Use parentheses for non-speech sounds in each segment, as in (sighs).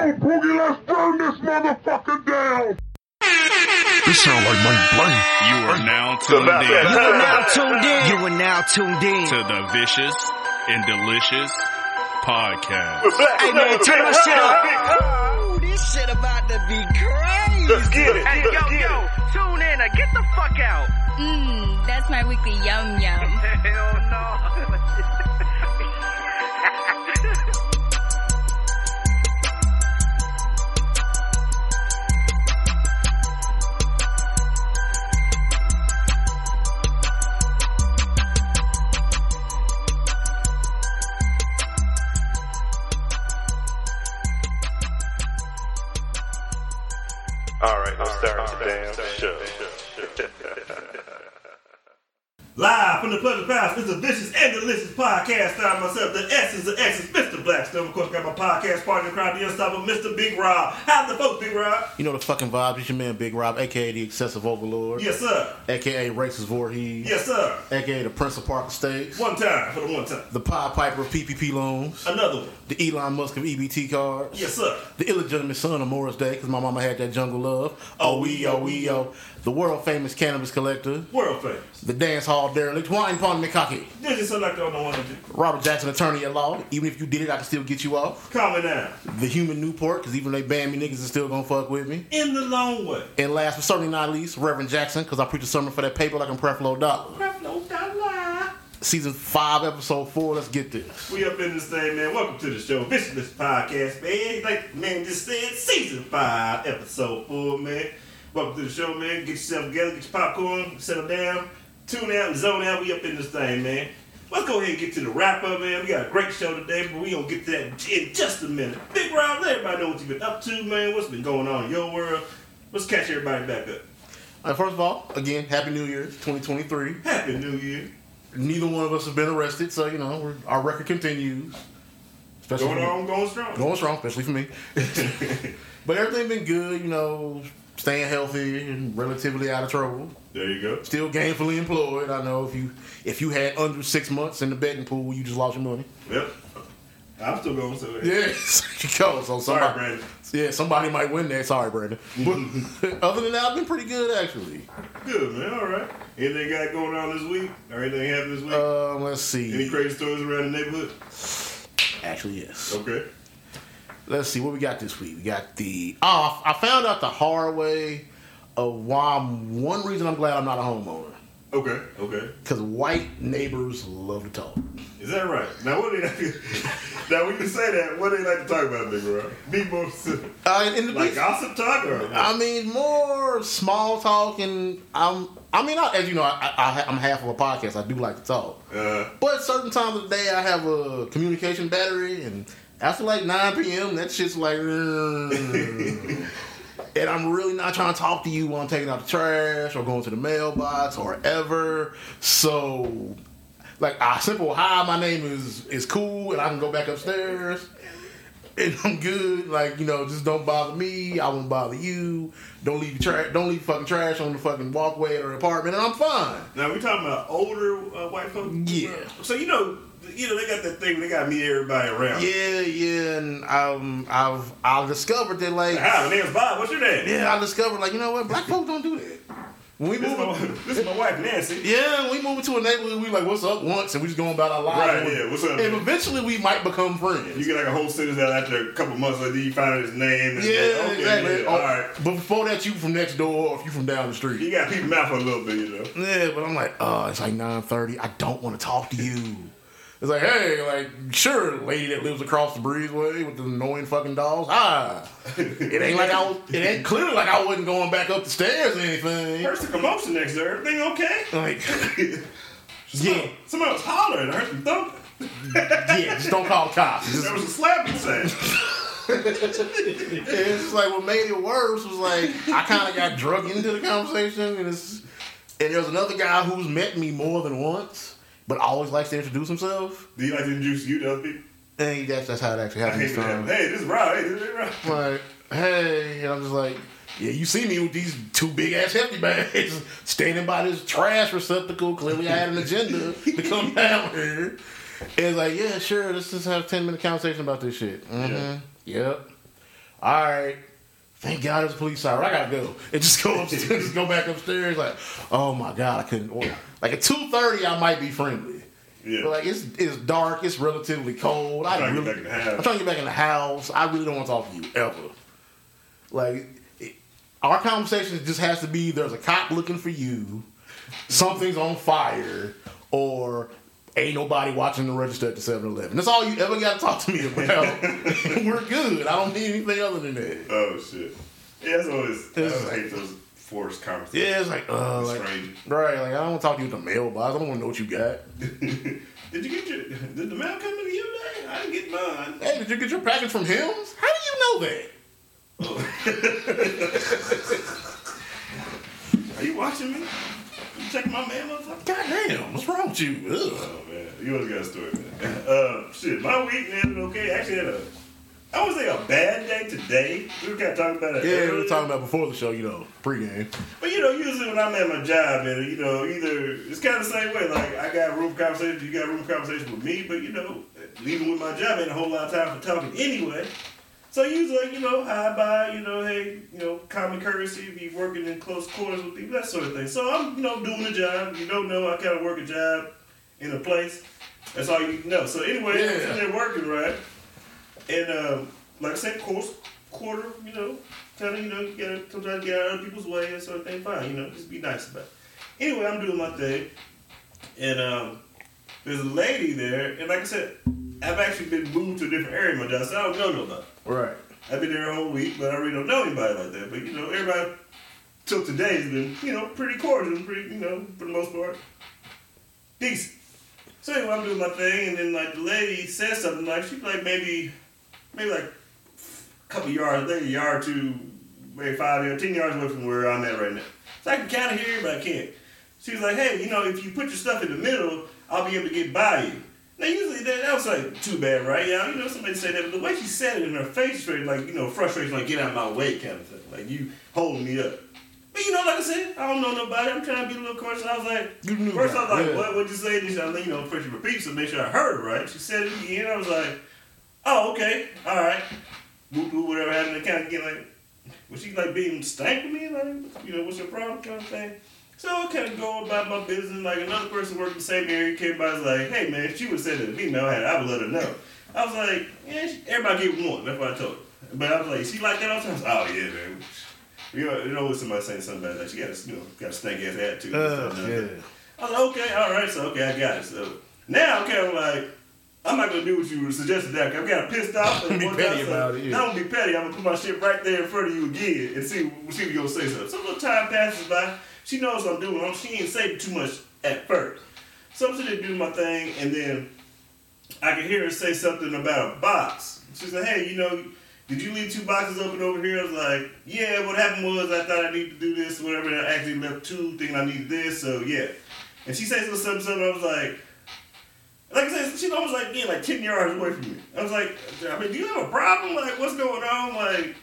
go, Boogie, let's burn this motherfucker down! This sound like Mike Blank. You are now tuned in You are now tuned in. You are now tuned in. to the Vicious and Delicious podcast. Hey man, turn my shit up. Ooh, this shit about to be crazy. Let's get it! Hey, yo, yo, tune in and get the fuck out. Mmm, that's my weekly yum yum. (laughs) Hell no. (laughs) Live from the Pleasure Palace, it's a vicious and delicious podcast starring myself, the Essence of Essence, Mr. Black Snow. Of course, got my podcast partner, the crowd, the unstoppable Mr. Big Rob. How's the folks, Big Rob? You know the fucking vibes. It's your man Big Rob, aka the Excessive Overlord, Yes, sir. aka Racist Voorhees, Yes, sir. aka the Prince of Park Estates, One time for the one time. the Pied Piper of PPP loans, Another one. the Elon Musk of EBT cards, Yes, sir. the illegitimate son of Morris Day, because my mama had that jungle love. Oh, Oh, we, oh, we, oh. The world famous cannabis collector, World famous. the dance hall derelict, wine pond Mikaki, This is selector on the one to do. Robert Jackson, attorney at law. Even if you did it, I can still get you off. Calm it down. The human Newport, because even they ban me, niggas is still gonna fuck with me. In the long way. And last but certainly not least, Reverend Jackson, because I preach a sermon for that paper like I'm Creflo Dollar. No dollar. Season 5, episode 4, let's get this. We up in this thing, man. Welcome to the show. List Podcast, man. Like man just said, season five, episode four, man. Welcome to the show, man. Get yourself together, get your popcorn, settle down, tune out and zone out. We up in this thing, man. Let's go ahead and get to the wrap up, man. We got a great show today, but we gonna get to that in just a minute. Big Rob, let everybody know what you've been up to, man. What's been going on in your world? Let's catch everybody back up. Right, first of all, again, Happy New Year, 2023. Happy New Year. Neither one of us have been arrested, so, you know, we're, our record continues. Especially Going on, going strong. Going strong, especially for me. (laughs) but everything been good, you know, staying healthy and relatively out of trouble. There you go. Still gainfully employed. I know if you if you had under six months in the betting pool, you just lost your money. Yep. I'm still going, so Yes, (laughs) you go. So Sorry, Brandon. yeah, somebody might win that. Sorry, Brandon. But (laughs) other than that, I've been pretty good actually. Good man, all right. Anything got going on this week? Or anything happened this week? Um, let's see. Any crazy stories around the neighborhood? Actually, yes. Okay. Let's see what we got this week. We got the. Oh, I found out the hard way of why. I'm, one reason I'm glad I'm not a homeowner Okay. Okay. because white neighbors love to talk. Is that right? Now what do they (laughs) Now when you say that, what do they like to talk about, nigga? bro? Be more. Uh, in the Like big- gossip talk or I mean, more small talk, and I'm. I mean, I, as you know, I, I, I'm half of a podcast. I do like to talk. uh, But certain times of the day, I have a communication battery, and after like 9 p.m., that shit's like. (laughs) And I'm really not trying to talk to you while I'm taking out the trash or going to the mailbox or ever. So, like, a simple hi, my name is is cool, and I can go back upstairs. And I'm good. Like you know, just don't bother me. I won't bother you. Don't leave your trash. Don't leave fucking trash on the fucking walkway or apartment, and I'm fine. now we talking about older uh, white folks. Yeah. So you know, you know they got that thing. They got to meet everybody around. Yeah, yeah, and um, I've I've discovered that like Hi, my name's Bob. What's your name? yeah, I discovered like you know what black folks don't do that. When we This is, my, this is my wife Nancy. yeah, when we move into a neighborhood, we like what's up once, and we just going about our lives. Right, yeah, what's up, And man? eventually, we might become friends. You get like a whole sentence out after a couple months later, you find out his name. And yeah, okay, exactly. Yeah, Oh, all right. But before that, you from next door, or if you from down the street. You got people out for a little bit, you know. Yeah, but I'm like, uh, it's like 9:30. I don't want to talk to you. It's like, hey, like, sure, lady that lives across the breezeway with the annoying fucking dogs. Ah, It ain't like I was. It ain't clearly like I wasn't going back up the stairs or anything. Heard some commotion next door. Everything okay? Like, (laughs) yeah, Someone was hollering. I heard some thumping. (laughs) yeah. Just don't call the cops. Just- There was a slapping (laughs) sound. it's like what made it worse was like I kind of got drug into the conversation, and it's and there's another guy who's met me more than once, but always likes to introduce himself. Do you like to introduce you to other people? And that's that's how it actually happened this time. Hey, this is Rob. Hey, this is Rob. like, hey, and I'm just like, yeah, you see me with these two big ass hefty bags (laughs) standing by this trash receptacle. Clearly, I had an agenda to (laughs) come down here. And it's like, yeah, sure, let's just have a 10 minute conversation about this shit. Mm-hmm. Yep. all right. Thank God there's a police siren. I gotta go. And just go upstairs, (laughs) just go back upstairs. Like, oh my God, I couldn't. Order. Like at two thirty, I might be friendly. Yeah. But like it's it's dark, it's relatively cold. I Trying to really, get back in the house. I'm trying to get back in the house. I really don't want to talk to you ever. Like it, our conversation just has to be: there's a cop looking for you, something's on fire, or ain't nobody watching the register at the 7-Eleven. That's all you ever got to talk to me about. (laughs) We're good. I don't need anything other than that. Oh shit. Yeah, that's always. I It's always like- hate those forced conversations. Yeah, it's like, uh, like, Strange. right? Like I don't want to talk to you at the mailbox. I don't want to know what you got. (laughs) Did you get your? Did the mail come to you today? I didn't get mine. Hey, did you get your package from Hims? How do you know that? (laughs) Are you watching me? You checking my mail, motherfucker? God damn, what's wrong with you? Ugh. You always got a story, man. (laughs) Uh, shit, my week ended okay. Actually, had a, I would say a bad day today. We were kind of talking about it. Yeah, we were talking about before the show, you know, pregame. But you know, usually when I'm at my job, and you know, either it's kind of the same way. Like I got room for conversation, you got room for conversation with me. But you know, leaving with my job ain't a whole lot of time for talking anyway. So usually, you know, hi bye, you know, hey, you know, common courtesy, be working in close quarters with people, that sort of thing. So I'm, you know, doing a job. You don't know I kind of work a job in a place. That's all you know. So anyway, Yeah. I'm sitting there working, right? And um, like I said, course quarter, you know, kind of, you know, you gotta sometimes get out of people's way and sort of thing. Fine, you know, just be nice about it. Anyway, I'm doing my thing, and um, there's a lady there, and like I said, I've actually been moved to a different area in my job, so I don't know nobody. Right. I've been there a whole week, but I really don't know anybody like that. But you know, everybody till today has been, you know, pretty cordial, pretty, you know, for the most part, decent. So anyway, I'm doing my thing, and then like the lady says something like she's like maybe, maybe like a couple yards, maybe a yard or two, maybe five, know, ten yards away from where I'm at right now. So I can kind of hear her, but I can't. She was like, hey, you know, if you put your stuff in the middle, I'll be able to get by you. Now, usually that, that was like too bad, right? Yeah, you know, somebody said that, but the way she said it in her face, straight like, you know, frustration, like, get out of my way kind of thing. Like, you holding me up. You know, like I said, I don't know nobody. I'm trying to be a little cautious. I was like, You knew first I was like, yeah. what would you say? She, I you know, first she repeats to make sure I heard it right. She said it again. I was like, oh, okay, all right. Whoop, whoop, whatever happened. to kind of get like, was she like being stank with me? Like, you know, what's your problem kind of thing? So I kind of go about my business. Like another person working the same area came by, was like, "Hey man, if she would that to me, man, I, would let her know." I was like, "Yeah, everybody get one." That's what I told her. But I was like, "She like that all the time?" Oh yeah, man. You know, you know somebody saying something about that, she got a you know got a stank ass attitude. Uh, yeah. I was like, "Okay, all right, so okay, I got it." So now okay, I'm kind of like. I'm not gonna do what you suggested that. I'm kind of pissed off. and (laughs) Be petty about it, yeah. Not gonna be petty. I'm gonna put my shit right there in front of you again and see see if you're gonna say something. So a little time passes by. She knows what I'm doing. I'm- She ain't say too much at first. So I'm sitting there doing my thing, and then I can hear her say something about a box. She said, "Hey, you know, did you leave two boxes open over here?" I was like, "Yeah." What happened was I thought I needed to do this, whatever. And I actually left two, thinking I needed this. So yeah. And she says something, something. I was like. Like I said, she's almost like getting like ten yards away from me. I was like, I mean, do you have a problem? Like, what's going on? Like,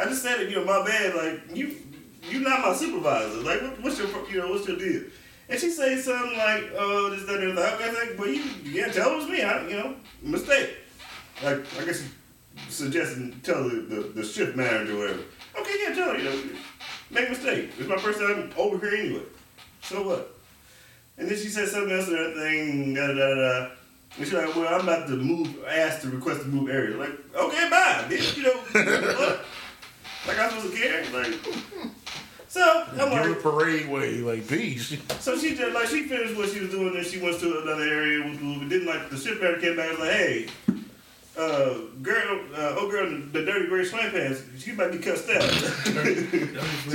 I just said it, you know, my bad. Like, you, you're not my supervisor. Like, what, what's your, you know, what's your deal? And she says something like, oh, this, that, and that. I was like, well, you, you can't tell it was me. I, you know, mistake. Like, I guess suggesting tell the, the, the shift manager or whatever. Okay, yeah, tell her, you know, make a mistake. It's my first time over here anyway. So what? And then she said something else and everything, da da da da. And she's like, well, I'm about to move, ask to request to move area. Like, okay, bye, bitch. You know, (laughs) what? Like, I'm supposed to care? Like, so, I'm Give like, parade way, like peace. so she just, like, she finished what she was doing and she went to another area. With, with, didn't like, the ship manager came back and was like, hey, uh, girl, uh, oh girl, in the dirty gray sweat pants, she about to be cussed out. (laughs)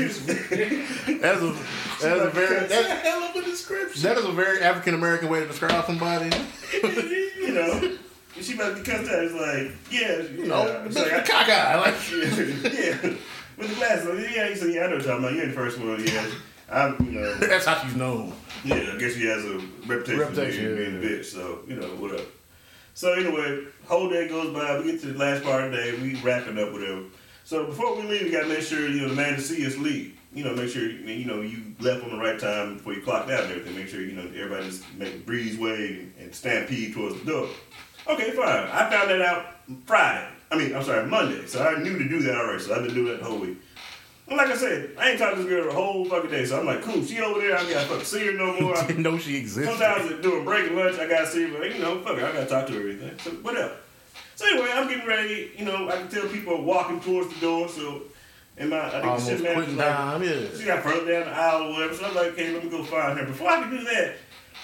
That's a that's a very that's, hell of a description. that is a very African American way to describe somebody. (laughs) you know, she about to be cussed out. It's like, yeah, you know, it's it's like, like a I- Like yeah, with the glasses. on. Yeah, you said, yeah, I know what you're talking about. You're the first one. Yeah, I'm, you know, (laughs) that's how she's known. yeah. I guess she has a reputation, Reputation, of being, yeah, being a bitch. So you know, whatever. So anyway, whole day goes by. We get to the last part of the day. We wrapping up whatever. So before we leave, we gotta make sure you know the man to see us leave. You know, make sure you know you left on the right time before you clocked out and everything. Make sure you know everybody just make breeze way and stampede towards the door. Okay, fine. I found that out Friday. I mean, I'm sorry, Monday. So I knew to do that already. So I've been doing that the whole week. Like I said, I ain't talked to this girl the whole fucking day. So I'm like, cool, she over there. I gotta fucking see her no more. (laughs) I- Didn't know she existed. Sometimes during break and lunch, I gotta see her, but you know, fuck it, I gotta talk to her everything. So whatever. So anyway, I'm getting ready. You know, I can tell people are walking towards the door. So, and my I think the Almost shit manager's quitting like, she yeah. got further down the aisle or whatever. So I'm like, okay, let me go find her. Before I can do that,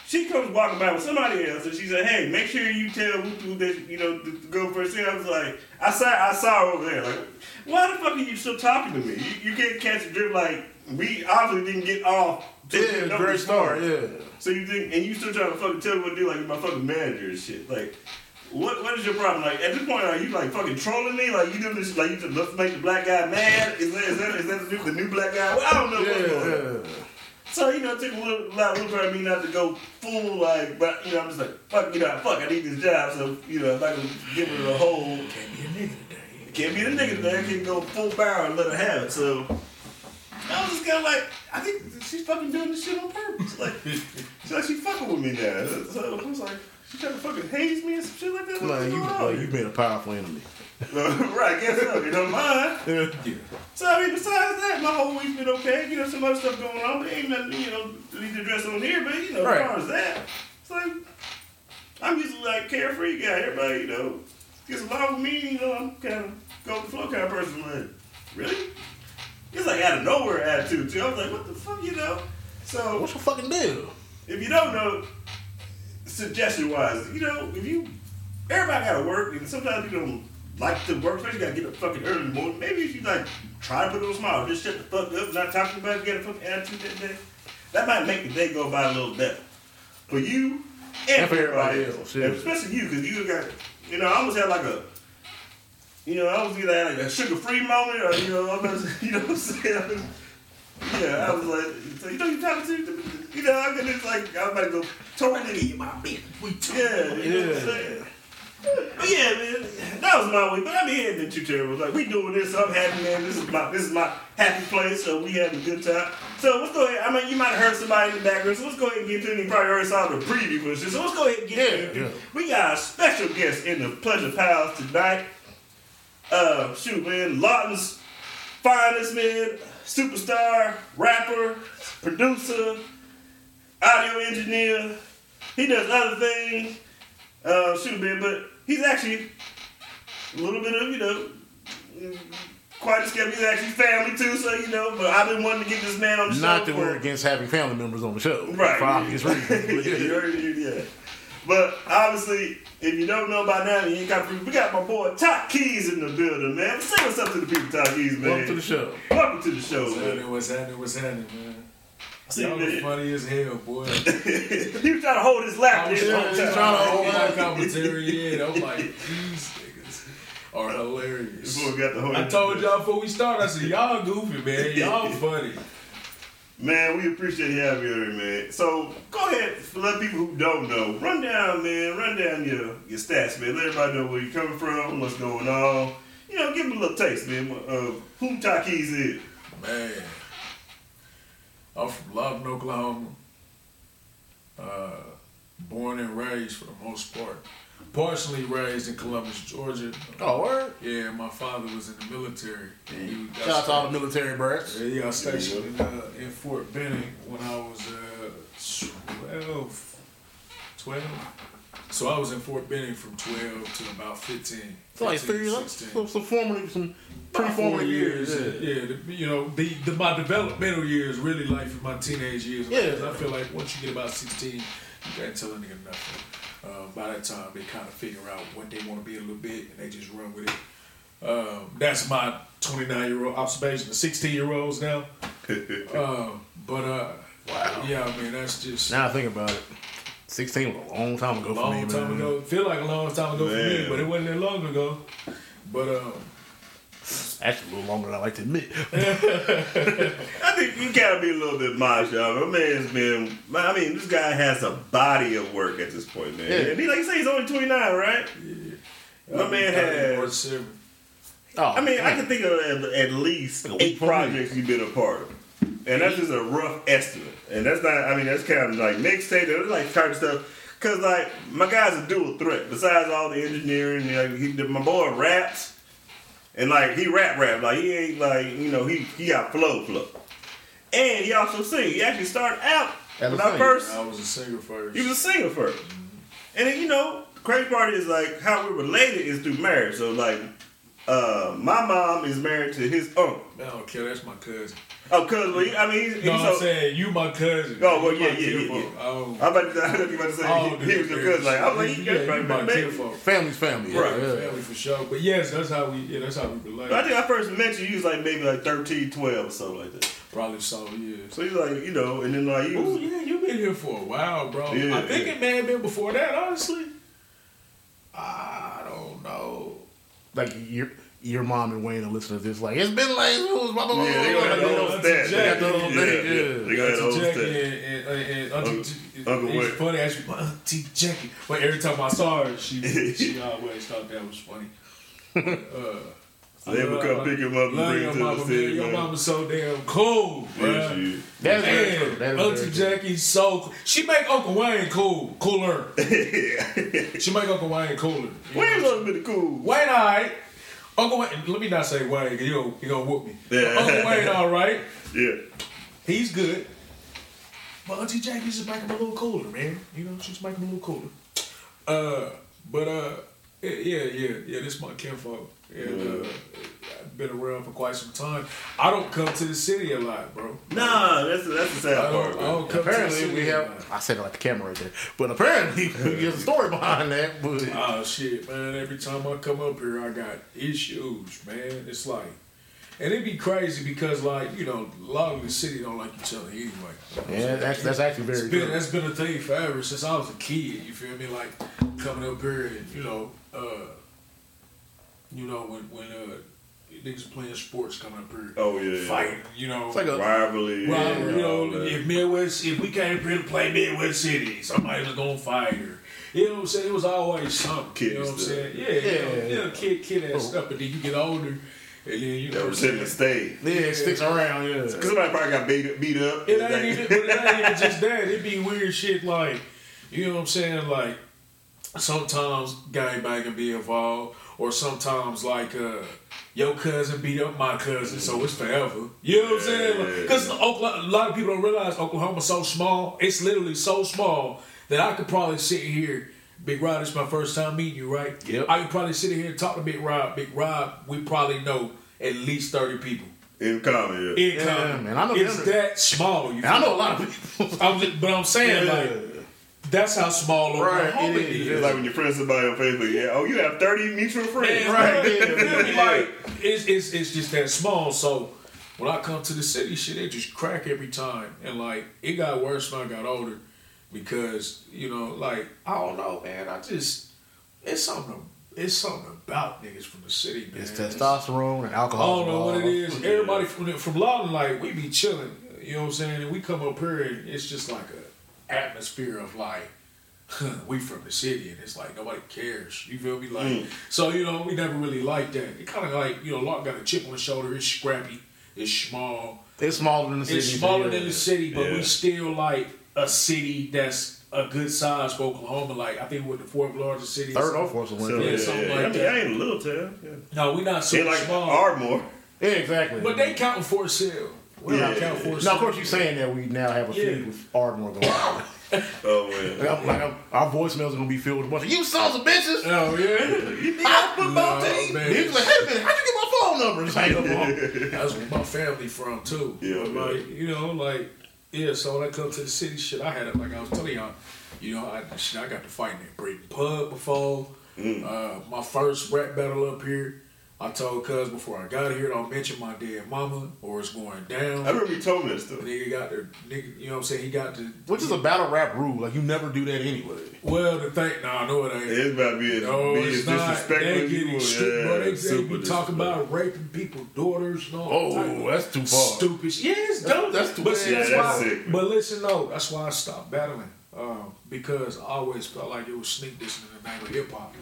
she comes walking by with somebody else, and she said, "Hey, make sure you tell Wutu that you know to, to go first." And I was like, I saw I saw her over there. Like, why the fuck are you still talking to me? You, you can't catch a drift. Like, we obviously didn't get off. Yeah, the great start, yeah. So you think, and you still trying to fucking tell me what to do, like my fucking manager and shit. Like, what what is your problem? Like, at this point, are you like fucking trolling me? Like, you doing this, like you just let's make the black guy mad? Is that is that is that the new, the new black guy? Well, I don't know what's going on. Yeah, So you know, it took a little, lot, little part of me not to go full like, but you know, I'm just like, fuck, you know, fuck, I need this job, so you know, if I can give it a whole, Can't be a nigga today. can't be the nigga today, I can't go full barrel and let her have it. So I was just kind of like, I think she's fucking doing this shit on purpose. Like, (laughs) she's like, she's fucking with me now. So I was like, she trying to fucking haze me and some shit like that. Like you, like you been a powerful enemy. (laughs) right, guess so. You don't mind. (laughs) Yeah. So I mean, besides that, my whole week's been okay. You know, some other stuff going on, but ain't nothing you know to need to address on here. But you know, Right. as far as that, it's like I'm usually like carefree guy. Everybody, you know, gets along with me. You know, I'm kind of go with the flow kind of person. Like, really? It's like out of nowhere attitude too. I was like, what the fuck, you know? So What's your fucking deal? if you don't know, suggestion wise, you know, if you everybody gotta work and sometimes you don't like to work, especially you gotta get up fucking early in the morning. Maybe if you like try to put on a smile, just shut the fuck up, not talking about it, get a fucking attitude that day. That might make the day go by a little better. For you and, And for everybody else. else, yeah. And especially you, because you got you know, I almost had like a you know, I was either had like a sugar free moment or you know, I was, (laughs) you know what I'm saying? Yeah, I was like, so you know, you talking to, you know, I could just like, I was about to go totally Give my bitch. We talking. yeah, you know what I'm saying? But yeah, man, that was my week. But I mean, it ain't been too terrible. Like we doing this, I'm happy, man. This is my this is my happy place, so we having a good time. So let's go ahead. I mean, you might have heard somebody in the background, so let's go ahead and get to it. You probably already saw the preview for this. So let's go ahead and get Yeah, to it. yeah. We got a special guest in the Pleasure Palace tonight. Uh, shoot, man, Lawton's finest man, superstar, rapper, producer, audio engineer. He does other things. Uh, shoot, man, but he's actually a little bit of, you know, mm, quite a skeptic. He's actually family too, so, you know, but I've been wanting to get this man on the show. Not that for- we're against having family members on the show. Right. For obvious (laughs) reasons. but yeah, you yeah. already knew, yeah. But obviously, if you don't know by now, you ain't got we got my boy Takeez in the building, man. Say what's up to the people, Takeez, man. Welcome to the show. Welcome to the show, What's man. happening? What's happening? What's happening, man? See, Y'all man. are funny as hell, boy. he was trying to hold his lap I this was whole trying trying to hold my my- commentary in. (laughs) I'm like, these niggas are hilarious. Before got the whole I told y'all before we started, I said, y'all goofy, man. (laughs) Y'all funny. Man, we appreciate you having you here, man. So go ahead, for let people who don't know, run down, man, run down your your stats, man. Let everybody know where you're coming from, what's going on. You know, give them a little taste, man, of who Takeez is. Man. I'm from Lawton, Oklahoma. Uh, born and raised for the most part. Partially raised in Columbus, Georgia. Oh, word. Yeah, my father was in the military. And he got Shout out to all the military brats. Yeah, he got stationed in, uh, in Fort Benning when I was uh, 12. 12. So I was in Fort Benning from 12 to about 15. It's like three years. 16. Some, some formative, some pretty About formative years. Yeah, Yeah. yeah the, you know, the, the my developmental years really like from my teenage years. Yeah. Because I feel like once you get about 16, you can't tell a nigga nothing. Uh, by that time, they kind of figure out what they want to be a little bit, and they just run with it. Um, that's my 29 year old observation. The 16 year olds now. (laughs) Um, but uh, Wow. yeah, I mean that's just Now I think about it. 16 was a long time ago a for long me, time man. ago. Feel like a long time ago for me, but it wasn't that long ago. But um, Actually, a little longer than I like to admit. (laughs) (laughs) I think you gotta be a little bit modest, y'all. My man's been, I mean, this guy has a body of work at this point, man. Yeah. And he, like you say, he's only 29, right? Yeah. My man has, seven. Oh, I mean, I can think of at, at least Like a week eight projects you've been a part of. And that's just a rough estimate. And that's not, I mean, that's kind of like mixtape, that's like kind of stuff. Cause like, my guy's a dual threat. Besides all the engineering, like, he, my boy raps. and like he rap rap, like he ain't like you know he he got flow flow, and he also sing. He actually started out As a when I first I was a singer first. he was a singer first. And then, you know, the crazy part is like how we're related is through marriage. So like uh my mom is married to his uncle. I don't care. That's my cousin. Oh, cuz well, he- I mean he's, No, he's I'm saying you my cousin. Oh, well, You yeah, my yeah, yeah, kinfolk. yeah. Oh, I'm about to, I thought you about to say I he, don't he was your cousin. Like I was like, yeah, he yeah, got you my right, kinfolk. Family's family. Yeah, Right, yeah. Family for sure. But yes, that's how we. Yeah, that's how we relate. I think I first met you, you was like maybe like 13, 12 or something like that. Probably so. Yeah. So he's like, you know, and then like you Oh was, yeah, you've been here for a while, bro. Yeah, I think yeah. it may have been before that, honestly. I don't know. Like your your mom and Wayne are listening to this. Like it's been like blah, blah, blah, blah, yeah, they blah, gonna have the old blah. They got the old yeah, thing, yeah, yeah. They got the Auntie old Jackie stat. and, and, and, and Auntie, Uncle- J- Uncle it's funny actually, my Auntie Jackie. But every time I saw her, she she (laughs) always thought that was funny. Uh, (laughs) So they would come pick him up and bring him to mama, the man. city, Your man. mama's so damn cool, Yeah, she is. That is very true. Man, That is Auntie. Jackie's so cool. She make Uncle Wayne cool, cooler. (laughs) she make Uncle Wayne cooler. Wayne's always been cool. Wayne, all right. Uncle Wayne, let me not say Wayne, because you gonna, gonna whoop me. (laughs) Yeah. Uncle Wayne, all right. Yeah. He's good. But Auntie Jackie just make him a little cooler, man. You know, she's making him a little cooler. Uh, but uh, yeah, yeah, yeah, yeah. This my kinfolk, and uh, I've been around for quite some time. I don't come to the city a lot, bro. Nah, that's the, that's the sad I part. don't, I don't come to the Apparently city we have. lot. I said it like the camera right there, but apparently (laughs) there's a story behind that. But Oh shit, man! Every time I come up here, I got issues, man. It's like, and it'd be crazy because, like, you know, a lot of the city don't like each other anyway. yeah, that's that's actually It's very been true. that's been a thing forever since I was a kid. You feel me? Like coming up here and you know, uh, you know when when uh, niggas playing sports coming up here, Oh yeah. yeah. fighting. You know, It's like a Rivalry. Right, yeah, you know, all that. if Midwest, if we came up here to play Midwest City, somebody was gonna fight her. You know what I'm saying? It was always something. Kid you know what I'm stuff. saying? Yeah, yeah, Yeah, you know, kid, kid ass stuff. But then you get older, and then you know That was in the saying? state. yeah, it sticks around. Yeah, Cause somebody probably got beat, beat up. It Like- ain't even, but it ain't even just that. It'd be weird shit like, you know what I'm saying? Like, sometimes gangbanging be involved, or sometimes like, uh, your cousin beat up my cousin, so it's forever. You know what I'm saying? Because a lot of people don't realize Oklahoma's so small. It's literally so small that I could probably sit here. Big Rob, it's my first time meeting you, right? Yep. I could probably sit here and talk to Big Rob. Big Rob, we probably know at least 30 people. in common. Yeah. In Yeah, common. man, I know it's them. that small. You I know a lot of people. I'm just, but I'm saying like that's how small Right, Oklahoma it is. is. It's like when you friend somebody on Facebook. Yeah. Oh, you have thirty mutual friends. Man, Right, yeah, (laughs) yeah. Like it's, it's it's just that small. So when I come to the city, shit, it just crack every time. And like it got worse when I got older because you know, like I don't know, man. I just it's something. It's something about niggas from the city, man. It's testosterone and alcohol. I don't know what it is. Everybody from from Lawton, like we be chilling. You know what I'm saying? And we come up here and it's just like a atmosphere of like (laughs) we from the city and it's like nobody cares. You feel me? Like Mm. so you know we never really liked that. It kind of like you know Lawton got a chip on the shoulder. It's scrappy. It's small. It's smaller than the city. It's smaller yeah. than the city, but we still like a city that's a good size for Oklahoma. Like I think we're the fourth largest city. Third or fourth one. So, Yeah, yeah, something yeah. like I mean, that. I ain't a little town. Yeah. No, we're not like small. Ardmore. Yeah, exactly. But they counting for sale. We're Yeah. counting for Now, of course, you're saying that we now have a Yeah. feud with Ardmore going on. (laughs) Oh man. Like, I'm- like, I'm- our voicemails are gonna be filled with a bunch of you sons of bitches. Oh yeah, (laughs) You need a football No, team. man. He's like, hey man, how'd you get my phone number? Just hang up on. that's where my family from too. Yeah, But, man. like you know, like yeah. So when I come to the city, shit, I had it like I was telling y'all. You know, I shit, I got to fight in that Britain pub before. Mm. Uh, my first rap battle up here. I told Cuz before I got here, don't mention my dead mama or it's going down. I remember you told me that stuff. Nigga got the nigga, you know what I'm saying? He got the Which is a battle rap rule. Like you never do that anyway. well the thing. Nah, I know it ain't. It's about to be, No, be it's not. disrespectful They as you get want. extreme, bro. They, they super be talking about raping people's daughters and all Oh, of that's too far. Stupid. shit. Yeah, it's dumb. that's too But see, bad. that's Yeah, why. sick, but listen, no, that's why I stopped battling. Um, because I always felt like it was sneak dissing in the name of hip hop.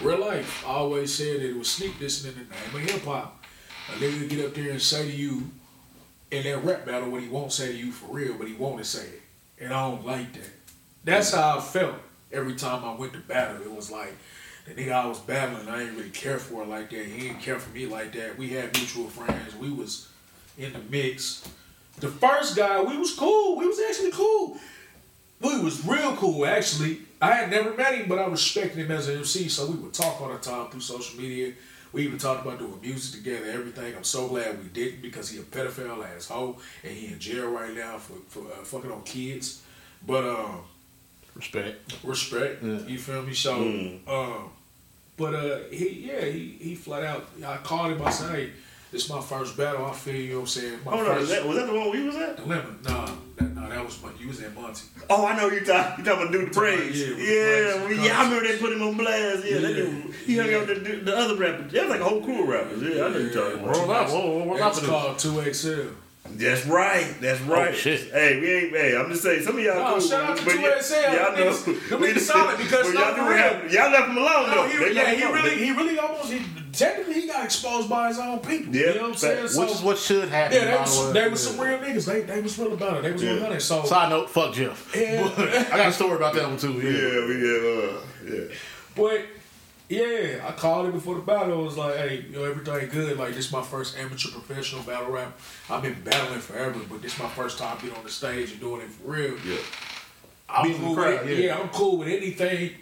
Real life, I always said it was sneak dissing in the name of hip hop. A nigga get up there and say to you in that rap battle what he won't say to you for real, but he want to say it. And I don't like that. That's how I felt every time I went to battle. It was like the nigga I was battling, I ain't really care for it like that. He didn't care for me like that. We had mutual friends. We was in the mix. The first guy, we was cool. We was actually cool. We was real cool, actually. I had never met him, but I respected him as an MC, so we would talk all the time through social media. We even talked about doing music together, everything. I'm so glad we didn't because he a pedophile asshole, and he in jail right now for, for uh, fucking on kids. But um, Respect. respect. Yeah. You feel me? So, Mm. um, but uh, he yeah he he flat out. I called him. I said, hey, this is my first battle. I feel you. know what I'm saying my Hold on, first. was that, was that the one we was at? Dilemma. Nah, that, nah, that was you was at Monty. Oh, I know you talking. You talking about Dude the Praise? Yeah, Yeah, yeah. I remember they put him on blast. Yeah, that dude. He hung out with the, the other rappers. There was like a whole crew of rappers. Yeah, I know you talking about. Roll out. Whoa, whoa, what's That was happening? called Two XL. That's right. That's right. Oh, shit. Hey, we ain't. Hey, I'm just saying. Some of y'all. No, cool, shout out to but 2XL. Y'all know. niggas- them (laughs) niggas solid because but y'all, for do real. have- y'all left him alone No, though. he, yeah, he really, he really almost, he, technically, he got exposed by his own people. Yeah, you know what I'm saying? fact. So, Which is what should happen. yeah, they by was, they way. was some real niggas. They, they was real about it. They was Yeah. 100. So, Side note, fuck Jeff. Yeah. (laughs) I got a story about that one too. Yeah, Yeah. we yeah, uh, yeah. But yeah, I called him before the battle. I was like, hey, yo, everything good. Like this is my first amateur professional battle rap. I've been battling forever, but this is my first time being on the stage and doing it for real. Yeah. I'm cool crowd, with it. yeah. Yeah. I'm cool with anything.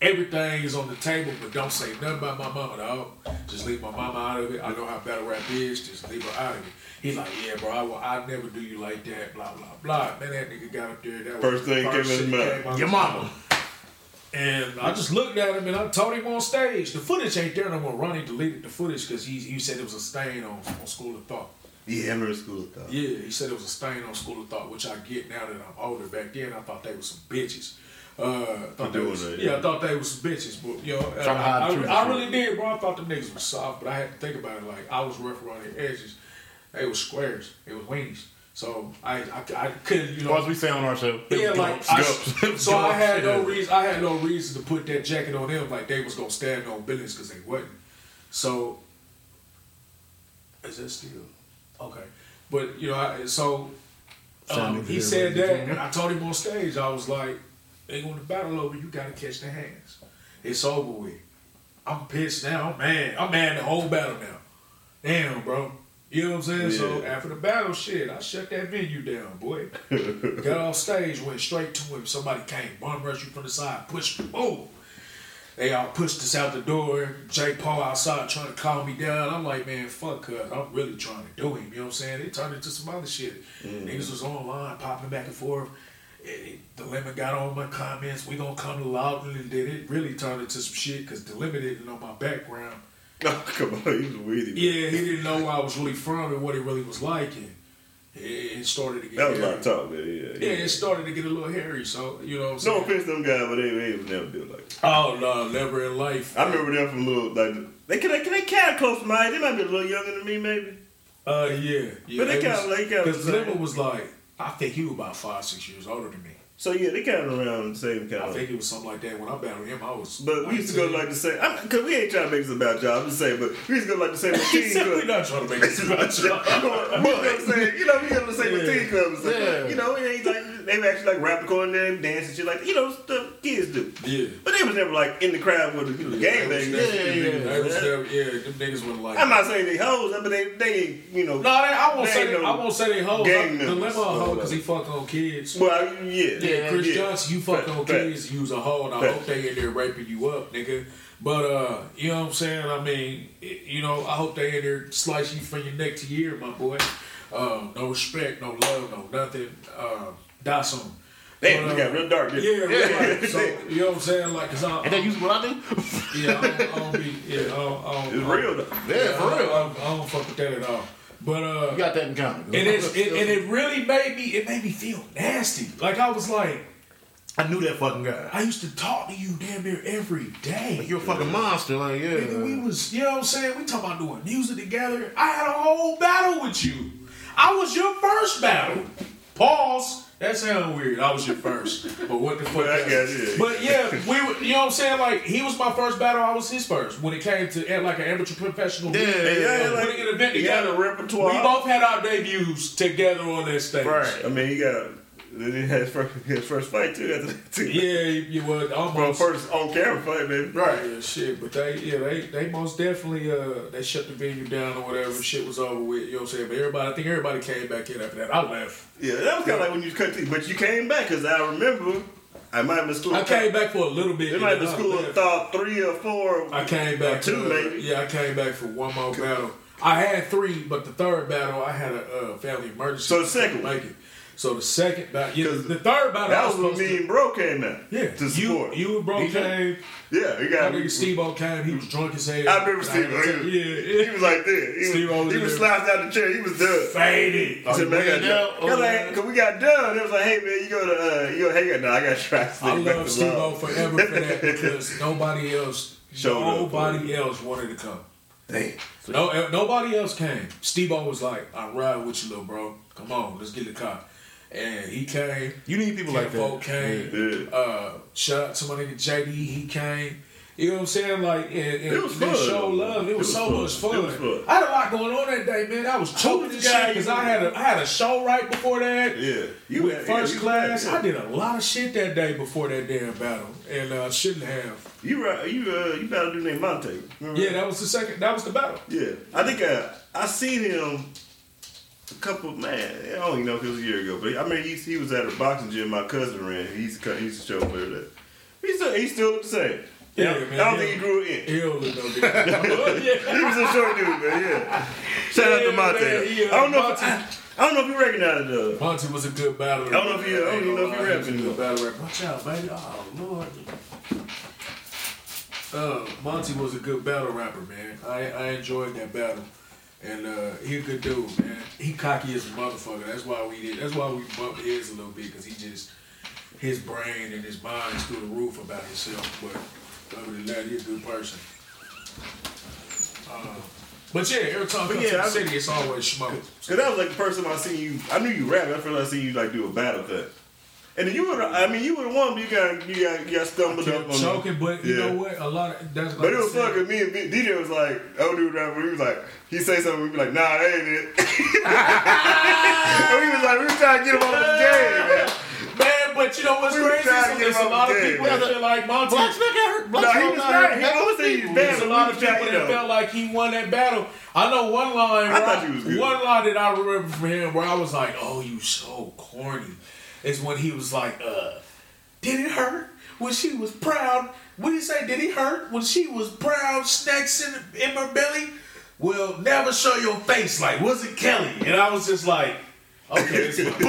Everything is on the table, but don't say nothing about my mama, dog. Just leave my mama out of it. I know how battle rap is. Just leave her out of it. He's like, yeah, bro, I will, I'd never do you like that, blah, blah, blah. Man, that nigga got up there. That First was the thing came in his mouth. Your his mama. Mouth. And I just looked at him and I told him on stage. The footage ain't there no more. Ronnie deleted the footage because he, he said it was a stain on, on School of Thought. Yeah, I remember school stuff. Yeah, he said it was a stain on School of Thought, which I get now that I'm older. Back then, I thought they were some bitches. Uh, I thought they doing was, that, yeah. yeah. I thought they was some bitches, but you know, Trying I, I. I really did, bro. I thought the niggas was soft, but I had to think about it. Like I was rough around the edges. They was squares. It was weenies. So I, I, I couldn't, you know. Or as we say on our show, Yeah, like I, (laughs) so I had no reason. I had no reason to put that jacket on them like they was gonna stand on business because they wasn't. So is that still okay? But you know, I, so um, he said that, and and I told him on stage, I was like, "They going to battle over. You got to catch the hands. It's over with. I'm pissed now. I'm mad. I'm mad the whole battle now. Damn, bro." You know what I'm saying? So after the battle, shit, I shut that venue down, boy. (laughs) Got off stage, went straight to him. Somebody came, bum rushed you from the side, pushed me, boom. They all pushed us out the door. Jay Paul outside trying to calm me down. I'm like, man, fuck her. I'm really trying to do him. You know what I'm saying? It turned into some other shit. Mm-hmm. Niggas was online, popping back and forth. It, the limit got on my comments. We gonna come to loud and did it really turned into some shit because the limit didn't know my background. (laughs) Oh, come on, he was weedy. Yeah, he didn't know where I was really from and what it really was like. And it, started to get That was hairy. my talk, man. Yeah, Yeah, it started to get a little hairy. So you know what I'm saying? No offense to them guys, but they, they was never built like that. Oh no, never in life. I remember them from little like they can they, they kind of close to my age. They might be a little younger than me, maybe. Uh, yeah, yeah. But they was- they kinda Because. Lemon was like, I think he was about five, six years older than me. So yeah, they kind of around the same kind of I think it was something like that. When I battled him, I was. But we used to go 19. like the same. Because we ain't trying to make this about y'all. I'm just saying, but we used to go like the same (laughs) He teen said club. we're not trying to make this about you. (laughs) but you know what I'm saying? You know, we go to the same Yeah. teen club. Yeah. You know, it ain't like they were actually like rap recording them, dance and shit like that. You know, stuff kids do. Yeah. But they was never like in the crowd with the you know, gang bang. Yeah, yeah, They was never, yeah, them niggas wasn't like. I'm not saying they hoes, but they they ain't you know. no, they, I won't They say they, no I won't say they hoes. gang I, the members. Lemon a hoe because he fuck on kids. Well, I- yeah, Yeah, Chris yeah. Johnson, you fuck on Fact, kids, you was a hoe, and I Fact. hope they in there raping you up, nigga. But uh, you know what I'm saying? I mean, it- you know, I hope they in there slice you from your neck to your ear, my boy. Um, no respect, no love, no nothing. Um, die soon. Damn, But, we got uh, real dark. Yeah, didn't we? So you know what I'm saying? Like, cause I, And that usually what I do? yeah, I don't, I don't be, yeah, I don't, I don't, It's real though. Yeah, for I real. don't, I don't fuck with that at all. But uh, You got that in common. and it's it, and it really made me it made me feel nasty. Like I was like, I knew that fucking guy. I used to talk to you damn near every day. Like you're a fucking monster, like yeah. Nigga, we was, you know what I'm saying? We talking about doing music together. I had a whole battle with you. I was your first battle. Pause. That sounds weird. I was your first. But what the fuck? But I that- guess, yeah. But yeah, we were, you know what I'm saying? Like, he was my first battle. I was his first. When it came to like an amateur professional. Yeah, league, yeah, yeah, like, putting an event he had together. a repertoire. We both had our debuts together on that stage. Right. I mean, you got then he had his first, his first fight too. After that, too. Yeah, you Bro, almost. first on camera fight, baby. Right, yeah, shit. But they, yeah, they, they most definitely, uh, they shut the venue down or whatever. Shit was over with. You know what I'm saying? But everybody, I think everybody came back in after that. I left. Yeah, that was kind of like when you cut teeth, but you came back because I remember I might have been school. I came back for a little bit. It might have been I school of thought three or four. I came back two, uh, maybe. Yeah, I came back for one more battle. I had three, but the third battle I had a uh, family emergency. So the second make it. So the second battle, yeah, the third battle. I That was when me and Bro came out. Yeah, to you, support. you and bro DJ? came. yeah, he My got nigga Steve-O came. He was drunk as hell. I remember And Steve. had to- Yeah, he was like this. He Steve-O was, was he was there. slouched out the chair. He was done. faded. I said, man, I got Yeah, done. Cause, like, yeah. 'cause we got done. It was like, hey man, you go to uh, you go hang out. now. I got to to I love Steve O forever for that (laughs) because nobody else, Showed up for nobody else wanted to come. Damn. No, eh, nobody else came. Steve O was like, "I'm riding with you, little bro. Come on, let's get the car." And he came. You need people like Folk that. came. Yeah. Uh, shout out to my nigga JD. He came. You know what I'm saying? Like, and, and It was fun, show love. It, It was, was so fun. much fun. It was fun. I had a lot going on that day, man. I was choking the this shit because I had a I had a show right before that. Yeah. You with had- first yeah, you class. had- I did a lot of shit that day before that damn battle, and uh, shouldn't have. You were you uh you battled a dude named Monte. Remember? Yeah, that was the second. That was the battle. Yeah, I think uh, I seen him a couple. Man, I don't even know if it was a year ago, but I mean he, he was at a boxing gym my cousin ran. He used to come, he used to show up. That he still he still looked the same. Yeah, I, man, I don't yeah. think he grew it in. He don't look no. (laughs) He was a short dude, man. Yeah. Shout out to Yeah, Monte. man, uh, I don't know. If, Monte- I, I don't know if you recognize it. though. Monty was a good battler. I don't know if he- I don't even know if he He rap anymore. good battle rapper. Watch out, baby. Oh Lord. Uh, Monty was a good battle rapper, man. I I enjoyed that battle, and uh, he a good dude, man. He cocky as a motherfucker. That's why we did. That's why we bumped heads a little bit because he just his brain and his mind is through the roof about himself. But other than that, he a good person. Uh, but yeah, every time I come yeah, to the I- city, it's always smoke. Cause that was like the first time I seen you. I knew you rap. I first I seen you like do a battle cut. And then you would. I mean, you would have won. But you got you got you got stumbled up on. choking, but you Yeah. know what? A lot of that's. Like But it was said, fun because me and B- DJ was like, oh dude rapper, he was like, he say something, we'd be like, nah, that ain't it. and (laughs) we was like, we was trying to get him off the game, man. Man, but you know what's We were crazy? trying to get there's him a lot of people game, that feel like Monty. Black Snow got hurt. Black No, he was got not. hurt. He, I he was bad. There's a lot of people that felt like he won that battle. I know one line. I where thought you was good. One line that I remember from him where I was like, "Oh, you so corny," is when he was like, "Uh, did it hurt when she was proud? What did he say? Did it hurt when she was proud? Snacks in in her belly? Well, never show your face. Like, was it Kelly? And I was just like, okay, it's my (laughs)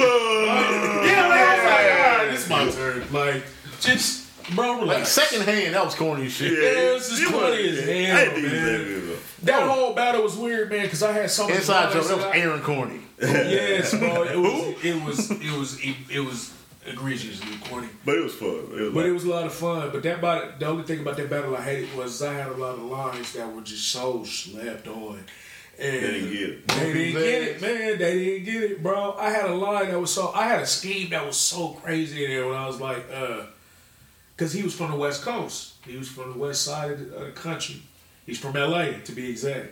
yeah, man. I was like, all right, this my turn. Like, just bro, Like relax. second hand, that was corny as shit. Yeah, it was just corny as hell, didn't think he was man. That good, though. That whole battle was weird, man, because I had so many Inside joke, lines that was Aaron Corny. Yes, bro. It was, it was, it was, it, it was egregiously corny. But it was fun. It was But like, it was a lot of fun. But that battle, the only thing about that battle I hated was I had a lot of lines that were just so slept on. And They didn't get it. They didn't get it, man. They didn't get it, bro. I had a line that was so. I had a scheme that was so crazy in there when I was like, uh, because he was from the West Coast. He was from the West Side of the, of the country. He's from L.A. to be exact.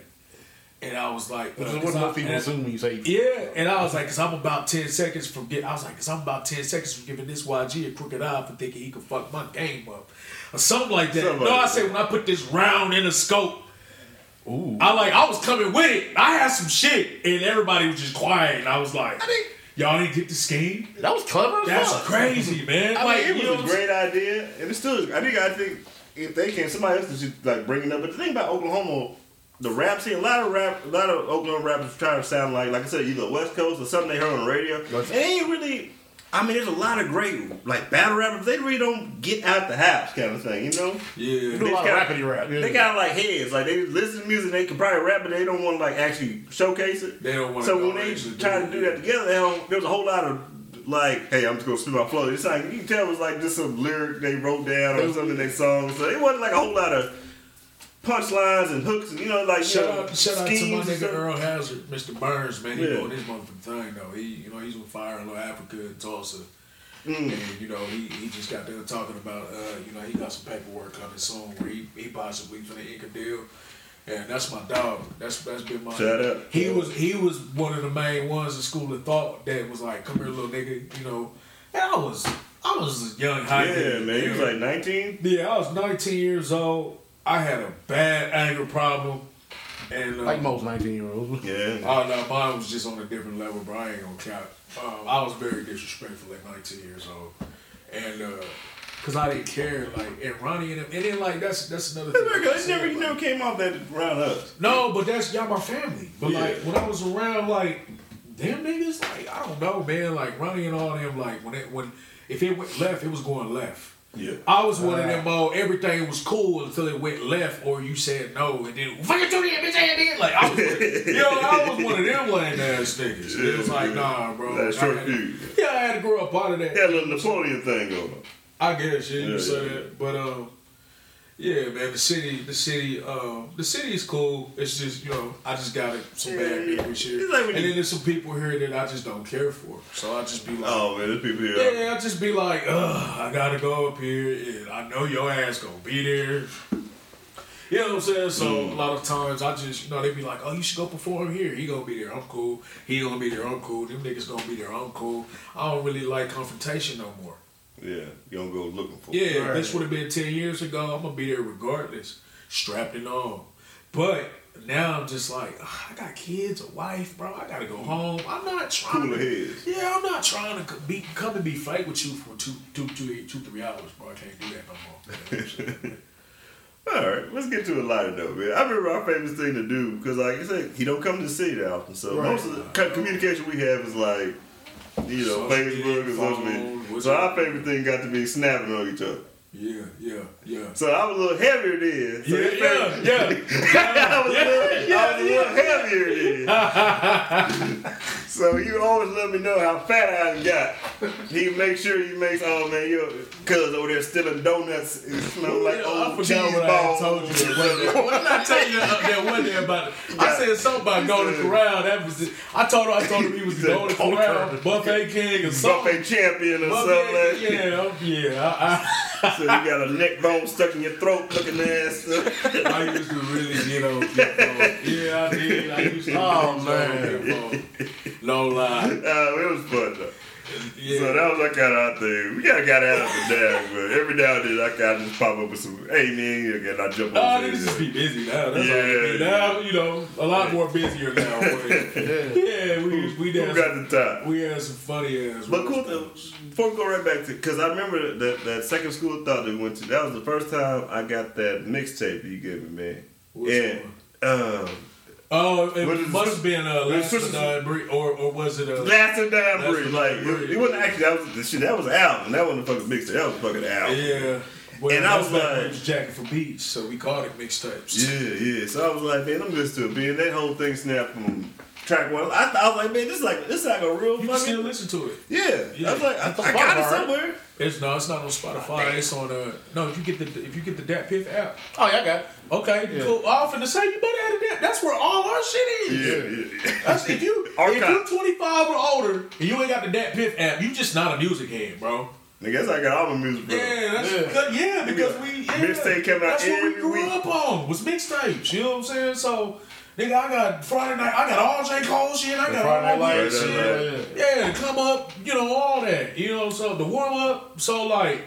And I was like, Which uh, is 'cause what I- most people assume when you say yeah, and I was like, cause I'm about ten seconds from get. I was like, cause I'm about ten seconds from giving this YG a crooked eye for thinking he could fuck my game up, or something like that. Something no, like I that. said when I put this round in a scope, Ooh. I like I was coming with it. I had some shit, and everybody was just quiet, and I was like, y'all didn't get the scheme. That was clever as That's fuck. crazy, man. I like, mean, it know was a great idea, and it's still. I think. I think if they can, somebody else is just like bringing it up. But the thing about Oklahoma, the rap scene, a lot of rap, a lot of Oklahoma rappers try to sound like, like I said, either West Coast or something they heard on the radio. It ain't really. I mean, there's a lot of great like battle rappers. They really don't get out the house, kind of thing. You know, Yeah. You do a They lot kinda- of rappity rap. Yeah. they got like heads. Like they listen to music, they can probably rap, but they don't want to like actually showcase it. They don't want to So when they try to do that together, they don't, there was a whole lot of like, hey, I'm just gonna spit my flow. It's like you can tell it was like just some lyric they wrote down or something in their song. So it wasn't like a whole lot of punchlines and hooks and you know like you Shout know, out, shout out to my nigga. Earl Hazard, Mr. Burns, man. He Yeah. doing his motherfucking thing though. He, you know, he's with Fire in Little Africa and Tulsa. Mm. And you know, he, he just got there talking about, uh, you know, he got some paperwork coming soon where he, he possibly finna ink a deal. And that's my dog. That's that's been my. Shout out. He was he was one of the main ones in school of thought that was like, come here, little nigga, you know. Man, I was I was young high Yeah, man. He was like 19. Yeah, I was 19 years old. I had a bad anger problem. And uh, Like most 19 year olds. Yeah. Oh no, mine was just on a different level, bro. I ain't gonna count. Um, I was very disrespectful at 19 years old, and uh, cause I didn't care, like, and Ronnie and them, and then like that's that's another thing. It like I never, like- never came off that around us. no, but that's y'all my family. But Yeah. like when I was around, like them niggas, like I don't know, man. Like Ronnie and all them, like when it when if it went left, it was going left. Yeah. I was one of them. Oh, everything was cool until it went left, or you said no, and then fucking do that, bitch, and then like I was, you know, I was one of them lame ass niggas. it was like, nah, bro. That short I had- Yeah, I had to grow up out of that. He had a little Napoleon thing going on. I guess yeah, you Yeah, can say yeah. that, but um, yeah, man, the city, the city, um, the city is cool. It's just you know, I just got some bad Yeah, memories here, like and you- then there's some people here that I just don't care for. So I just be like, Oh man, there's people here. yeah, I just be like, ugh, I gotta go up here, and I know your ass gonna be there. You know what I'm saying? So Mm. a lot of times I just, you know, they be like, oh, you should go perform here. He gonna be there. I'm cool. He gonna be there. I'm cool. Them niggas gonna be there. I'm cool. I don't really like confrontation no more. Yeah, you don't go looking for. Yeah, it. if this would have been ten years ago. I'm gonna be there regardless, strapped and all. But now I'm just like, ugh, I got kids, a wife, bro. I gotta go home. I'm not trying. Cooler to, heads. Yeah, I'm not trying to be come and be fight with you for two, two, two, two, three hours, bro. I can't do that no more. (laughs) All right, let's get to a lighter note, man. I remember our favorite thing to do because, like I said, he don't come to the city that often, so Right. most of the co- communication we have is like, you know, Facebook and social media. So our favorite thing got to be snapping on each other. Yeah, yeah, yeah. So I was a little heavier then. So Yeah, yeah, favorite- yeah. (laughs) I was, a little, I was a little heavier then. (laughs) so he would always let me know how fat I got. He make sure he makes, oh man, your cuz over there stealing donuts. It smell like oh, I old cheese forgot what I balls. told you. that one day. What did I tell you up there one day about? I said something about Golden Corral. That was. It. I told her. I told him he was the Golden Corral, Buffet King, or something. Buffet champion or something Buffet, like that. yeah, yeah. I, So you got a neck bone stuck in your throat looking ass. I, (laughs) I used to really get on Pitbull. Yeah, I did. I used to. Oh, really get on Pitbull. No lie. Uh, it was fun though. Yeah. So that was that kind of our thing. We gotta got out of the damn, but every now and then I kind of just pop up with some, hey man, again I jump on stage. just be busy now. That's all Yeah. Now, you know, a lot more busier now. (laughs) But yeah, we we Who got the time? We had some funny ass. But cool. though, Before we go right back to, because I remember that that second school thought that we went to. That was the first time I got that mixtape that you gave me, man. Which and um, Oh, it Was it must Swiss- have been uh, Last Swiss- Nine Bre- or or was it uh, Last and Down Last Bridge. Like it, it wasn't actually that was the shit. That was an album. That wasn't a fucking mixtape. That was a fucking album. Yeah. Well, And I was back like- it was Jacking for Beats, so we called it mixtapes. Yeah, yeah. So I was like, man, I'm listening to it, man. That whole thing snapped from track one. I, I was like, man, this is like this is like a real You can fucking. still listen to it. yeah. Yeah. I was like, I, It's I got it Spotify, right? Somewhere. It's no, it's not on Spotify. It's on uh no. If you get the if you get the Dat Piff app, Oh, yeah, I got it. okay, Yeah. cool. I often to say you better have that. That's where all our shit is. Yeah, yeah. That's if you (laughs) if you're 25 or older and you ain't got the Dat Piff app, you just not a music head, bro. I guess I got all my music from. Yeah, that's Yeah. Yeah, because we yeah, Mixtape came out That's what we grew week. up on was mixtapes. You know what I'm saying? So, nigga, I got Friday night. I got all J Cole shit. I got Friday all Night shit. yeah, come up, you know, all that. You know, so the warm up. So like,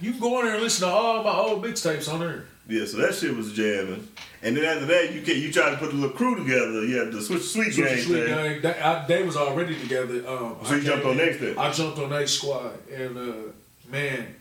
you can go in there and listen to all my old mixtapes on there. Yeah, so that shit was jamming. And then after that, you can you try to put the little crew together. You had the switch sweet Switch gang Sweet. Gang, they, I, they was already together. Um, So you jumped on next then? I jumped on H Squad, and uh, man,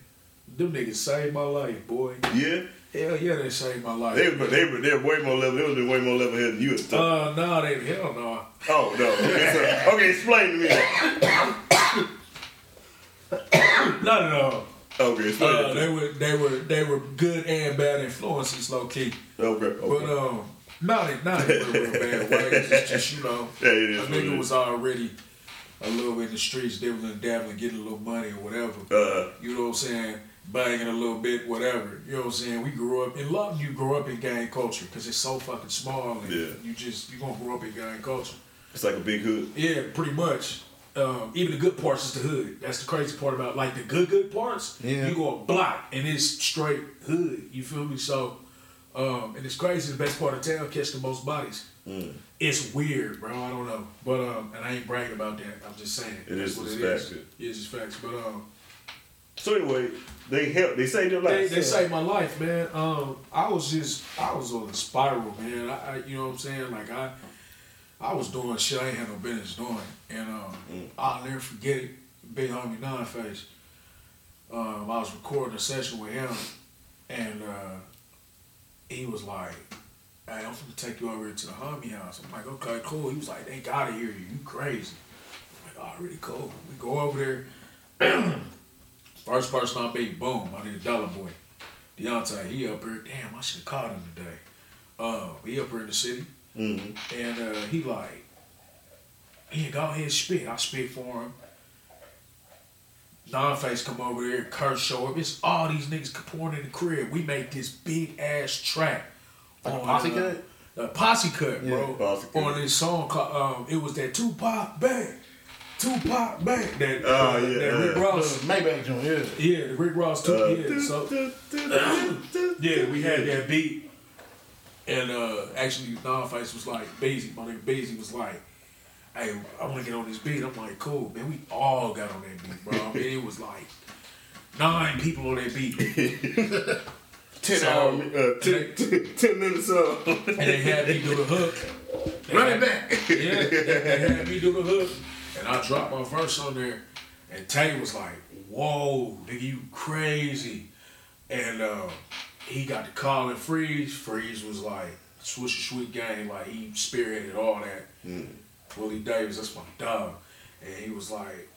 them niggas saved my life, boy. Yeah, Hell yeah, they saved my life. they were they were they were way more level. They was way more level headed than you. Uh, no, they hell no. oh no. Okay, so, okay, explain to me. (coughs) Not at all. Okay, explain Uh, they were they were they were good and bad influences, low key. Okay, But okay. um, not in not in a real, bad way. It's just you know, (laughs) Yeah, it is a it nigga was already a little in the streets, dibbling and dabbling, getting a little money or whatever. Uh, You know what I'm saying? Banging a little bit, whatever. You know what I'm saying? We grew up in love. You grow up in gang culture because it's so fucking small, and Yeah. you just you gonna grow up in gang culture. it's like a big hood. Yeah, pretty much. Um, even the good parts is the hood. That's the crazy part about like the good good parts. Yeah. You go a block and it's straight hood. You feel me? So, um, and it's crazy. The best part of town catch the most bodies. Mm. it's weird, bro. I don't know, but um, and I ain't bragging about that. I'm just saying It is what just it is. facts. It's just facts. But um, So anyway, they help. They saved your life. they saved my life, man. Um, I was just I was on a spiral, man. I, I you know what I'm saying? Like I I was doing shit I ain't had no business doing, and um, I'll never forget it. Big homie Nine Face. Um, I was recording a session with him, and uh, he was like, "Hey, I'm gonna take you over to the homie house." I'm like, "Okay, cool." He was like, "They gotta hear you. You crazy?" I'm like, "Already cool." We go over there. (clears throat) First person I beat, boom, I need a dollar boy. Deontay, he up here. Damn, I should have caught him today. Uh, he up here in the city, Mhm. and uh, he like, yeah, go ahead, spit. I spit for him. Non-face come over here, Kurt show up. It's all these niggas pouring in the crib. We make this big ass track. Like a on, posse uh, cut? A posse cut, Yeah, bro. posse cut. On this song called, um, it was that Tupac Back. Tupac Back. That, Oh, uh, yeah, that Rick. Ross. Maybach joint, yeah. Yeah, the Rick Ross too. Uh, yeah, so (laughs) yeah, we had that beat, and uh, actually, Non-Face was like, Basie, my nigga Basie was like, "Hey, I want to get on this beat." I'm like, "Cool, man." We all got on that beat, bro. I mean, it was like nine people on that beat, (laughs) Ten So- hour, uh, ten, ten, ten minutes up. and they had me do the hook. They Run it back. Yeah, they, they had me do the hook, and I dropped my verse on there, and Tay was like, "Whoa, nigga, you crazy," and uh, he got to call and Freeze. Freeze was like, "Swisher Sweet Gang," like he spearheaded all that. Willie Davis, that's my dog, and he was like,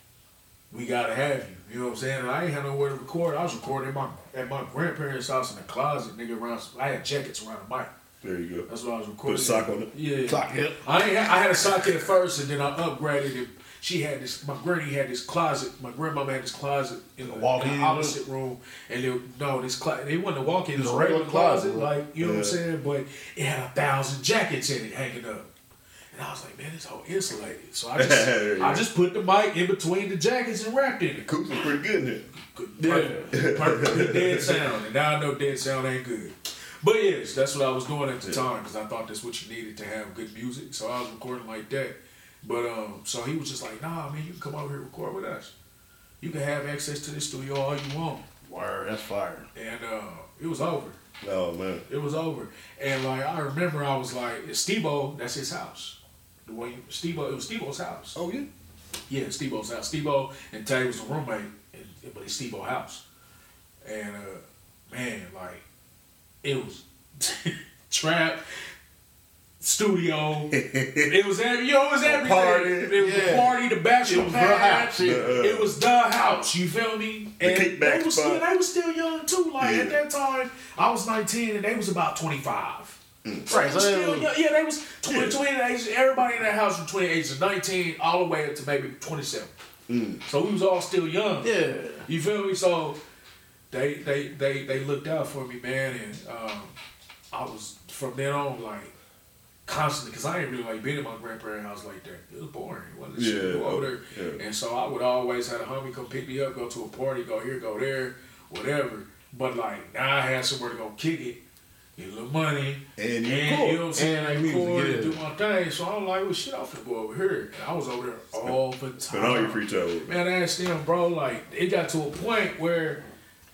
"We gotta have you." You know what I'm saying? And I ain't had nowhere to record. I was recording at my at my grandparents' house in the closet, nigga. Around, I had jackets around the mic. There you go. That's what I was recording. Put a sock on it. Yeah. Sock, yep. I ain't, I had a socket at first, and then I upgraded it. She had this. My granny had this closet. My grandmama had this closet in the, walk-in in the opposite room, and it, no, this closet. It wasn't a walk-in. It was a regular closet, like you know what I'm saying. But it had a thousand jackets in it hanging up, and I was like, man, this whole insulated. So I just, (laughs) you I just put the mic in between the jackets and wrapped it. The Coops is pretty good in here. Perfect. Perfect. (laughs) Dead sound. And now I know dead sound ain't good. But yes, that's what I was doing at the time because I thought that's what you needed to have good music. So I was recording like that. But um, so he was just like, nah, man, you can come over here and record with us. You can have access to the studio all you want. Word, that's fire. And uh, it was over. Oh man. It was over. And like I remember I was like, Steve-O, that's his house. The one Steve-O, it was Steve-O's house. Oh, yeah? Yeah, Steve-O's house. Steve-O and Tay was a roommate, and, but it's Steve-O house. And uh, man, like it was (laughs) trap studio. (laughs) it was every, you know, it was everything. party. It was the party, the bachelor It was the pad. house. Uh, It was the house. You feel me? And kickback they was still, they was still young too. Like Yeah. at that time, I was nineteen and they was about twenty five. Right, so still they young. Yeah, they was 20, Yeah. 20 the age. Everybody in that house was between the ages of 19 all the way up to maybe 27. So we was all still young. yeah. You feel me? So they they they they looked out for me, man, and um, I was from then on like constantly because I ain't really like being in my grandparents' house like that. It was boring. It wasn't shit to Yeah, go over there. yeah. And so I would always have a homie come pick me up, go to a party, go here, go there, whatever. But like now I had somewhere to go kick it, get a little money, And you and record. you know what I'm saying, And I music, record and yeah. do my thing. So I'm like, well, shit, I'm finna go over here. And I was over there all the time. Spend all your free time. Man, I asked them, bro, like, it got to a point where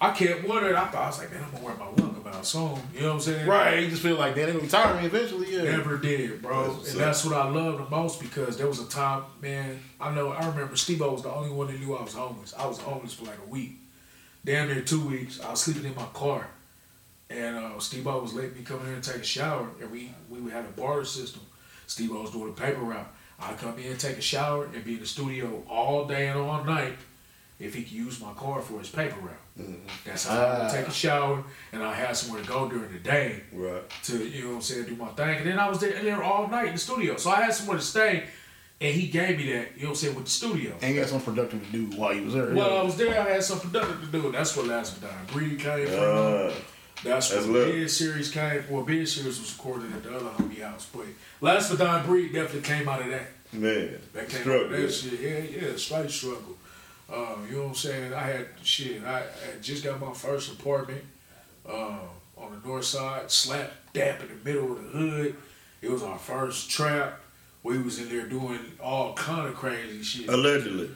I kept wondering. I thought, I was like, man, I'm gonna wear my walkabout soon. You know what I'm saying? Right, you just feel like that. They're going to retire me eventually, yeah. Never did, bro. That's and that's what I love the most because there was a time, man, I know, I remember Steve was the only one that knew I was homeless. I was homeless for like a week. Damn near two weeks. I was sleeping in my car. And uh, Steve was letting me come in and take a shower. And we, we had a barter system. Steve was doing a paper route. I'd come in, take a shower, and be in the studio all day and all night if he could use my car for his paper route. That's how I would take a shower, and I had somewhere to go during the day Right. to you know what I'm saying, do my thing. And then I was there, there all night in the studio. So I had somewhere to stay and he gave me that, you know what I'm saying, with the studio. And you got some productive to do while you was there. While yeah. I was there, I had something productive to do. That's where Last Dying Breed came from. Uh, That's where That's the bid series came. from. Well, bid series was recorded at the other homie house, but Last for Dying Breed definitely came out of that. man. That came Struggle. out of that shit. Yeah, yeah, straight struggle. Um, you know what I'm saying? I had shit. I, I just got my first apartment um, on the north side, slap dap in the middle of the hood. It was our first trap. We was in there doing all kind of crazy shit. Allegedly.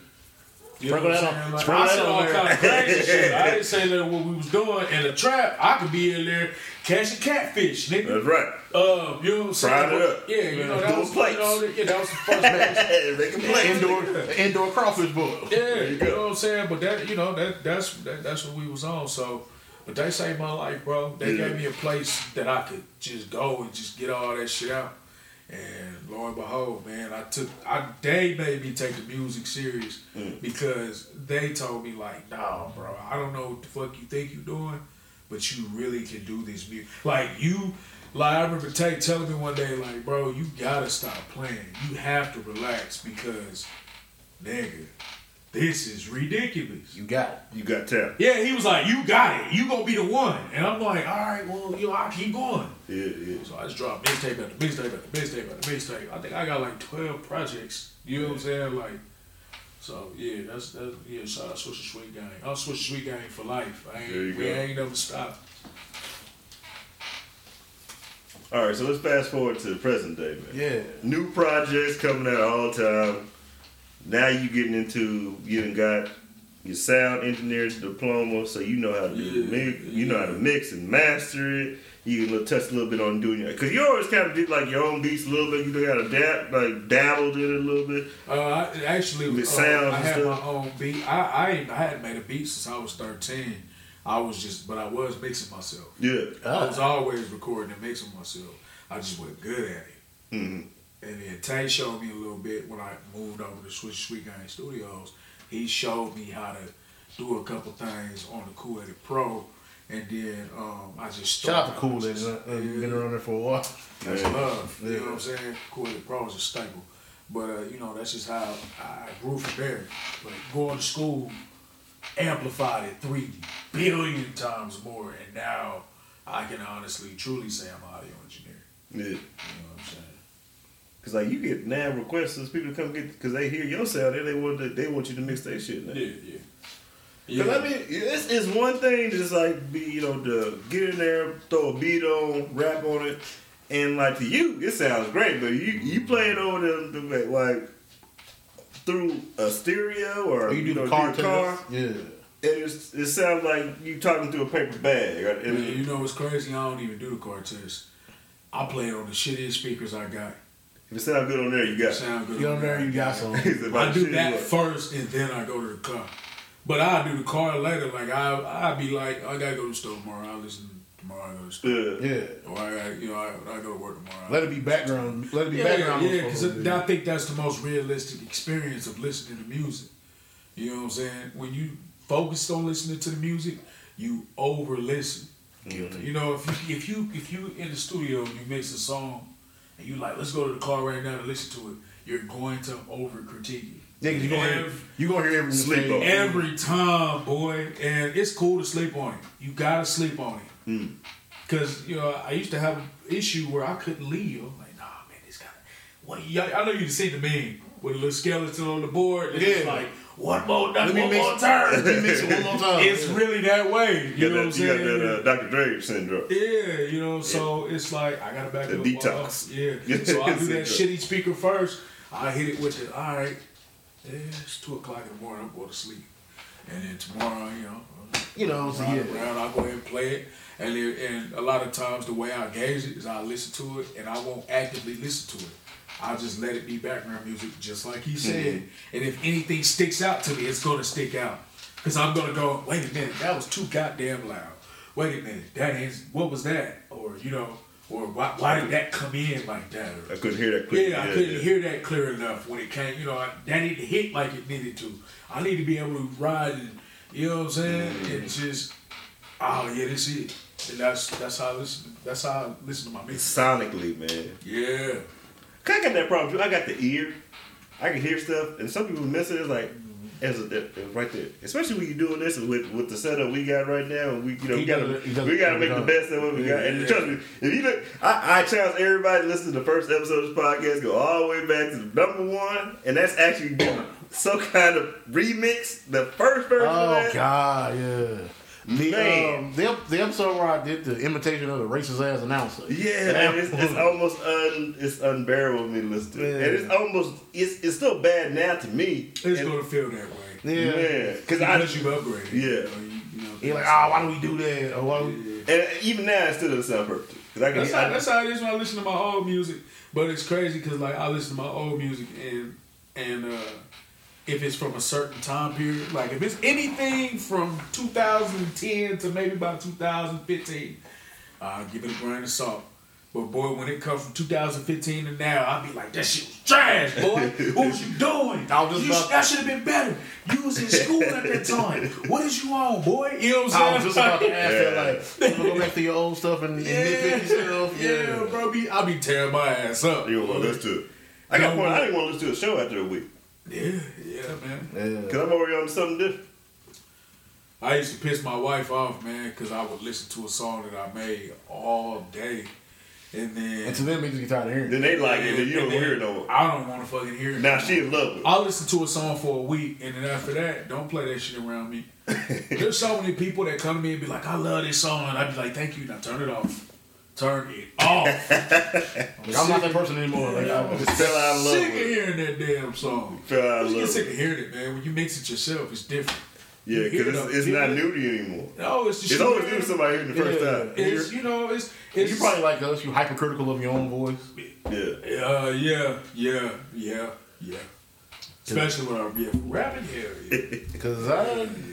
You know what that I'm on- saying? Like, I that said all kind of crazy (laughs) shit. I didn't say that what we was doing in the trap. I could be in there catching catfish, nigga. That's right. Um, you know what I'm saying? Frying it up. Yeah, you know that was plates. You know, yeah, that was the first (laughs) place. Making plays. Indoor, indoor crawfish boil. Yeah, you, know what I'm saying. But that, you know, that that's that, that's what we was on. So, but they saved my life, bro. They Yeah. gave me a place that I could just go and just get all that shit out. And lo and behold, man, I took. I they made me take the music serious because they told me like, nah, bro, I don't know what the fuck you think you're doing, but you really can do this music. Like you. Like I remember Tate telling me one day, like, bro, you gotta stop playing. You have to relax because, nigga, this is ridiculous. You got it. You got tapped. Yeah, he was like, you got it. You gonna be the one. And I'm like, all right, well, you know, I'll keep going. Yeah, yeah. So I just dropped mixtape after mixtape after mixtape after mixtape. I think I got like 12 projects. You know what I'm saying? Like, so yeah, that's that's yeah. Shout out Swisher Sweet Gang. I'm Swisher Sweet Gang for life. I ain't we go. ain't never stopped. All right, so let's fast forward to the present day, man. Yeah. New projects coming out all the time. Now you getting into you done got your sound engineer diploma, so you know how to do Yeah, mix, you know how to mix and master it. You can touch a little bit on doing it because you always kind of did like your own beats a little bit. You know how to dab, like dabbled in it a little bit. Uh, I, actually, With uh, sounds I and had stuff? my own beat. I, I I hadn't made a beat since I was 13. I was just, but I was mixing myself. Yeah, I was always recording and mixing myself. I just wasn't good at it. hmm And then Tay showed me a little bit when I moved over to Swisher Sweet Gang Studios. He showed me how to do a couple things on the Cool Edit Pro. And then um, I just Shout out to Cool Lady. Uh, Yeah. Been around there for a while. That's Yeah. love. You Yeah. know what I'm saying? Cool Edit Pro is a staple. But, uh, you know, that's just how I grew from there. But going to school amplified it three billion times more. And now I can honestly, truly say I'm an audio engineer. yeah. You know what I'm saying? Cause like you get now requests as people to come get because they hear your sound and they want to, they want you to mix their shit. Now. Yeah, yeah. Cause I mean, it's, it's one thing to just like be, you know, to get in there, throw a beat on, rap on it, and like to you, it sounds great. But you you play it over the, the like through a stereo or Or you do know, the car car, test. Yeah. and it's, it sounds like you talking through a paper bag. Right? And- Man, you know what's crazy? I don't even do the car test. I play it on the shittiest speakers I got. if it sounds good on there, you got. it. Sound good. You on there, you got some. (laughs) It's about I do shit that work. first, and then I go to the car. But I do the car later. Like I, I be like, I gotta go to the store tomorrow. I will listen tomorrow. I go to the store. Yeah. Yeah. Or I, got, you know, I, I go to work tomorrow. Let it be background. Let it be yeah, background. yeah, noise because for a I bit. think that's the most realistic experience of listening to music. You know what I'm saying? When you focus on listening to the music, you over listen. Mm-hmm. You know, if you if you if you in the studio and you mix a song and you like, let's go to the car right now to listen to it, you're going to over critique it. Yeah, you gonna hear you gonna hear every Sleep on. Every time, boy, and it's cool to sleep on it. You gotta sleep on it. Mm. Cause you know, I used to have an issue where I couldn't leave. I'm like, nah, man, this guy. What? I know you seen the meme with a little skeleton on the board. It's Yeah. like one more, one more, turn. (laughs) Let me mix it one more time. it's Yeah. really that way. You You know got what I'm that, you got that uh, Dr. Dre syndrome. Yeah, you know, so it's like I gotta back The it up. detox. Yeah. (laughs) So I do that shitty speaker first. I hit it with the all right. Yeah, it's two o'clock in the morning. I'm going to sleep. And then tomorrow, you know, You know, so around, yeah. around, I'll go ahead and play it. And then, and a lot of times the way I gauge it is I listen to it and I won't actively listen to it. I'll just let it be background music, just like he said. Mm-hmm. And if anything sticks out to me, it's gonna stick out. Cause I'm gonna go, wait a minute, that was too goddamn loud. Wait a minute, that is what was that? Or you know, or why, why did that come in like that? Or, I couldn't hear that clear. yeah, I couldn't hear that clear enough when it came. You know, I, that to hit like it needed to. I need to be able to ride and, you know what I'm saying? Mm. And just, oh yeah, this it. And that's that's how I listen. That's how I listen to my music. Sonically, man. Yeah, I got that problem too. I got the ear. I can hear stuff, and some people miss it. It's like, as a, right there. Especially when you're doing this with with the setup we got right now. We you know we gotta it- he we gotta make the best of what we got. And Yeah. trust me, if you look, I, I challenge everybody to listen to the first episode of this podcast. Go all the way back to the number one, and that's actually some kind of remix. The first version. of Oh. God, yeah. The, Man. um, the, the episode where I did the imitation of the racist ass announcer. Yeah, man, it's, it's almost un, it's unbearable for me to listen to, it. and it's almost it's it's still bad now to me. It's And- gonna feel that way. Yeah. yeah, because I Because you've upgraded. Yeah. You know, you, you know, You're like, oh, why don't we do that? Or why we... and even now it still doesn't sound perfect. Because I can, That's I, how, that's how it is when I listen to my old music. But it's crazy because like I listen to my old music and and uh, if it's from a certain time period, like if it's anything from 2010 to maybe about 2015, I'll give it a grain of salt. But boy, when it comes from 2015 to now, I'll be like, that shit was trash, boy. (laughs) what was you doing? I was You that should have been better. You was in school at that time. What is you on, boy? You know what I'm saying? I was just about to ask Yeah. that, like, (laughs) you go back to your old stuff and, and nitpick yourself. yeah, bro. Be, I'll be tearing my ass up. you don't want to listen to it. I got No, point. I didn't want to listen to a show after a week Yeah, yeah, man. Yeah. because I'm already on something different. I used to piss my wife off, man, because I would listen to a song that I made all day, and then And to them, they just get tired of hearing Then it. they like it, and, you don't then hear it no more. I don't want to fucking hear it. Now she in love with it. I'll listen to a song for a week, and then after that, don't play that shit around me. (laughs) There's so many people that come to me and be like, "I love this song," and I'd be like, "Thank you." Now turn it off. Turn it off. Like, I'm (laughs) not that person anymore. Like, I, Just fell out of love sick of with it. hearing that damn song. Fell out of You get sick of hearing it, man. When you mix it yourself, it's different. Yeah, because it, it's, it's not new to you anymore. No, it's just It's always new to somebody hearing the first Yeah. time. It's you know, it's it's you probably like us. You hypercritical of your own voice. Yeah. Uh, yeah, yeah, yeah, yeah. Especially when I'm yeah, rapping here. Yeah. (laughs) Because I,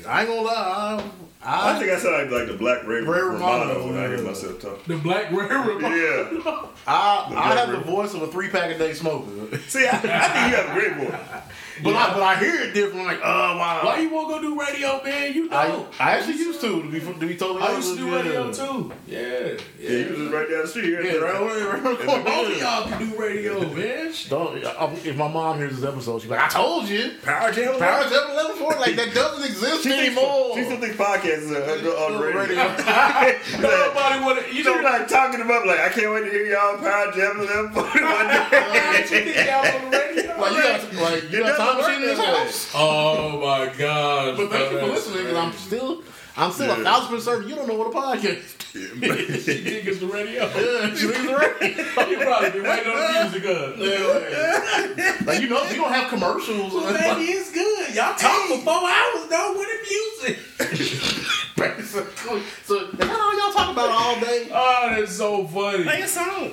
I ain't gonna lie. I, I I, think I sound like, like the Black Ray Ray Romano, Romano, when I hear myself talk. The Black Railroad. Yeah. I, I have the voice of a three pack a day smoker. See, I, I think you have a great voice. But, I, but I hear it different. Like, uh, oh, wow. Why you won't go do radio, man? You know. I, I actually used to, to be, to be totally I used to do with you. radio too. Yeah, Yeah, yeah. you was just right down the street here. Yeah, right away, right away. Both of y'all can do radio, man. (laughs) Don't, I- if my mom hears this episode, she's like, I told you. Power Channel. Power 711 like that doesn't exist She thinks, anymore. she still thinks podcasts are (laughs) on the radio. Radio. (laughs) Nobody want to. You You know. know, like talking about like I can't wait to hear y'all Power Jam and them one Why you think y'all on the radio? Like you got, like you got time doesn't machine in this work that way. house. Oh my god! But thank you for listening, because I'm still, I'm still a Yeah. thousand percent certain you don't know what a podcast. is. (laughs) (laughs) She think it's the radio. Yeah, she leaves the radio. (laughs) You probably been waiting on the music up. Yeah. Like you know, you don't have commercials. Well, maybe it's good. Y'all talk for four hours, though, with the music. so, so is that all y'all talk about all day? Oh, that's so funny. Play a song.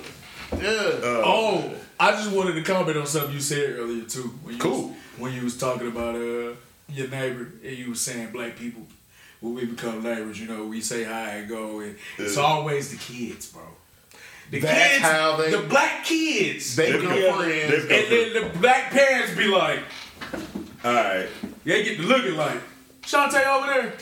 Yeah. Oh, I just wanted to comment on something you said earlier too. When you Cool. Was, when you was talking about uh your neighbor and you was saying black people when we become neighbors, you know, we say hi and go, and it's always the kids, bro. The That's kids, how they- the black kids, They They become become- friends. they and become then the black parents be like, All right. they get to looking like, Shantae over there.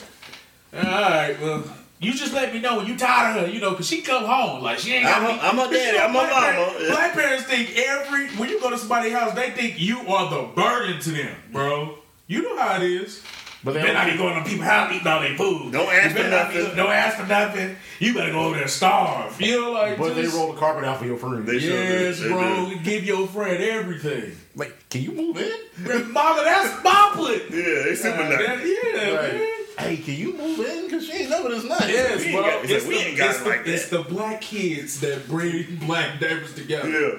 All right, well, you just let me know when you tired of her, you know, cause she come home like she ain't got I'm me. a- I'm a daddy, I'm a black mama. parents- Black parents think every when you go to somebody's house, they think you are the burden to them, bro. You know how it is. But they better not be don't, going to people's house eating all their food. Don't ask for better not be- nothing. Don't ask for nothing. You better go over there and starve. You know, like but they roll the carpet out for your friend. They- sure Yes, do. They bro. do. Give your friend everything. like, can you move in? Mama, that's Bopplet. Yeah, they super Uh, nice. that- yeah, Right. man. Hey, can you move in? Because she ain't never this nice. Yes, We bro. got- it's it's like, we the, ain't got it's it the- like. It's the black kids that bring black neighbors together. Yeah.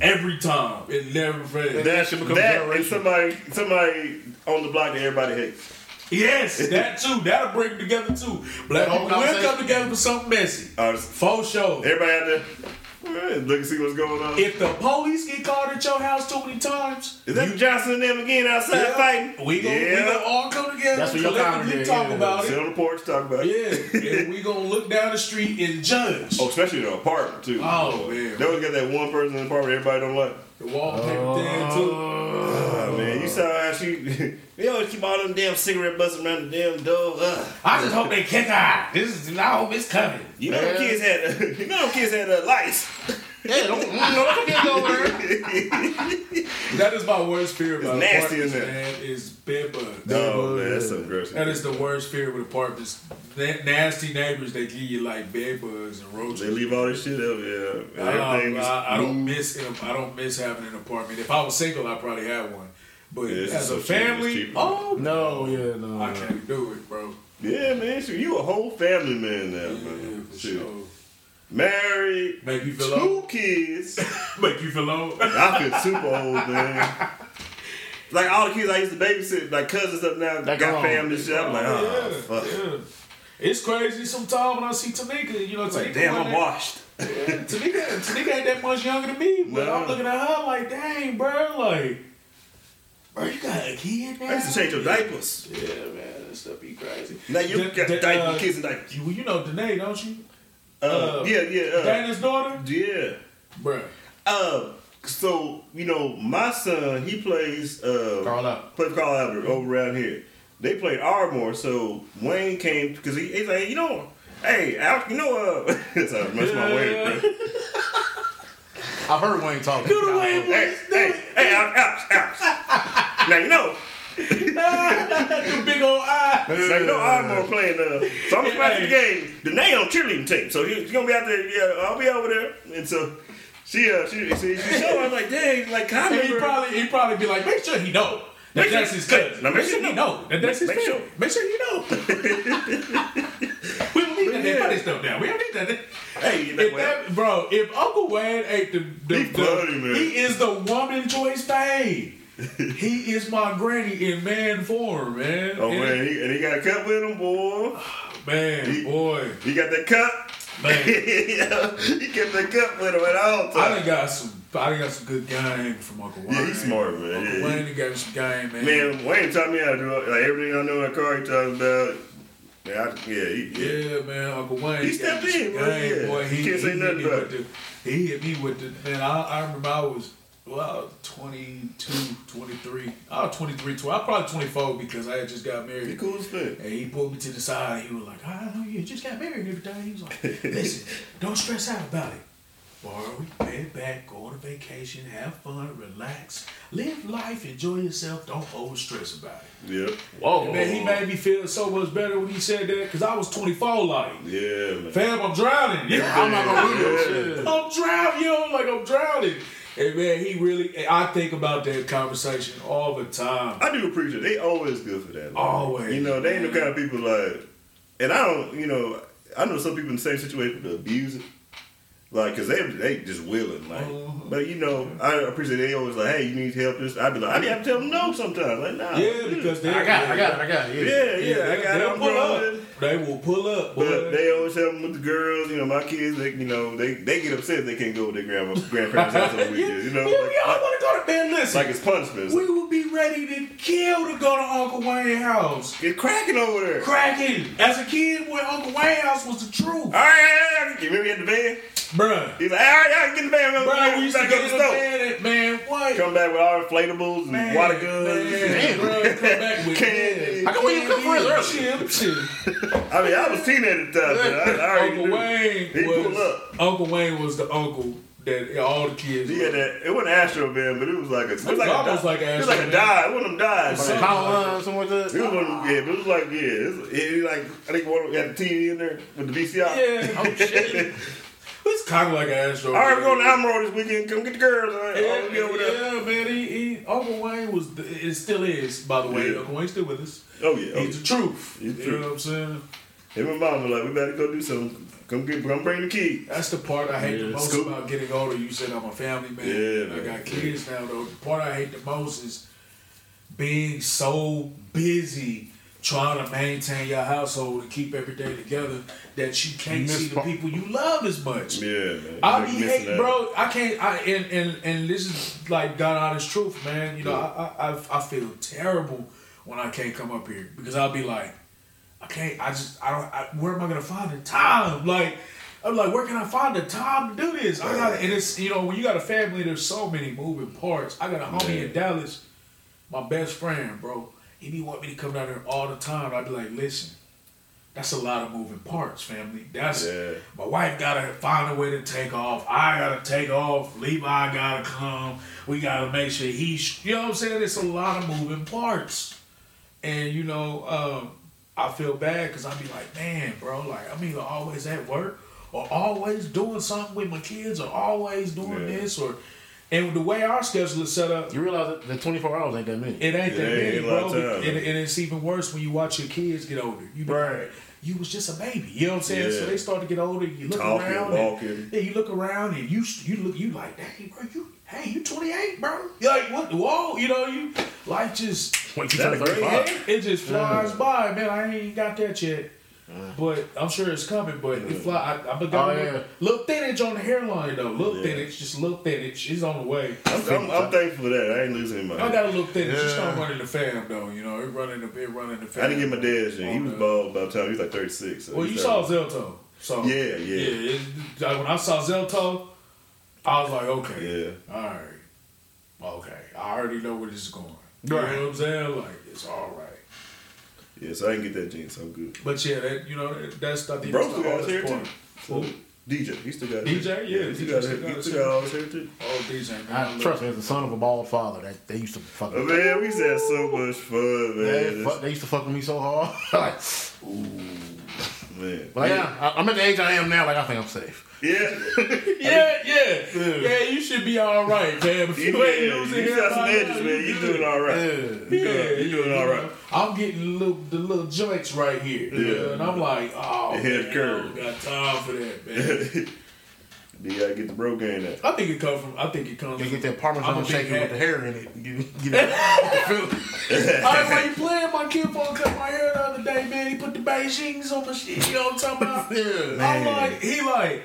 Every time. It never fails. That shit becomes That and somebody somebody on the block that everybody hates. Yes, that too. That'll bring them together too. Black people will come together for something messy. Uh, it's- For sure. everybody out there eh, look and see what's going on. If the police get called at your house too many times, Is that Johnson and them again outside yeah, fighting? we gonna, we gonna all come together That's what your collectively comment talk is, about Sit it. on the porch, talk about it. Yeah, (laughs) and we gonna look down the street and judge. Oh, especially in an apartment too. Oh, man. They always got that one person in the apartment everybody don't like. The wallpaper there too. Oh man, you saw how she they always keep all them damn cigarette butts around the damn door. Ugh. I just hope they kick her. This is I hope it's coming. You know them kids had (laughs) you know them kids had uh, lights. (laughs) Yeah, don't, you know, don't get over there. (laughs) That is my worst fear about It's nasty, apartments, isn't it? man. Is bed bugs. Oh man, that's so gross. That is the worst fear with apartments. Na- nasty neighbors that give you like bed bugs and roaches. They leave all this shit up, yeah. Everything is I, I don't blue. miss I don't miss having an apartment. If I was single, I probably had one. But Yeah, it's as so a cheap, family, cheap. oh No, yeah, no. I can't do it, bro. Yeah, man. So you a whole family man now, Yeah, man. for sure. Married, Make you feel two old. kids. (laughs) Make you feel old. I feel super old, man. Like all the kids I used to babysit, like cousins up now, They got grown. family shit. I'm like, oh, yeah, fuck. yeah. It's crazy sometimes when I see Tanika. You know, It's Tanika, like, damn, I'm that- washed. Yeah, (laughs) Tanika, Tanika ain't that much younger than me, but No. I'm looking at her like, dang, bro, like, bro, you got a kid now. I used to change your diapers. Yeah, man, that stuff be crazy. Now you Da- got da- diaper uh, kids and diapers. You, you know Danae, don't you? Uh, uh, yeah, yeah, uh, Dana's daughter, yeah. bro. Uh, so you know, my son he plays uh Carl out. plays Carl Albert over around here. They played Ardmore, so Wayne came because he, he's like, you know, hey, Al, you know, uh, (laughs) that's how much my Wayne. bro. I've heard Wayne talk. Do the Wayne Hey, hey, hey, Al, Alex, Alex. now you know, the big old eye. now you know Ardmore playing. Uh, so I'm watching the game. The name on cheerleading team, so he, he's gonna be out there. Yeah, I'll be over there, and so. She uh she she, she showed I was like dang like I And he probably he probably be like, make sure he know. That Make sure- that's his cousin. Now, make Make sure sure he you know. That that's his Make cousin. sure. Make sure you know. (laughs) we don't need that Yeah. funny stuff now. We don't need that. hey you know, If that, bro, if Uncle Wayne ain't the, the, He the- funny, man. he is the woman choice fade. (laughs) he is my granny in man form, man. oh And- man he, and he got a cup with him boy (sighs) man, He- boy, he got that cup man. (laughs) he kept that cup with him at all I times done got some. I done got some good game from Uncle Wayne. Yeah, he's smart, man. Uncle Yeah, Wayne done got some game, man. Man, Wayne taught me how to do it. Like everything I know in the car, he talks about. Man, I, yeah, he, yeah. Yeah, man, Uncle Wayne. He stepped in, game, yeah. boy. He, You can't he say nothing about the, He hit me with the man. I, I remember I was well, I 22, 23. I was 23, 20. I was probably 24 because I had just got He married. cool as fuck. And he pulled me to the side. He was like, I know you just got married and everything. He was like, (laughs) listen, don't stress out about it. Borrow, pay it back, go on a vacation, have fun, relax, live life, enjoy yourself. Don't over stress about it. Yep. Whoa. Man, he made me feel so much better when he said that because I was 24 like, Yeah, man. fam, I'm drowning. Yeah, I'm not gonna read that shit. I'm drowning, yo, like I'm drowning. And man, he really, I think about that conversation all the time. I do appreciate it. They always good for that. man. Always, You know, they ain't the kind of people like, and I don't, you know, I know some people in the same situation that abuse it. Like, cause they they just willing, like. Mhm. But you know, I appreciate they always like, hey, you need help. This, I'd be like, I be have to tell them no sometimes. Like, nah. Yeah, because they, I got it. I got it. I got it. Yeah, Yeah. yeah, I got it. I'm pull growing. up. They will pull up, boy. But they always help them with the girls. You know, my kids, they, you know, they, they get upset if they can't go with their grandma, grandparents' house on the. You know, (laughs) yeah, like, we all want to go to bed. Listen, like it's punishment. we will be ready to kill to go to Uncle Wayne's house. It's cracking over there. Cracking. As a kid, when Uncle Wayne's house was the truth. All right, all right, you remember he had the van? Bruh. He's like, all right, all right, get in the van. Bro, we used to gotta get the bed, man. What? Come back with all inflatables and Man, water guns. Man, bro, come back with Candy. How come we didn't come for us Chip, chip. I mean, I was teenager at the time. but I, I already Uncle knew. Wayne He pulled was up. Uncle Wayne was the uncle that all the kids. Yeah, had that. It wasn't Astro van, but it was like a. It was was like almost a, like di- an It was like Astro a van. die. One of them dies. Something man. Power line, something like It was one of them, yeah, but it was like yeah, it was, it, it like I think one of them had the TV in there with the VCR. Yeah. Oh shit. (laughs) It's kind of like an Astro. All right, we're going to Alamo this weekend. Come get the girls. All right, Yeah, oh, we over there. yeah, man. He, he, Uncle Wayne was. It still is, by the way. Yeah. Uncle Wayne's still with us. Oh yeah, oh, He's the truth. He's the you know what I'm saying? Him and mom were like, we better go do something. Come get, come bring the key. That's the part I hate the most scoop. about getting older. You said I'm a family man. Yeah, I got kids now though. The part I hate the most is being so busy trying to maintain your household and keep everything together that you can't Miss see the people you love as much. Yeah, man. I Like be missing hating, bro. I can't. I and and and this is like God honest truth, man. You know, I, I I I feel terrible when I can't come up here because I'll be like, I can't. I just I don't. I, where am I gonna find the time? Like. I'm like, where can I find the time to do this? I got and it's you know when you got a family, there's so many moving parts. I got a homie in Dallas, my best friend, bro. He be want me to come down there all the time. I'd be like, listen, that's a lot of moving parts, family. That's Yeah. my wife gotta find a way to take off. I gotta take off. Levi gotta come. We gotta make sure he's. You know what I'm saying? It's a lot of moving parts, and you know, um, I feel bad because I'd be like, man, bro, like I'm either always at work or always doing something with my kids or always doing Yeah. this or. And the way our schedule is set up, You realize that the 24 hours ain't that many. it ain't that Yeah, many, ain't a lot bro. and, and it's even worse when you watch your kids get older. You be Right. you was just a baby. You know what I'm saying? So they start to get older. You look Talking, around. and- walking. yeah, you look around and you you look you like, dang, bro, you hey, you 28, bro. You like what? The whoa, you know you life just Wait, you That turn a great 35. age? it just flies by, man. I ain't got that yet. Uh. But I'm sure it's coming. But it fly. I, I Oh, yeah. little, thinnage on the hairline though. Little Yeah. thinnage, just little thinnage. It's on the way. I'm, I'm, I'm thankful for that. I ain't losing my. I got a little thinnage. Just Yeah. start running the fam though. You know, it running the it running the fam. I didn't get my dad's yet. He was bald by the time he was like 36. So Well, you saw Zelto. So Yeah, yeah. yeah. it- like, when I saw Zelto, I was like, okay. Yeah. All right. Okay. I already know where this is going. You Right. know what I'm saying? Like, it's all right. Yeah, so I didn't get that gene, so I'm good. But yeah, that, you know, that- that's I think Bro still the got his hair too. part. So, DJ, he still got DJ? hair. Yeah, he still got, still hair. he still got all his hair too. Oh, DJ, man. I, trust me, as the son of a bald father, that they used to fuck Oh, with man, we used to have so much fun, They, man. fuck, they used to fuck with me so hard. (laughs) like, man. but yeah, I, I'm at the age I am now. Like I think I'm safe. Yeah. (laughs) Yeah, yeah, yeah. yeah. You should be all right, man. If you yeah. ain't losing You got some edges, man. You good. doing all right. Yeah. Yeah, You doing all right. I'm getting the little, the little joints right here. Yeah. And I'm like, oh, The head man, curve. I don't got time for that, man. (laughs) you gotta get the bro game out. I think it comes from. I think it comes. You from, get that I'm a parmesan big shaker with the hair in it. Get, get it. All right, while you playing, my kid phone cut my hair the other day, man. He put the Beijings on my shit. You know what I'm talking about? (laughs) Yeah. I'm like, he like,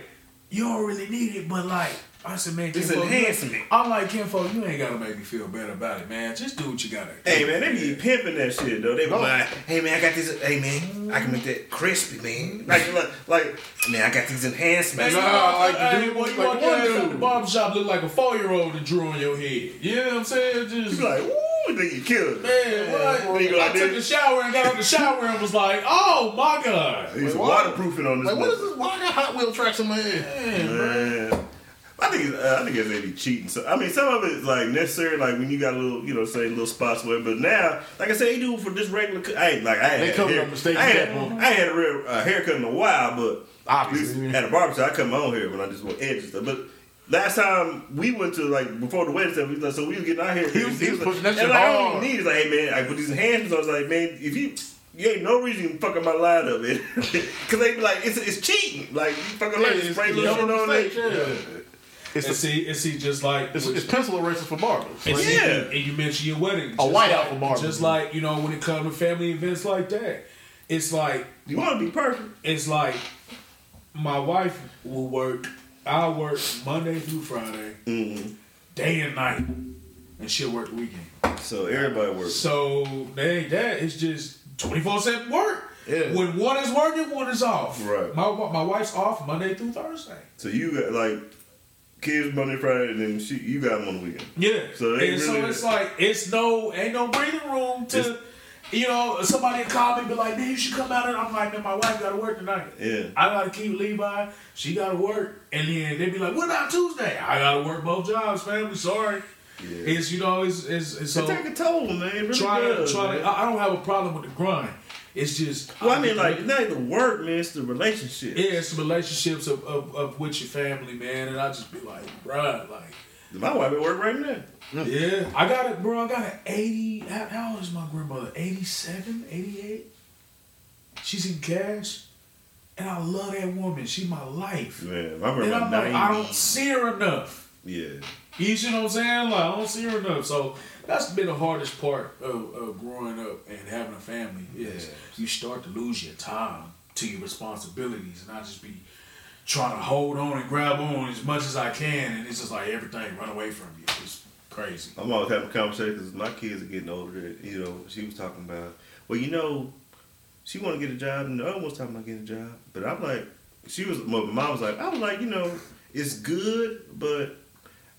you don't really need it, but like, I said, man, It's Kinfolk, you- enhancement. I'm like, Kinfolk, you ain't gotta make me feel better about it, man. Just do what you gotta. Hey man, they be pimping that shit though. They be No. like, "Hey man, I got this. Hey man, I can make that crispy, man. Mm-hmm. Like, like, like man, I got these enhancements. you Nah, walk, like hey, the dude- boy, you like walk the one in dude. the barbershop, look like a four year old that drew on your head. You know what I'm saying? Just be like, "Woo, nigga, you killed." Man, what? Then you go I like took a shower and got out the shower and was like, oh my god. He's Wait, what? waterproofing on this. Like, what is this? Why I got Hot Wheel tracks in my head? Man. I think it's, uh, I think it's maybe cheating. So I mean, some of it is like necessary, like when you got a little, you know, say little spots where. But now, like I said, he do it for just regular. cut- I ain't like I ain't They had cover hair, up mistakes I at ain't. I had a real uh, haircut in a while, but Obviously. at a barbershop, I cut my own hair when I just want edges stuff. But last time we went to like before the wedding stuff, we like, so we was getting out here. He was- he was pushing that and shit like, I don't hard. even need. He's like, hey man, I put these enhancements. I was like, man, if you. You ain't no reason you fucking my line up, man. (laughs) Cause they be like, it's, it's cheating. Like, you fucking Yeah, like it's- spray it's lotion on it. yeah. It's, And the, see, and see, just like it's, with- it's pencil erasers for barbers. and, Like, Yeah. and you mentioned your wedding, A just whiteout like, for barbers. Just like you know, when it comes to family events like that, it's like You want to be perfect. it's like my wife will work. I work Monday through Friday, Mm-hmm. day and night, and she'll work the weekend. So everybody works. So they ain't that. It's just twenty four seven work. Yeah. When one is working, one is off. Right. My my wife's off Monday through Thursday. So you got like kids Monday, Friday, and then she, you got them on the weekend. Yeah. So and so it's like it's no ain't no breathing room to you know, somebody will call me and be like, man, you should come out and I'm like, man, my wife gotta work tonight. Yeah. I gotta keep Levi, she gotta work. And then they be like, what about Tuesday? I gotta work both jobs, family. Sorry. Yeah. It's you know, it's it's, it's so it take a toll, man. It really try does, try man. to I I don't have a problem with the grind. It's just Well, I mean, like, it's not the work, man. It's the relationship. yeah, it's the relationships of, of, of with your family, man, and I just be like, bruh, like My wife at work right now. Yeah, I got it, bro. I got an 80. How, how old is my grandmother? 87, 88? She's in cash. And I love that woman. She's my life. Man, my And I'm like, I don't see her enough. Yeah. You see what I'm saying? Like, I don't see her enough. So that's been the hardest part of, of growing up and having a family is you start to lose your time to your responsibilities. And I just be trying to hold on and grab on as much as I can. And it's just like everything run away from you. It's crazy. I'm always having conversations. my kids are getting older. You know, she was talking about, well, you know, she want to get a job, and the other one's talking about getting a job. But I'm like, she was, my mom was like, I was like, you know, it's good, but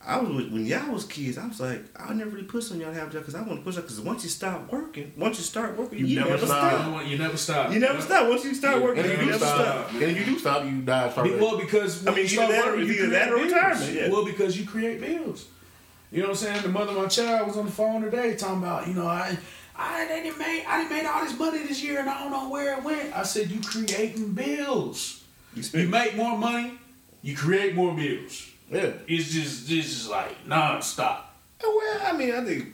I was when y'all was kids. I was like, I never really push on y'all to have a job because I want to push up because once you stop working, once you start working, you, never, stop. You never stop. You never stop. Once you start working, And if you you do never stop, stop. and if you do stop, you die. Start Be- well, because when I mean, you either start that working, you either create that or retirement, yeah. Well, because you create bills. You know what I'm saying? The mother of my child was on the phone today talking about, you know, I, I didn't make, I didn't make all this money this year and I don't know where it went. I said, you creating bills. You You make more money, you create more bills. Yeah. It's just it's just like nonstop. Well, I mean, I think.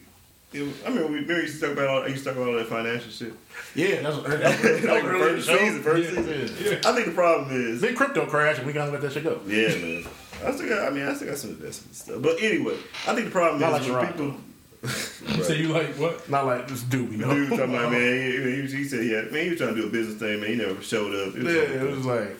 Was- I mean, we remember used to talk about all, I used to talk about all that financial shit. Yeah, that's (laughs) that, that, that Like was the really first the show. season, first yeah, season. Yeah. I think the problem is, Big crypto crash, and we gotta let that shit go. yeah, man. I still got. I mean, I still got some investment stuff. But anyway, I think the problem Not is like when Gerard. people. (laughs) So you like what? Not like this dude, you The know. dude talking about (laughs) man, he, he, he said he had, man, he was trying to do a business thing, man. He never showed up. It was Yeah, like, it was like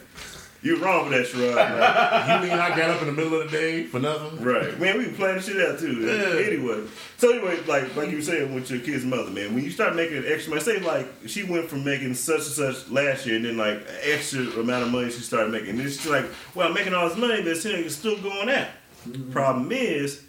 you were wrong with that, Sherrod. man. (laughs) you mean I got up in the middle of the day for nothing? Right, man. We playing shit out too. Yeah. Anyway, so anyway, like like you were saying with your kid's mother, man. When you start making an extra money, say like she went from making such and such last year, and then like an extra amount of money she started making. And it's like, well, I'm making all this money, but it's still going out. Mm-hmm. Problem is,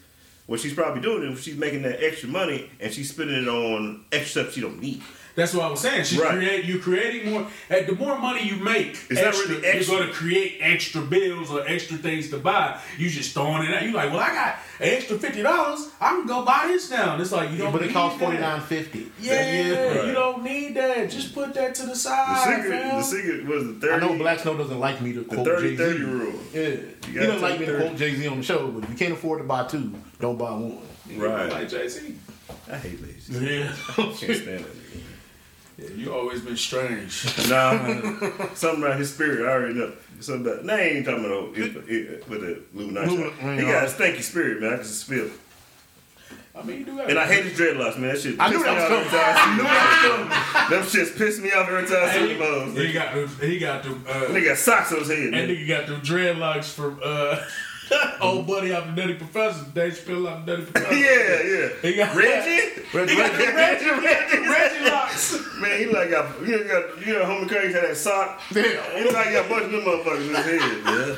what she's probably doing is she's making that extra money and she's spending it on extra stuff she don't need. That's what I was saying. She Right. create you creating more. And the more money you make, It's not extra, really extra. you're going to create extra bills or extra things to buy. You just throwing it out. You're like, well, I got an extra fifty dollars. I can go buy this now. And it's like you don't. But it need costs that. forty nine fifty. Yeah, Right. you don't need that. Just put that to the The side, secret, fam. the secret was the thirty. I know Black Snow doesn't like me to the quote 30 Jay 30 Z. rule. Yeah, he doesn't like take me to quote Jay Z on the show, but if you can't afford to buy two, don't buy one. Right. Like Jay Z. I hate lazy. Yeah. Can't stand that nigga. Yeah. You always been strange. (laughs) Nah, something about his spirit. I already know. Something about. Nah, I ain't talking about it, it, with the Illuminati. He got a stanky spirit, man. I can just feel. it. I mean, you do got. And I hate his dreadlocks, man. That shit. I knew that was coming. I I knew that was coming. (laughs) Them shits piss me off every time I see He, them he got the. He got the. Uh, They got socks on his head, And man. nigga got them dreadlocks from uh (laughs) (laughs) old buddy out the Nutty Professor. Dave Chappelle out the Nutty Professor. (laughs) Yeah, yeah. He got Reggie? Reggie, He got the Reggie. Reggie, Reggie, Reggie locks. Man, he like got, you know, got, you know, homie Craig had that sock. Yeah. He like got a bunch of them motherfuckers in his head, man.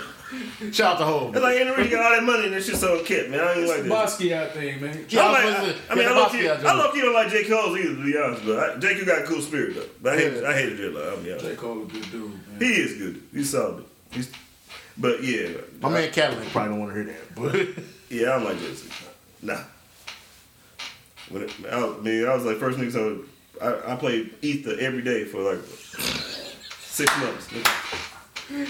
Shout out to Hov. It's like Andy Reid got all that money and that shit's so kept, man. I ain't like that. Bosky out there, man. Yeah, I, I like, I. I mean, Yeah, I love you. I love you don't like J. Cole's either, to be honest. But I, J. Cole got a cool spirit though. But I hate, Yeah. I hate the dreadlock. I'll be honest. J. Cole a good dude, man. He is good. He's solid. He's, but yeah, My man Cadillac probably don't want to hear that, but (laughs) yeah, I don't like Jay-Z. Nah. When it, I, I mean, I was like first nigga. So I, I played Ether every day for like six months.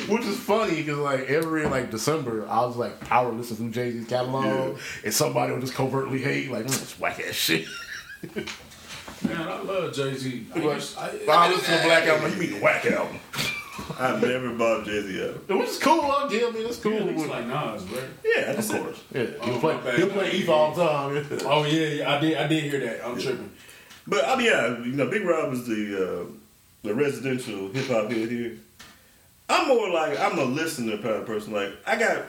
which is funny because like every like December, I was like power listen to Jay Z's catalog, and somebody would just covertly hate like mm, it's whack ass shit. Man, I love Jay Z. I, But used- I, I listen to Black album. You mean the whack album? (laughs) I've never bought Jay Z album. Which is cool. I'll give mean, it's cool. yeah, he's but- like Nas, right? Yeah, I of just said- course. Yeah, he'll Oh, play. my bad. He'll play Ether all the time. (laughs) Oh yeah, yeah, I did. I did hear that. I'm tripping. But I mean, yeah, you know, Big Rob is the uh, the residential hip hop head here. I'm more like I'm a listener kind of person. Like I got,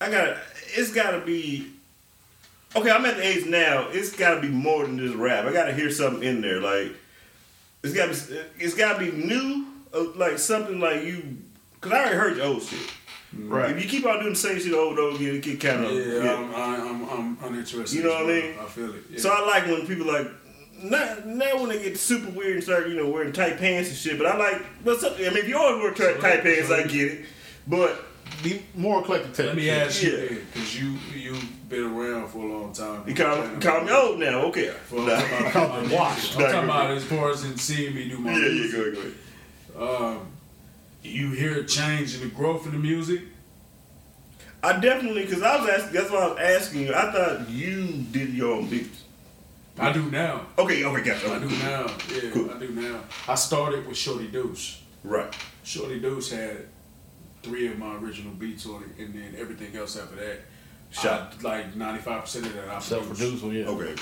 I got. It's got to be. Okay, I'm at the age now. It's got to be more than just rap. I got to hear something in there. Like it's got to. It's got to be new. Uh, Like something like you. Cause I already heard your old shit. Right. If you keep on doing the same shit over and over again, it get kind of. Yeah, I'm, I'm, I'm uninterested. You know what I mean? I feel it. Yeah. So I like when people like not now when they get super weird and start you know wearing tight pants and shit. But I like but some, I mean if you always wear tight, tight pants, I get it. But Be more eclectic. taste. Let me ask Yeah. you, because you you've been around for a long time. you call, you call me old now, okay? For, Nah. I'm talking about, Washed. I'm talking about as far as in seeing me do my Yeah, yeah, music. go ahead, go ahead. Um, you hear a change in the growth of the music. I definitely because I was asking. That's why I was asking you. I thought you did your own beats. I do now. Okay, okay, gotcha. I do now. Yeah, Cool. I do now. I started with Shorty Deuce. Right. Shorty Deuce had three of my original beats on it, and then everything else after that. Shot. I- like ninety five percent of that I Self produced. produced. Yeah. Okay.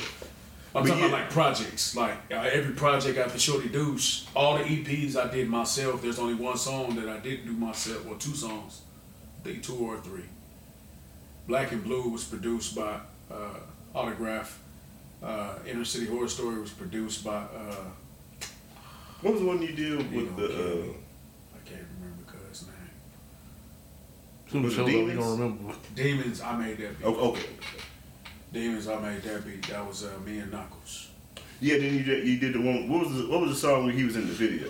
Okay. I'm But talking yeah. about like projects. Like uh, every project after Shorty Deuce, all the EPs I did myself. There's only one song that I didn't do myself, or two songs, I think two or three. Black and Blue was produced by uh, Autograph. Uh, Inner City Horror Story was produced by uh, What was the one you did You with know, the? Kenny. Uh, I can't remember cuz name. Soon as Was it shows you Demons? don't remember. Demons, I made that beat. oh, okay. Demons, I made that beat. That was uh, me and Knuckles. Yeah, then you did, you did the one. What was the, what was the song when he was in the video?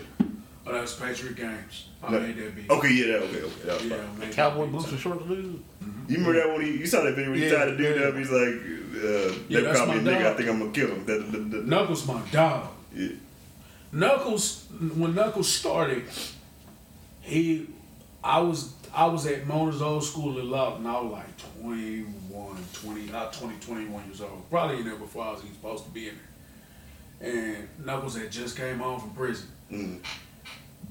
Oh, that was Patriot Games. I No. made that beat. Okay, yeah, that okay, okay. That was Yeah, fine. I Cowboy beat. boots and shorts, dude. You remember that when he, you saw that video when he Yeah, tried to do yeah. that? He's like, uh, Yeah, they that's call me a my nigga. I think I'm gonna kill him. That, that, that, Knuckles, my dog. yeah. Knuckles, when Knuckles started, he I was I was at Mona's old school in and I was like 21, 20, not 20, 21 years old. Probably in there before I was even supposed to be in there. And Knuckles had just came home from prison. Mm.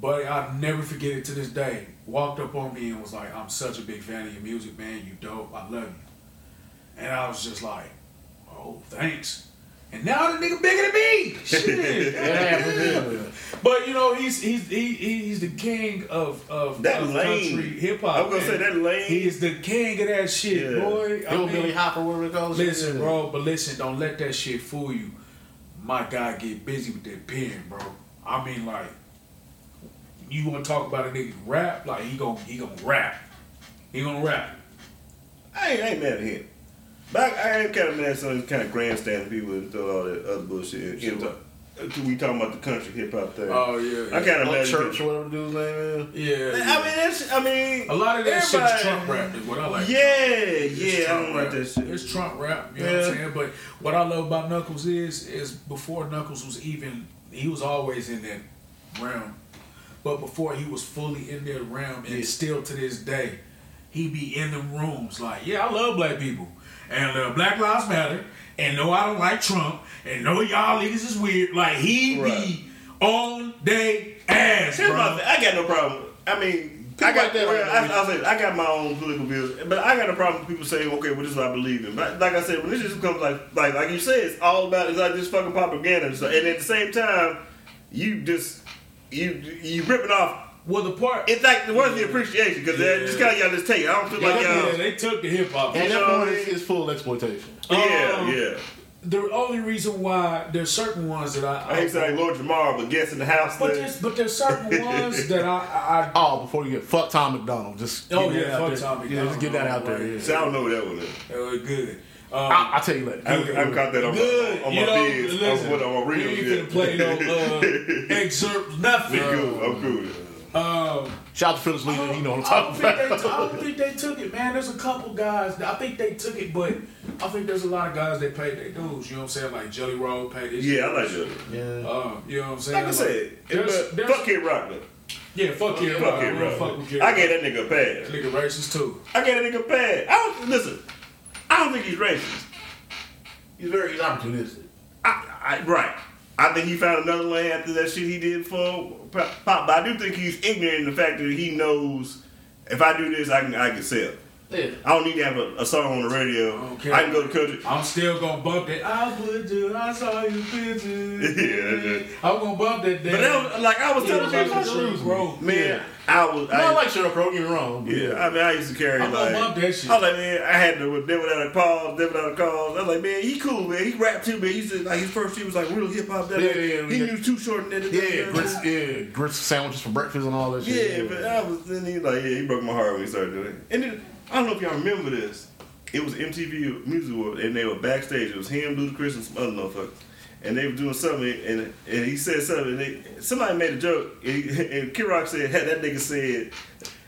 But I'll never forget it to this day. Walked up on me and was like, I'm such a big fan of your music, man. You dope. I love you. And I was just like, oh, thanks. And now the nigga bigger than me. Shit. Yeah, But you know, he's he's he, he's the king of of, That of lane. country hip hop. I'm gonna say that lane. He is the king of that shit, Yeah. boy. I Hillbilly mean, Hop or whatever it goes. listen, bro, but listen, don't let that shit fool you. My guy get busy with that pen, bro. I mean, like, you want to talk about a nigga rap? Like he gon' he gonna rap. He gonna rap. I ain't, I ain't mad at him. But I, I ain't kind of mad at some kind of grandstanding people and throw all that other bullshit. You know, uh, we talking about the country hip hop thing. Oh yeah, I kind of mad Church him. or whatever dude's name is. yeah. I mean, that's, I mean, a lot of that shit's Trump rap. Is what I like. Yeah, It's yeah, I Trump don't like that shit. It's Trump rap, you know what Yeah. I'm saying? But what I love about Knuckles is is before Knuckles was even he was always in that realm. But before he was fully in that realm and still to this day, he be in the rooms like, yeah, I love black people. And uh, Black Lives Matter. And no, I don't like Trump. And no, y'all niggas is weird. Like he Right. be on they ass, Here's bro. I got no problem. I mean, I got like that well, like I, I, said, I got my own political views, but I got a problem with people saying, okay, well, this is what I believe in. But like I said, when this just comes like, like, like you said, it's all about it's like just fucking propaganda. And, stuff. and at the same time, you just you you ripping off. Well, the part. It's like the worth the appreciation because Yeah. just kind of y'all just take. it. I don't feel like y'all. Yeah, they took the hip hop. And that know point is, mean? is full exploitation. Yeah, Um, yeah. the only reason why there's certain ones that I, I hate to say like Lord Jamar, but guess in the house. but thing. there's but there's certain (laughs) ones that I, I, I Oh, before you get fuck Tom MacDonald, just Oh, yeah, fuck there. Tom Yeah, McDonald. just get that out there. Right. Yeah. See, I don't know what that one is. it was good. Um, I, I'll tell you later. I haven't, I haven't caught that on good. my, on you my know, vids. listen, on, what, on my we reels ain't yet. finna play no uh, (laughs) excerpts, nothing. I'm cool. I'm cool. Um, Shout out to Phillips Lee, you know what I'm don't talking think they- about. I don't think they took it, man. There's a couple guys. I think they took it, but I think there's a lot of guys that paid their dues. You know what I'm saying? Like Jelly Roll paid his Yeah, I like dues. that. Yeah. Um, you know what I'm saying? Like I said, there's, but there's, fuck Kid Rock though. yeah, fuck Kid Fuck Rock. Kid Rock. fuck with Kid I Rock. gave that nigga a pass. Nigga racist too. I gave that nigga a pass. I don't listen. I don't think he's racist. He's very he's opportunistic. I, I, right. I think he found another lane after that shit he did for Pop. But I do think he's ignorant in the fact that he knows if I do this, I can I can sell. Yeah. I don't need to have a, a song on the radio. Okay. I can go to country. I'm still gonna bump that. I put you. I saw your picture. (laughs) Yeah. I'm gonna bump that. Day. But that was, like I was Yeah, telling like people, truth, bro. man, I was. No, I I, like Sheryl Crow, get me wrong. but Yeah, I mean, I used to carry I'm gonna like, bump that shit. I was like, man, I had to with Devil Without a Cause, Devil Without a Cause. I was like, man, he cool, man. He rapped too, man. He said like his first shit was like real hip hop. Yeah, yeah, He knew too short and that. Yeah, grits, yeah, grits sandwiches for breakfast and all that shit. Yeah, but I was then he like, yeah, he broke my heart when he started doing it. And then I don't know if y'all remember this. It was MTV Music World, and they were backstage. It was him, Ludacris, and some other motherfuckers. And they were doing something, and and he said something. And they, somebody made a joke, and, (laughs) and Kid Rock said, that nigga said,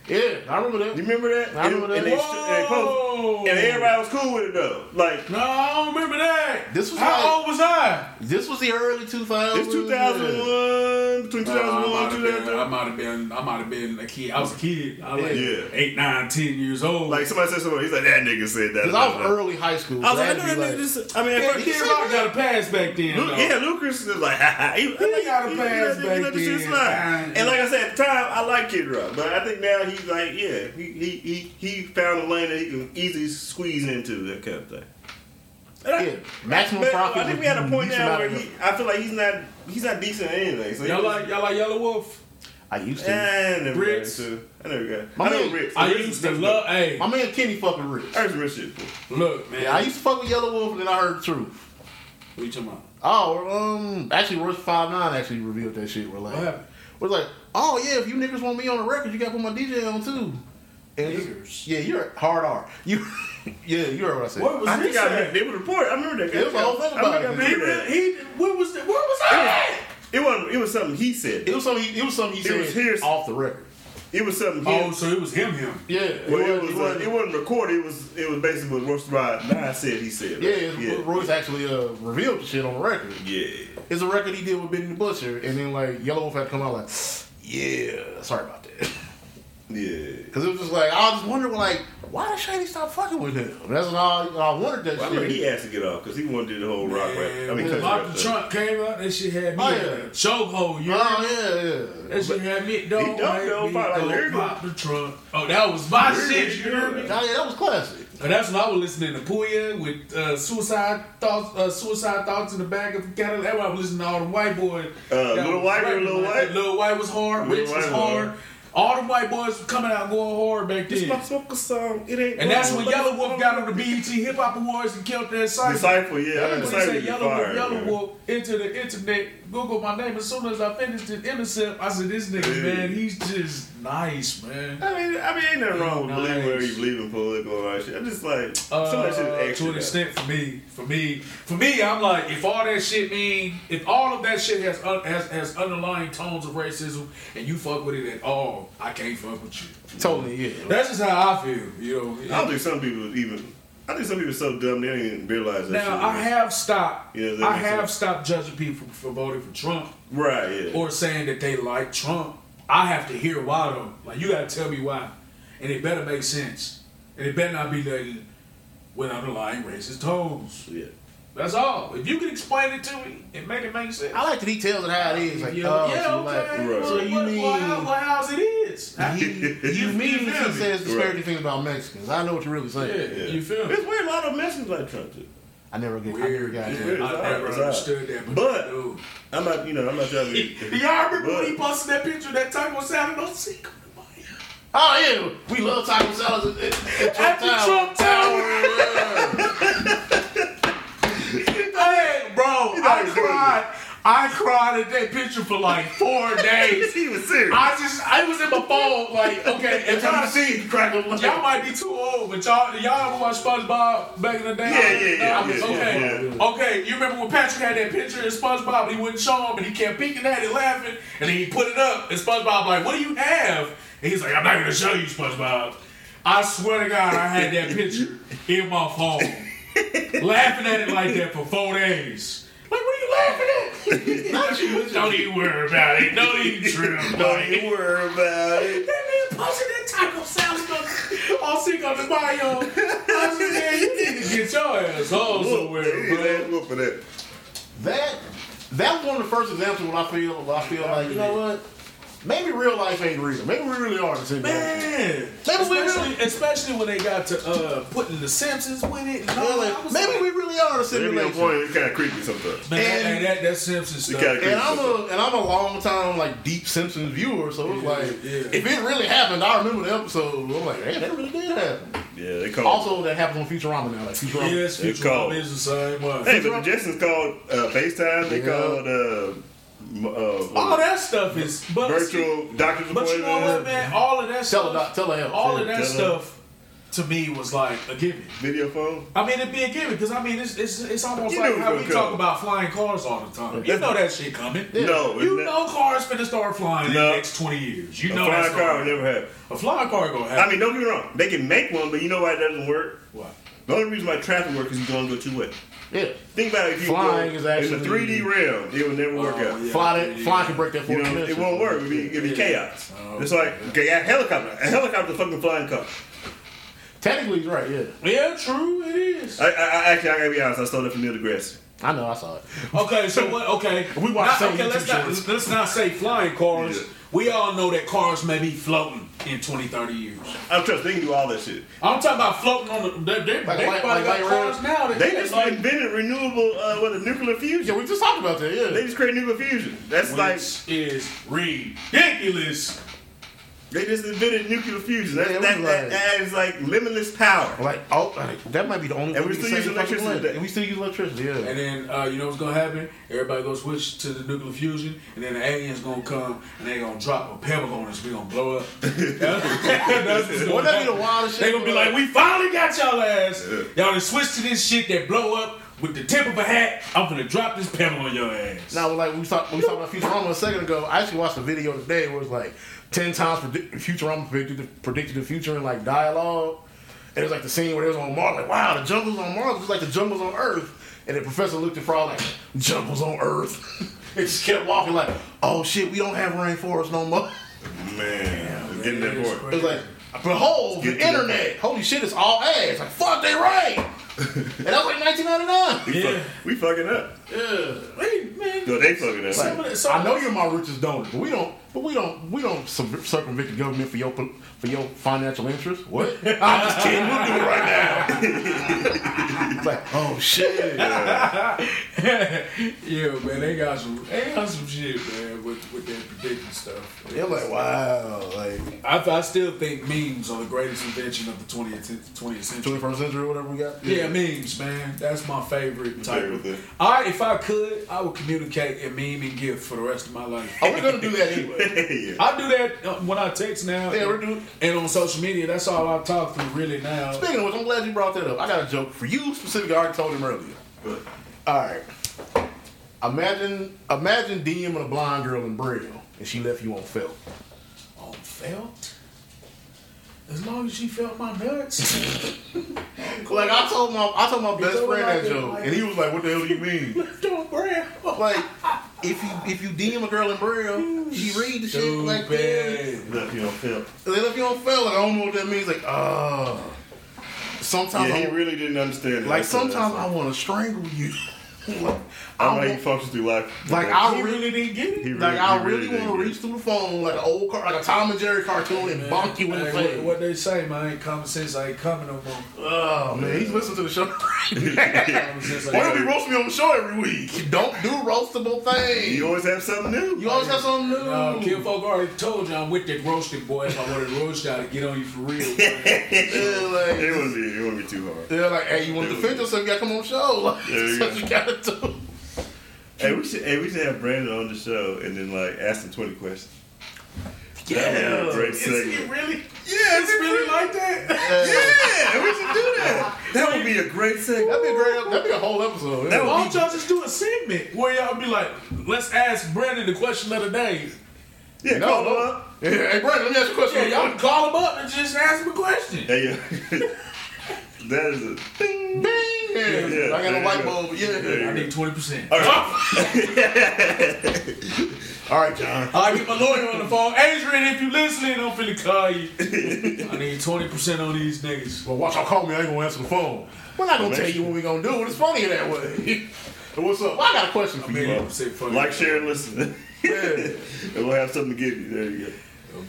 yeah, I remember that. You remember that? I remember and, that. And, they, and, posted, and everybody was cool with it though. Like No, I don't remember that. This was how like- old was I? This was the early 2000s. it's 2001, between Uh, 2001 might and have been. I might have been. I might have been a kid. I was a kid. I was like Yeah. eight, nine, ten years old. Like somebody said something, he's like that nigga said that. Because I was early high school. I was so like, I had know to that nigga like- just. I mean, at yeah, Kid Rock got a pass back then. Lu- though. yeah, Lucas was like, ha ha. He, He got a pass he- back he let then. And like I said, at the time, I like Kid Rock, but I think now he's like, yeah, he he he, he found a lane that he can easily squeeze into that kind of thing. And I- Yeah, maximum but profit I think we had a point decent now where he, I feel like he's not he's not decent at anything. So Y'all was- like y'all like Yelawolf. I used to. I never got Rittz. into. I never got. My I know man- Rittz. I Rittz used to love. Hey, My man Kenny fucking rich. I heard some rich shit. look, man. Yeah, I used to fuck with Yelawolf and then I heard the truth. What you talking about? Oh, um, actually, Royce Five Nine actually revealed that shit. We're like, What happened? We're like, oh yeah, if you niggas want me on the record, you got to put my DJ on too. And Niggers. yeah, you're hard R. You, (laughs) yeah, you heard what I said. What was I this? think I they would report. I remember that. It was a whole thing I about remember it. He that. really, he, where was that? Where was I? It wasn't. It was something he said. It was something. He, it was something he It said was his- off the record. It was something. He, Oh, so it was him, him. Yeah, well, it wasn't- was. it uh, wasn't- it wasn't recorded. It was. It was basically what Roast Rod Nine said. He said. Yeah, right? it's- Royce actually uh, revealed the shit on the record. yeah. It's a record he did with Benny the Butcher, and then like Yelawolf had to come out like, yeah, sorry about that. (laughs) Yeah. Because it was just like, I was just wondering, like, why did Shady stop fucking with him? That's what I, I wondered that Well, I shit. remember he asked to get off because he wanted to do the whole rock rap. I mean, country Pop rap the thing. trunk came out. That shit had me. Oh, in yeah. chokehold. You Oh, yeah, yeah. That shit had me. Don't He don't make know about, like, pop the trunk. Oh, that was my shit. You heard me? Oh, yeah, that was classic. And that's when I was listening to Puya with uh, suicide thoughts, uh, suicide thoughts in the back of the Cadillac. That's when I was listening to all them white boys. Uh, That Lil was White or rapping White? that. Lil Wyte was hard. Lil Rich White was hard. hard. All the white boys coming out going hard back then. It's my then. smoker song. It ain't. And that's when wrong, Yelawolf got on the BET Hip Hop Awards and killed that cypher. Disciple, yeah. I Yeah. remember When he Disciple said was Yellow fire. Wolf, Yellow man. Wolf into the internet, Google my name. As soon as I finished the intercept, I said, "This nigga, Yeah. man, he's just nice, man." I mean, I mean, ain't nothing wrong with believing where you believe in political and all that shit. I'm just like, Uh, some of that shit is extra. to an extent for me, for me, for me, I'm like, if all that shit mean, if all of that shit has un, has has underlying tones of racism, and you fuck with it at all, I can't fuck with you. Totally, yeah. That's just how I feel, you I know. don't think some people even. I think some people are so dumb they don't even realize that. Now shit. I have stopped. Yeah, that I have sense. stopped judging people for voting for Trump right, yeah. or saying that they like Trump. I have to hear why though. Like you got to tell me why, and it better make sense, and it better not be nothing with underlying racist tones. yeah. That's all. If you can explain it to me and make it make sense. I like the details of how it is. Like, yeah, oh, yeah, so okay. like, Right. So you what- mean- well, how, well, how's it is? (laughs) he, you mean feel he me? says disparaging Right. things about Mexicans. I know what you're really yeah, saying. you feel me? It's weird. A lot of Mexicans like Trump too. I never get, I Weird. never got that. weird. I never understood that. But, But- dude. I'm not, you know, I'm not trying to (laughs) be. y'all remember when he posted that picture of that taco salad on Cinco de Oh yeah, we love taco salads at, at, At Trump the Tower. Trump Tower. hey, bro, (laughs) I cried. I cried at that picture for like four (laughs) days. he was serious. I just, I was in my phone, like, okay, if y'all (laughs) see it, you crack up. Y'all might be too old, but y'all y'all ever watch SpongeBob back in the day? Yeah, yeah, yeah, yeah, okay, yeah, okay. You remember when Patrick had that picture of SpongeBob? And he wouldn't show him, and he kept peeking at it, laughing, and then he put it up, and SpongeBob like, "What do you have?" And he's like, "I'm not gonna show you, SpongeBob." I swear to God, I had that picture in my phone, laughing at it like that for four days. Like, what are you laughing at? (laughs) Not you. Don't even worry about it. (laughs) Don't even trip. Don't Like, you worry about it. that man posted that taco salad on, on Cinco de Mayo. I was man, you need to get your ass home somewhere, His bro. ass whoop for that. That that was one of the first examples when I feel I feel like you know what, maybe real life ain't real. Maybe we really are the same. Man, Maybe we especially, especially when they got to uh, putting the Simpsons with it. And all, Yeah, I like, maybe like, we really are the Maybe on point, it's kind of creepy sometimes. man, and- and, that, that Simpsons You stuff. gotta- And I'm a and I'm a long time like deep Simpsons viewer, so it's Yeah, like yeah. if it really happened, I remember the episode. I'm like, hey, that really did happen. Yeah, they call. Also, that happens on Futurama now. Like Futurama. yes, Futurama is the same way. hey, but the Jetsons called uh, FaceTime. They Yeah. called uh, m- uh, all that stuff is but virtual doctor's But you know what, appointment, man? All of that Tell stuff, tell her, all of that stuff, to me was like a given. video phone. I mean, it'd be a given because I mean, it's it's, it's almost You like how we gonna talk about flying cars all the time. You know that shit coming. No, You it's know cars finna start flying in the next twenty years. You a know flying car gonna would never happen. A flying car gonna happen. I mean, don't get me wrong. They can make one, but you know why it doesn't work? what? The only reason why traffic works is you don't go two way. Yeah, Think about it. If you Flying go is actually- in the 3D realm, it will never work Oh, out. yeah. fly that, fly can break that You fourth know, it won't work. It'd be, it'd be Yeah. chaos. Oh, it's like okay, a helicopter. A helicopter's a fucking flying car. Technically, he's right. Yeah, Yeah, true. It is. I, I, I actually, I gotta be honest. I stole that from Neil deGrasse. I know. I saw it. Okay, so what? Okay, (laughs) We watch Not- the okay, let's not let's not say flying cars. Yeah. We all know that cars may be floating in 20, 30 years. I'm trust they can do all that shit. I'm talking about floating on the. They, they, Like they light- probably like got light cars now. That They just like, invented renewable, uh, what, a nuclear fusion. Yeah, we just talked about that. Yeah, They just create nuclear fusion. That's like is ridiculous. They just invented nuclear fusion. That, Yeah, that, was that, like- that is like limitless power. like oh, like, that might be the only. And we still use electricity today. And we still use electricity. Yeah. And then uh, you know what's gonna happen? Everybody gonna switch to the nuclear fusion, and then the aliens gonna come and they gonna drop a pebble on us. We gonna blow up. (laughs) (laughs) That's what's Wouldn't gonna that be the wildest shit? They gonna be like, we finally got y'all ass. Y'all done switched to this shit that blow up with the tip of a hat. I'm gonna drop this pebble on your ass. Now, like we talked, we talked about Futurama a second ago. I actually watched a video today where it's like ten times predict, Futurama predicted the, predicted the future in like dialogue, and it was like the scene where it was on Mars. Like, wow, the jungles on Mars was like the jungles on Earth. And the professor looked at Frog like, jungles on Earth. (laughs) and just kept walking like, oh shit, we don't have rainforest no more. Man, getting that It's. It was like, behold, the to that internet. Holy shit, it's all ass. Like, fuck, they right. and that was like 1999. We, Yeah. fuck, we fucking up. Yeah. Hey, man. No, they fucking up. Some of the- I know you're my richest donor, but we don't. But we don't. We don't circumvent the government for your for your financial interests. What? (laughs) I'm just kidding. We'll do it right now. it's like, oh shit. (laughs) yeah, man, they got some, they got some shit, man, with with that predicting stuff. They're like, wow, like I, I still think memes are the greatest invention of the 20th, 20th century. 21st century or whatever we got. Yeah, memes, man. That's my favorite type of thing. I, if I could, I would communicate a meme and gift for the rest of my life. Oh, we're gonna do that anyway. (laughs) yeah. I do that uh, when I text now. Yeah, we're doing. And on social media, that's all I talk through really now. Speaking of which, I'm glad you brought that up. I got a joke for you specifically. I already told him earlier. All right. Imagine, imagine DMing a blind girl in Braille, and she left you on felt. On felt? As long as she felt my nuts. (laughs) Like I told my, I told my best friend that joke, like- and he was like, "What the hell do you mean?" (laughs) Don't brand. like, if you if you DM a girl in Braille, she read the shit like yeah. Stupid. Look, you don't feel. Then if you don't feel like I don't know what that means, like oh. Sometimes Yeah, he I, really didn't understand. it. like sometimes I want to strangle you. Like, I I don't know how functions through life. like I He really. really didn't get it. He Like I he really, want to reach through the phone like an old car, like a Tom and Jerry cartoon and bonk you in the face. what, what they say, man, ain't common sense I ain't coming no more. Oh man, he's listening to the show right now. Common sense Why don't we roast me on the show every week? Don't do roastable things. You always have something new. You always have something new. No, Kim Folk already told you I'm with that roasted boy. If I wanted to roast you, I'd get on you for real. (laughs) man. Yeah, It wouldn't be. It wouldn't be too hard. they're like, hey, you want to defend yourself? You gotta come on the show. Like, There you (laughs) that's what go. (laughs) gotta. Hey, we should. Hey, we should have Brandon on the show and then like ask him twenty questions. That would be a great Is segment. it really? Yeah, it's really like that. (laughs) Yeah, we should do that. That would be a great segment. That'd be a great. That'd be a whole episode. That Yeah. Why don't y'all just do a segment where y'all be like, let's ask Brandon the question of the day. Yeah, No, call him up. Yeah, hey, Brandon, let me ask you a question. Yeah, y'all can call him up and just ask him a question. Hey, yeah. (laughs) that is a ding. Bing. Yeah, Yeah, I got a you light bulb. Yeah. I need 20%. All right. (laughs) All right, John. I get my lawyer on the phone. Adrian, if you listening, I'm finna call you. (laughs) I need 20% on these niggas. Well, watch y'all call me. I ain't gonna answer the phone. We're not gonna tell you what we're gonna do. It's funnier that way. (laughs) What's up? Well, I got a question for you. Man, say fuck like, it. share, and listen. Yeah. and we'll have something to give you. There you go.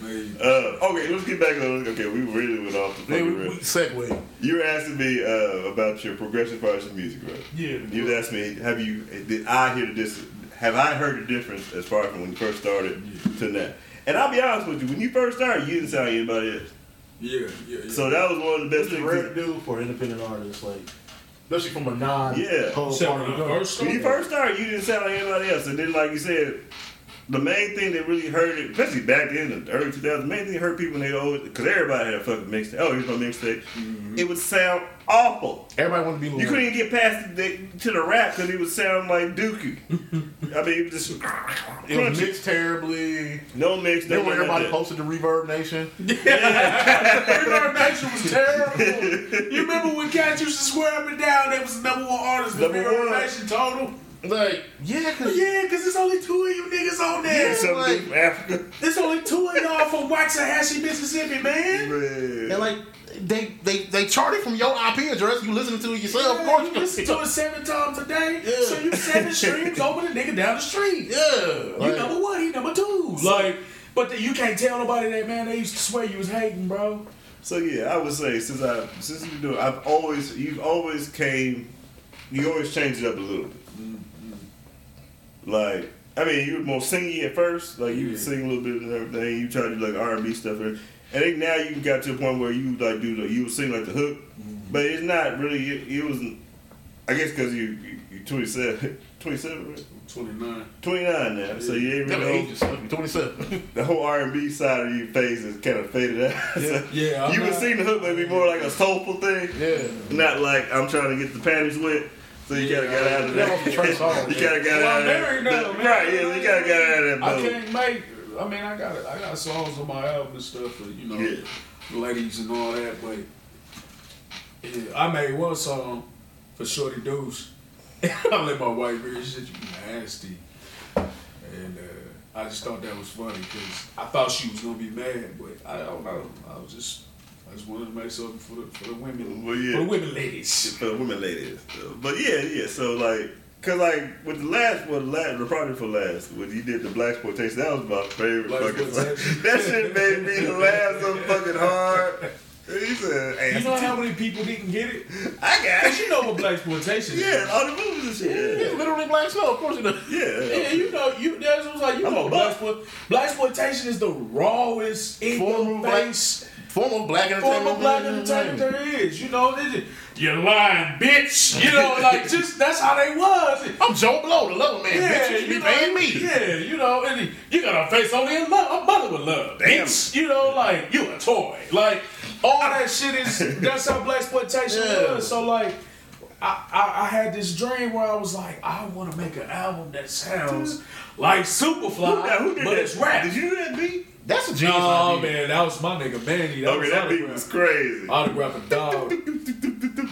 Man. Uh, okay, let's get back on. Okay, we really went off the Yeah, fucking we, we rails. segue. You were asking me uh, about your progressive artist music, right? Yeah. You asked me, have you? Did I hear the dis- Have I heard the difference as far as from when you first started to now? And I'll be honest with you, when you first started, you didn't sound like anybody else. Yeah, yeah, yeah. So that was one of the best things. rare to do for independent artists, like especially from a non Yeah. whole So part when of the first When you first started, you didn't sound like anybody else. And then, like you said, the main thing that really hurt it, especially back then in the early 2000s, the main thing that hurt people when they always, because everybody had a fucking mixtape. Oh, here's my mixtape. Mm-hmm. It would sound awful. Everybody want to be You couldn't even get past the, to the rap because it would sound like Dookie. I mean, it was just (laughs) It was crunchy. mixed terribly. No mix, no Then when everybody like posted to ReverbNation, (laughs) Yeah. ReverbNation was terrible. You remember when cats used to swear up and down they was the number one artist in Number Reverb one. Nation total? Like yeah, cause Yeah, because there's only two of you niggas on there. Something like- from Africa. There's only two of y'all from Waxahachie, Mississippi, man. Man. and like they they they charted from your IP address. You listen to it yourself, of Yeah, course. you listen to it seven times a day, Yeah. so you seven (laughs) streams over the nigga down the street. Yeah, You like, number one, he number two. Like, but the, you can't tell nobody that, man. They used to swear you was hating, bro. So yeah, I would say since I since you do, I've always you've always came, you always changed it up a little bit. Like I mean, you were more singy at first, like you would sing a little bit and everything. You tried to do like R and B stuff, and I think now you got to a point where you like do the you would sing like the hook, mm-hmm. but it's not really. It, it was, I guess, because you you, you 27, (laughs) 27, right? 29. 29 now, so you ain't really age twenty seven. (laughs) the whole R and B side of your face is kind of faded out. (laughs) So Yeah, I'm you would not- sing the hook maybe more like a soulful thing, yeah, not like I'm trying to get the panties wet. So you gotta get out of that that. was the Trey Songz, you gotta get out of (laughs) that. Right? Yeah, you gotta get out of that I can't make. I mean, I got I got songs on my album and stuff for you know, Yeah. ladies and all that. But yeah, I made one song for Shorty Deuce. (laughs) I let my wife hear. it. She said, "You nasty." and uh, I just thought that was funny because I thought she was gonna be mad, but I don't know. I was just just wanted to make something for the for the women, Well, yeah. for the women ladies. for the women ladies. But yeah, yeah. So like, cause like with the last, with the last, the project for last, when you did the black exploitation, that was my favorite Black fucking. that shit made me laugh so fucking hard. He said, "Hey, You know how many people didn't get it? I got it." you know what black exploitation Yeah, all the movies and shit. It's shit. literally black snow. Of course he does. Yeah, Yeah, yeah. you know, you that's was like. You I'm know, black, black exploitation is the rawest in Form your face Form of black entertainment. of black entertainment there is. You know, it is, you lying bitch. You know, (laughs) like just that's how they was. I'm Joe Blow, the lover man. bitch, you should be know, paying me. Yeah, you know, and you got a face only in love. A mother with love. Damn. Bitch. You know, like you a toy. Like all that shit is. That's how black exploitation Yeah. was. So like. I, I, I had this dream where I was like, I want to make an album that sounds like Superfly, Who, who but that? it's rap. Did you do that beat? That's a genius Oh idea. man, that was my nigga Manny. That Okay, was that beat was crazy. Autograph a dog.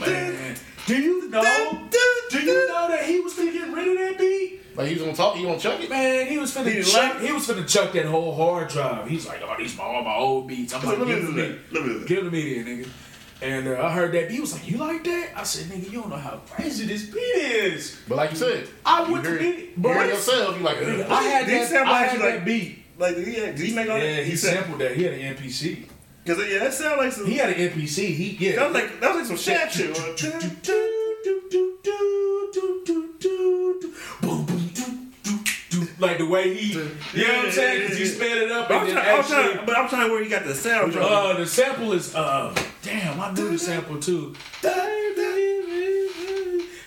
Man, do you know? Do you know that he was finna get rid of that beat? Like he was gonna talk, he gonna chuck it. Man, he was finna He chuck. like he was finna chuck that whole hard drive. He's like, oh, these my all my old beats. I'm So like, let me give them to me. that. Me. Give them to me, then, nigga. And uh, I heard that beat. He was like, you like that? I said, nigga, you don't know how crazy this beat is. But like you said, I you went to hear, beat, you but hear yourself, you like, Nigga, "Ugh." I had Did he that. sound I like had you that like- beat. Like, did he, did he make all Yeah, that? he said, sampled that. He had an MPC. Cause yeah, that sound like some. He had an MPC. He yeah. that was like that was like some Shaq shit. Like the way he, you know what I'm saying? Because he sped it up But and I'm, trying, I'm actually, trying, but I'm trying to where he got the sound from. uh, the sample is, uh, damn, I knew the sample too.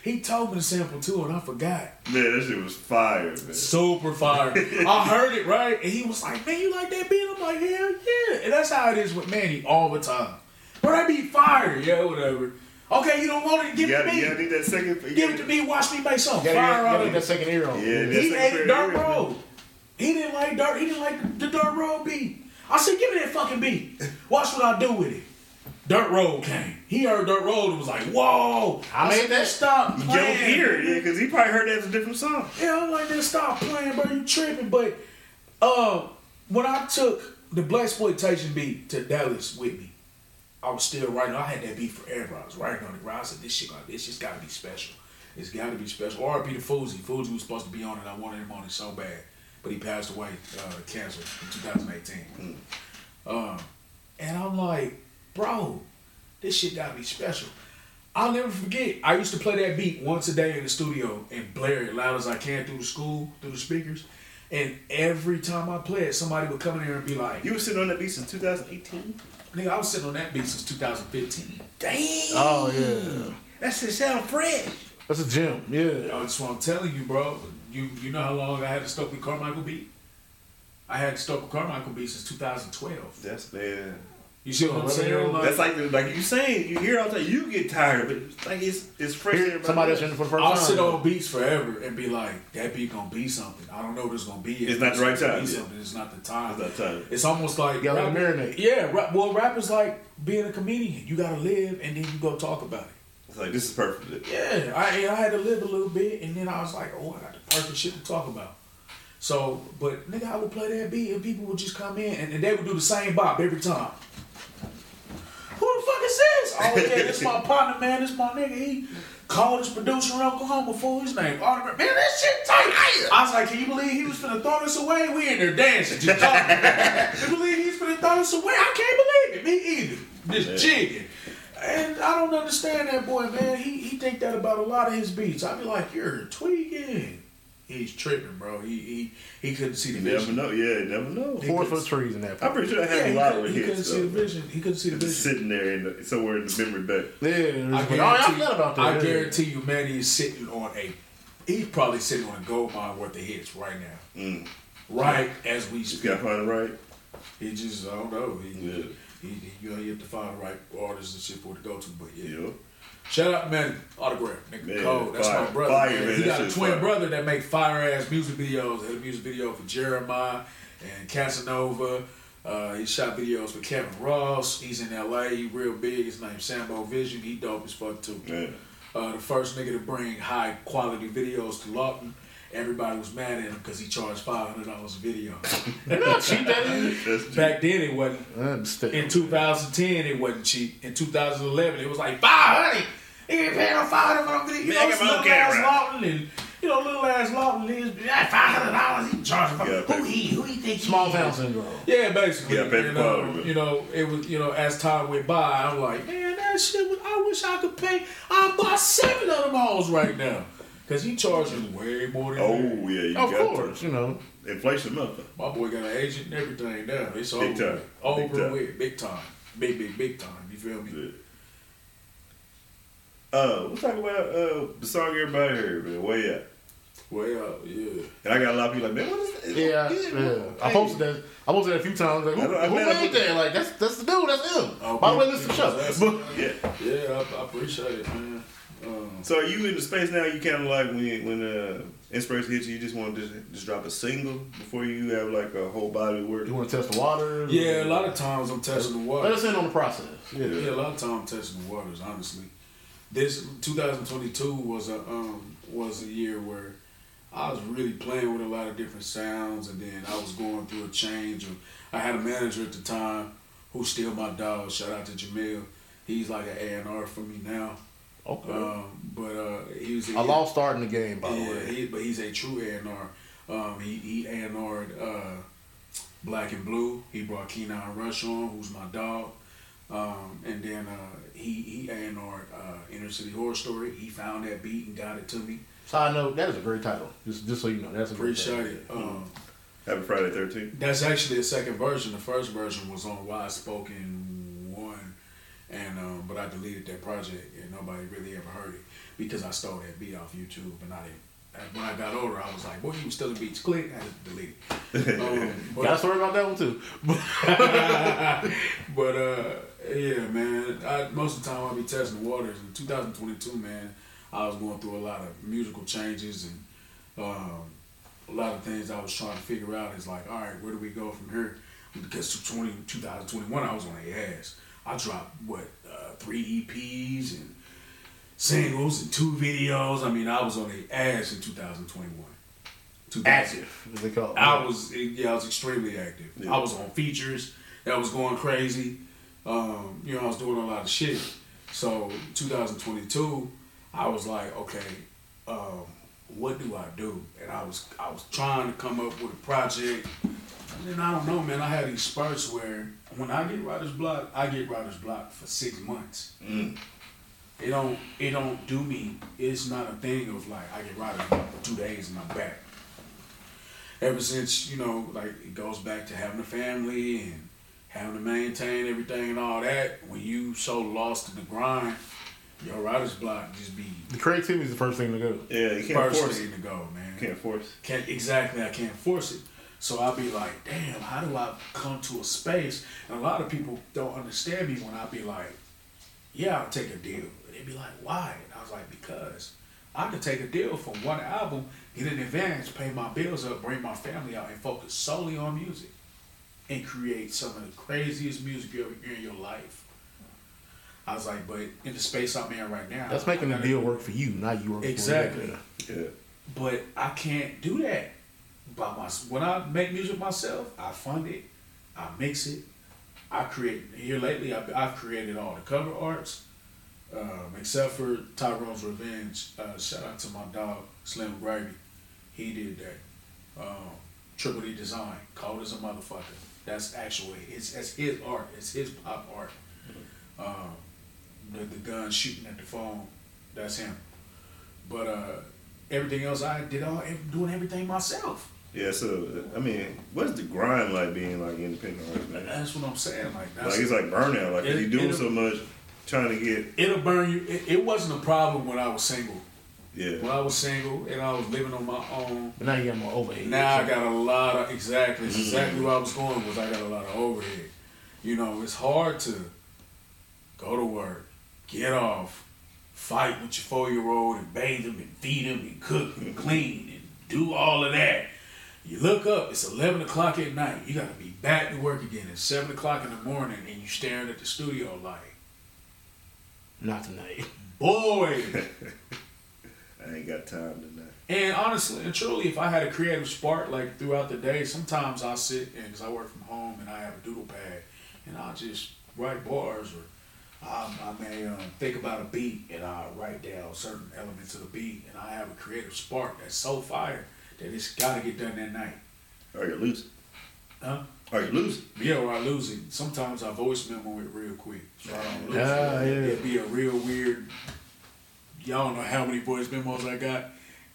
He told me the sample too, and I forgot. Man, that shit was fire, man. Super fire. (laughs) I heard it right, and he was like, "Man, you like that beat?" I'm like, "Hell yeah!" And that's how it is with Manny all the time. But I be fire, yeah, whatever. Okay, you don't want it? Give You it to gotta, me. you gotta need that second. Give it to me. Watch me make something You gotta, fire get, out gotta of get that second ear on. Yeah, He that's ate Dirt Road. He didn't like Dirt. He didn't like the Dirt Road beat. I said, "Give me that fucking beat. Watch what I do with it." Dirt Road came. He heard Dirt Road and was like, "Whoa!" I made that. Stop You playing. don't hear yeah, because he probably heard that as a different song. Yeah, I'm like, man, stop playing, bro. You tripping. But uh, when I took the Black Exploitation beat to Dallas with me, I was still writing. I had that beat forever. I was writing on it. I said, this shit, got this just gotta be special. It's gotta be special. R.I.P. to Fuzi. Fuzi was supposed to be on it. I wanted him on it so bad, but he passed away, uh, cancer in 2018. Um, and I'm like, bro, this shit gotta be special. I'll never forget. I used to play that beat once a day in the studio and blare it loud as I can through the school, through the speakers. And every time I play it, somebody would come in there and be like, You were sitting on that beat since 2018. nigga, I was sitting on that beat since 2015. Damn. Oh yeah, That shit sound fresh. that's a gem. Yeah, That's what I'm telling you, bro. You you know how long I had the Stokely Carmichael beat? I had the Stokely Carmichael beat since 2012. That's man. You see what I'm saying? Like, That's like like you saying. You hear all the time. You get tired, but it's like it's it's fresh. to everybody somebody else. that's in it for the 1st I'll time. sit on beats forever and be like, that beat gonna be something. I don't know what it's gonna be. yet. It's not the right time Be It's not the time. It's not time. It's almost like You gotta let it rap- marinate. Yeah, rap, well, rap is like being a comedian. You gotta live and then you go talk about it. It's like this is perfect. Yeah, I I had to live a little bit, and then I was like, oh, I got the perfect shit to talk about. So, but nigga, I would play that beat, and people would just come in, and, and they would do the same bop every time. Who the fuck is this? (laughs) Oh yeah, this my partner, man. This my nigga. He called his producer in Oklahoma for his name. Autograph. Man, that shit tight. I was like, can you believe he was finna throw this away? We in there dancing, just talking. (laughs) you believe he's finna throw this away? I can't believe it. Me either. Just jigging. And I don't understand that boy, man. He he think that about a lot of his beats. I'd be like, you're tweaking. He's tripping, bro. He he he couldn't see the You never vision. know. Yeah, never know. Forest for the trees in that. I'm pretty sure I had he, a lot couldn't, of he couldn't hits. see the vision. He couldn't see the vision. Sitting there in the, somewhere in the memory bank. Yeah, I oh, I guarantee, forgot about that. I yeah. guarantee you, Manny is sitting on a. He's probably sitting on a gold mine worth of hits right now. Mm. Right as we Just speak. gotta find it right. He just, I don't know. He, Yeah. he, he, you know, you have to find the right artists and shit for it to go to. But yeah. Yeah. Shout out man, autograph, nigga Man, cold. That's fire. my brother. Fire, man. man. He That got a twin fire. brother that make fire ass music videos. Had a music video for Jeremiah and Casanova. Uh, he shot videos for Kevin Ross. He's in LA. He real big. His name's Sambo Vision. He dope as fuck too. Man. Uh, the first nigga to bring high quality videos to Lawton. everybody was mad at him because he charged five hundred dollars a video. (laughs) cheap that is. Back then, it wasn't. In 2010, it wasn't cheap. In 2011, it was like five hundred. He ain't paying no five hundred for no video. You Man, know, this my little ass camera. Lawton and you know, little ass Lawton is yeah, five hundred dollars. He charging. Yeah, who he? Who he think? Small is? town syndrome. Yeah, basically. Yeah, paper you know, you know, it was you know, as time went by, I'm like, man, that shit. Was, I wish I could pay. I buy seven of them alls right now, cause he charges way more than. Oh that. yeah, you Of got course, you know. to. inflation mother. My boy got an agent and everything now. It's over. Big time. with. Over Big time. with, big time, big, big, big time. You feel me? Yeah. Uh, we'll talk about uh the song everybody heard, man. Way out. Well, yeah. And I got a lot of people like, man, what is that? Yeah, yeah. I posted that. I posted that a few times. Like, who, I I who mean, made put- that? Like, that's that's the dude. That's him. Oh, By the way, people- listen to the show. Yeah. Yeah, I, I appreciate it, man. Um, So are you in the space now? You kind of like when when uh, inspiration hits you, you just want to just, just drop a single before you have like a whole body of work. you want to test the water? yeah, a lot of times I'm testing the water. Let us in on the process. Yeah. Yeah, a lot of times I'm testing the waters. Honestly, this 2022 was a um was a year where I was really playing with a lot of different sounds, and then I was going through a change. Of, I had a manager at the time who's still my dog. Shout out to Jamil. He's like an A and R for me now. Okay. Um, but uh, he was a lost start in the game, by the way. he, but he's a true A&R. Um, he he A&R'd uh, Black and Blue. He brought Keenan Rush on, who's my dog. Um, and then uh, he he A&R'd uh, Inner City Horror Story. He found that beat and got it to me. Side note, that is a great title. Just just so you know, that's a great Appreciate title. it. Um, Happy Friday 13th. that's actually the second version. The first version was on Wide Spoken One, and um, but I deleted that project and nobody really ever heard it because I stole that beat off YouTube and I didn't. and When I got older, I was like, "Boy, you was stealing beats." Click, I had to delete it. (laughs) Um, but- Got a story about that one too. (laughs) but uh, yeah, man. I, most of the time I'll be testing the waters. In 2022, man, I was going through a lot of musical changes and um, a lot of things I was trying to figure out. Is like, all right, where do we go from here? Because 20, 2021, I was on their ass. I dropped what uh, three EPs and singles and two videos. I mean, I was on their ass in 2021. 2000 Active, as they call it. I was yeah, I was extremely active. Yeah. I was on features that was going crazy. Um, you know, I was doing a lot of shit. So 2022, I was like, okay, um, what do I do? And I was I was trying to come up with a project. And then I don't know, man. I had these spurts where when I get writer's block, I get writer's block for six months. Mm. It don't it don't do me. It's not a thing of like I get writer's block for two days and I'm back ever since you know like it goes back to having a family and having to maintain everything and all that when you so lost in the grind your writer's block just be the creativity is the first thing to go. Yeah, you can't first force thing it. to go man Can't force. can't exactly I can't force it so I'll be like damn how do I come to a space and a lot of people don't understand me when I be like yeah I'll take a deal they'd be like why and I was like because I could take a deal for one album, get an advance, pay my bills up, bring my family out, and focus solely on music, and create some of the craziest music you ever hear in your life. I was like, but in the space I'm in right now, That's making the deal work for you, not you work Exactly. for them. Yeah. But I can't do that by my. When I make music myself, I fund it, I mix it, I create. Here lately, I've, I've created all the cover arts, um, except for Tyrone's Revenge. Uh, shout out to my dog Slim Gravy, he did that. Um, Triple D Design, cold as a motherfucker. That's actually it's that's his art. It's his pop art. Um, the the gun shooting at the phone, that's him. But uh, everything else I did all doing everything myself. Yeah, so I mean, what's the grind like being like independent artist, man? That's what I'm saying. Like that's Like it's like burnout. Like It- you doing so much, trying to get it'll burn you. It, it wasn't a problem when I was single. When. I was single and I was living on my own. But now you got more overhead. Now I got a lot of exactly Mm-hmm. exactly where I was going was I got a lot of overhead. You know, it's hard to go to work, get off, fight with your four year old and bathe him and feed him and cook and clean and do all of that. You look up, it's eleven o'clock at night. You gotta be back to work again at seven o'clock in the morning and you staring at the studio like, Not tonight. boy, (laughs) I ain't got time tonight. And honestly and truly, if I had a creative spark like throughout the day, sometimes I'll sit and because I work from home and I have a doodle pad and I'll just write bars or I, I may um, think about a beat and I'll write down certain elements of the beat and I have a creative spark that's so fire that it's got to get done that night. Or you losing. Huh? Or you losing. Yeah, or I lose it. Sometimes I voice memo it real quick. So I don't lose Ah, it. yeah. It'd be a real weird. Y'all don't know how many voice memos I got.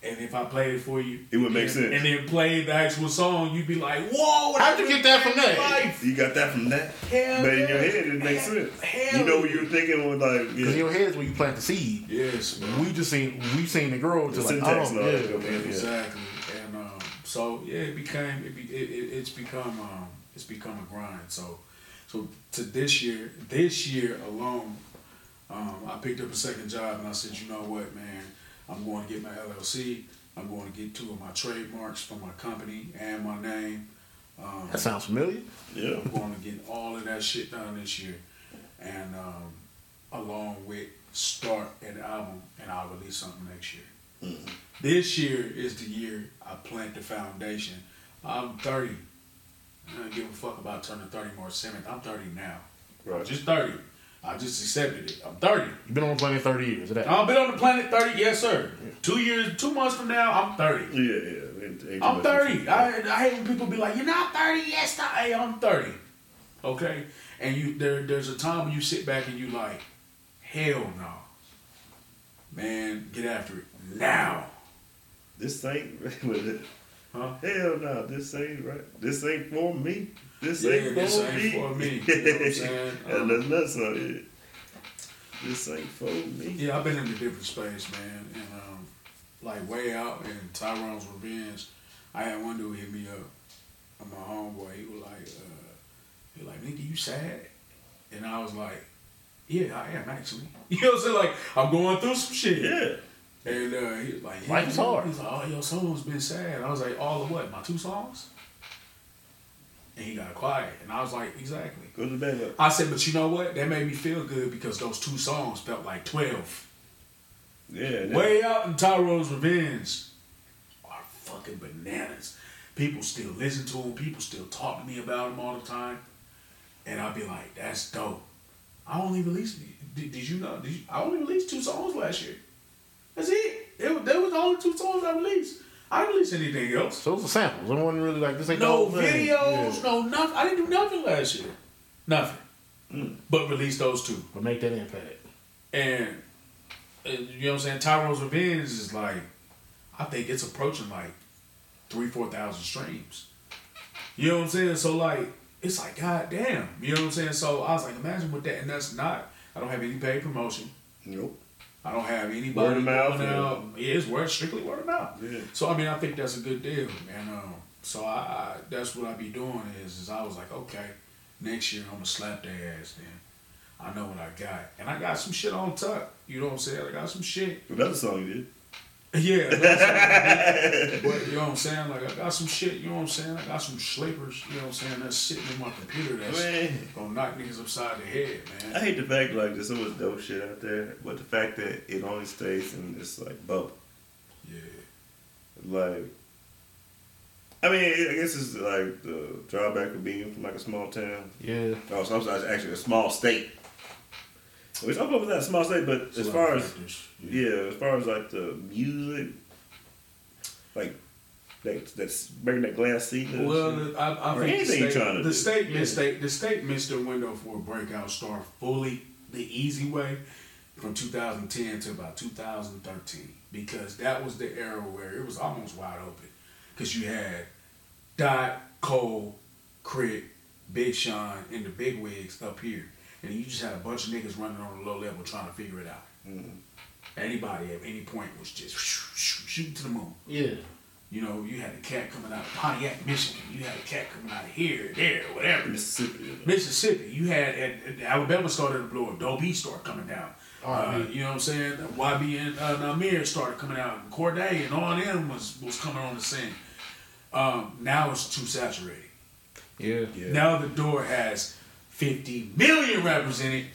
And if I played it for you, It would make and, sense. And then played the actual song, you'd be like, "Whoa! How'd you get that from that? Life. You got that from that. Hell but in your head, it makes sense. Hell you know what you were thinking was like, Because yeah. in your head is where you plant the seed. Yes, man. We just seen we seen the grow to The like syntax oh and all yeah, man. yeah. Exactly. And um, so yeah, it became it, be, it, it it's become um, it's become a grind. So so to this year, this year alone, um, I picked up a second job and I said, you know what, man, I'm going to get my LLC. I'm going to get two of my trademarks for my company and my name. Um, That sounds familiar. yeah. I'm going to get all of that shit done this year, and um, along with start an album, and I'll release something next year. This year is the year I plant the foundation. I'm 30. I don't give a fuck about turning 30 March 7th. I'm 30 now. I'm Right. just 30. I just accepted it. I'm 30. You've been on the planet thirty years. Of that. I've been on the planet 30. Yes, sir. Two years, two months from now, I'm 30. Yeah, yeah. Ain't, ain't I'm 30. I, I hate when people be like, "You're not 30." Yes, I, hey, I'm 30. Okay, and you there. There's a time when you sit back and you like, "Hell no, man, get after it now." This ain't (laughs) with. Huh? Hell no, this ain't right. This ain't for me. This Yeah, ain't this ain't me. for me. (laughs) You know what I'm saying? and Um, there's nuts on it. This ain't for me. Yeah, I've been in a different space, man, and um, like way out in Tyrone's Revenge. I had one dude hit me up. I'm my homeboy. He was like, uh, he was like, nigga, you sad? And I was like, yeah, I am actually. (laughs) You know what I'm saying? Like, I'm going through some shit. Yeah. And uh, he was like, Life is man. hard. He's like, oh, your song's been sad. I was like, all of what? My two songs? And he got quiet. And I was like, exactly. Go to bed. I said, but you know what? That made me feel good because those two songs felt like 12. Yeah. Way out in Tyrone's Revenge are fucking bananas. People still listen to them. People still talk to me about them all the time. And I'll be like, that's dope. I only released, did, did you know? Did you, I only released two songs last year. That's it. It was, that was the only two songs I released. I didn't release anything else. So those are samples. I wasn't really like this ain't No the whole thing. videos, Yeah. no nothing. I didn't do nothing last year. Nothing. Mm. But release those two. But make that impact. And, and you know what I'm saying? Tyrone's Revenge is like, I think it's approaching like three, four thousand streams. You know what I'm saying? So like, it's like, god damn. You know what I'm saying? So I was like, imagine with that, and that's not. I don't have any paid promotion. Nope. I don't have anybody Word of mouth, out. Yeah, it's word strictly word of mouth. Yeah. So I mean, I think that's a good deal, and um, so I, I that's what I be doing is is I was like, okay, next year I'm gonna slap their ass. Then I know what I got, and I got some shit on top. You know what I'm saying? I got some shit. Another song you did. Yeah, (laughs) but you know what I'm saying? Like I got some shit. You know what I'm saying? I got some sleepers. You know what I'm saying? That's sitting in my computer. That's Man. gonna knock niggas upside the head, man. I hate the fact like there's so much dope shit out there, but the fact that it only stays in this like bubble. Yeah. Like, I mean, I guess it's like the drawback of being from like a small town. Yeah. Oh, so I'm sorry, actually a small state. Which I'm over that small state, but as far as yeah, as far as like the music, like that that's breaking that glass ceiling. Well, and shit. the- I, I think the state, trying to the do. state Yeah. missed they, the state missed their window for a breakout star fully the easy way from 2010 to about 2013 because that was the era where it was almost wide open because you had Dot, Cole, Crit, Big Sean, and the big wigs up here, and you just had a bunch of niggas running on a low level trying to figure it out. Mm-hmm. Anybody at any point was just shooting to the moon. Yeah. You know, you had a cat coming out of Pontiac, Michigan. You had a cat coming out of here, there, whatever. Mississippi. Mississippi. You had at, at Alabama started to blow up. Dope started coming down. Uh, you know what I'm saying? YB and uh, Namir started coming out. And Corday and all them was was coming on the scene. Um, now it's too saturated. Yeah. Yeah. Now the door has 50 million represented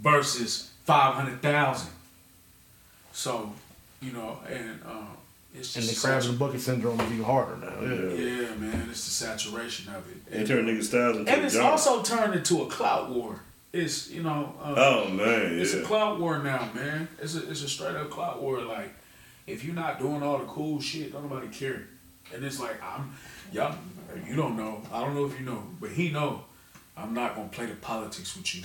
versus 500,000. So, you know, and um, It's And the crabs satu- and bucket syndrome is even harder now. Yeah. Yeah, man, it's the saturation of it. And turn niggas styles into And a it's genre. also turned into a clout war. It's you know. Uh, Oh man, It's a yeah. clout war now, man. It's a it's a straight up clout war. Like, if you're not doing all the cool shit, don't nobody care. And it's like I'm, y'all, you don't know. I don't know if you know, but he know. I'm not gonna play the politics with you.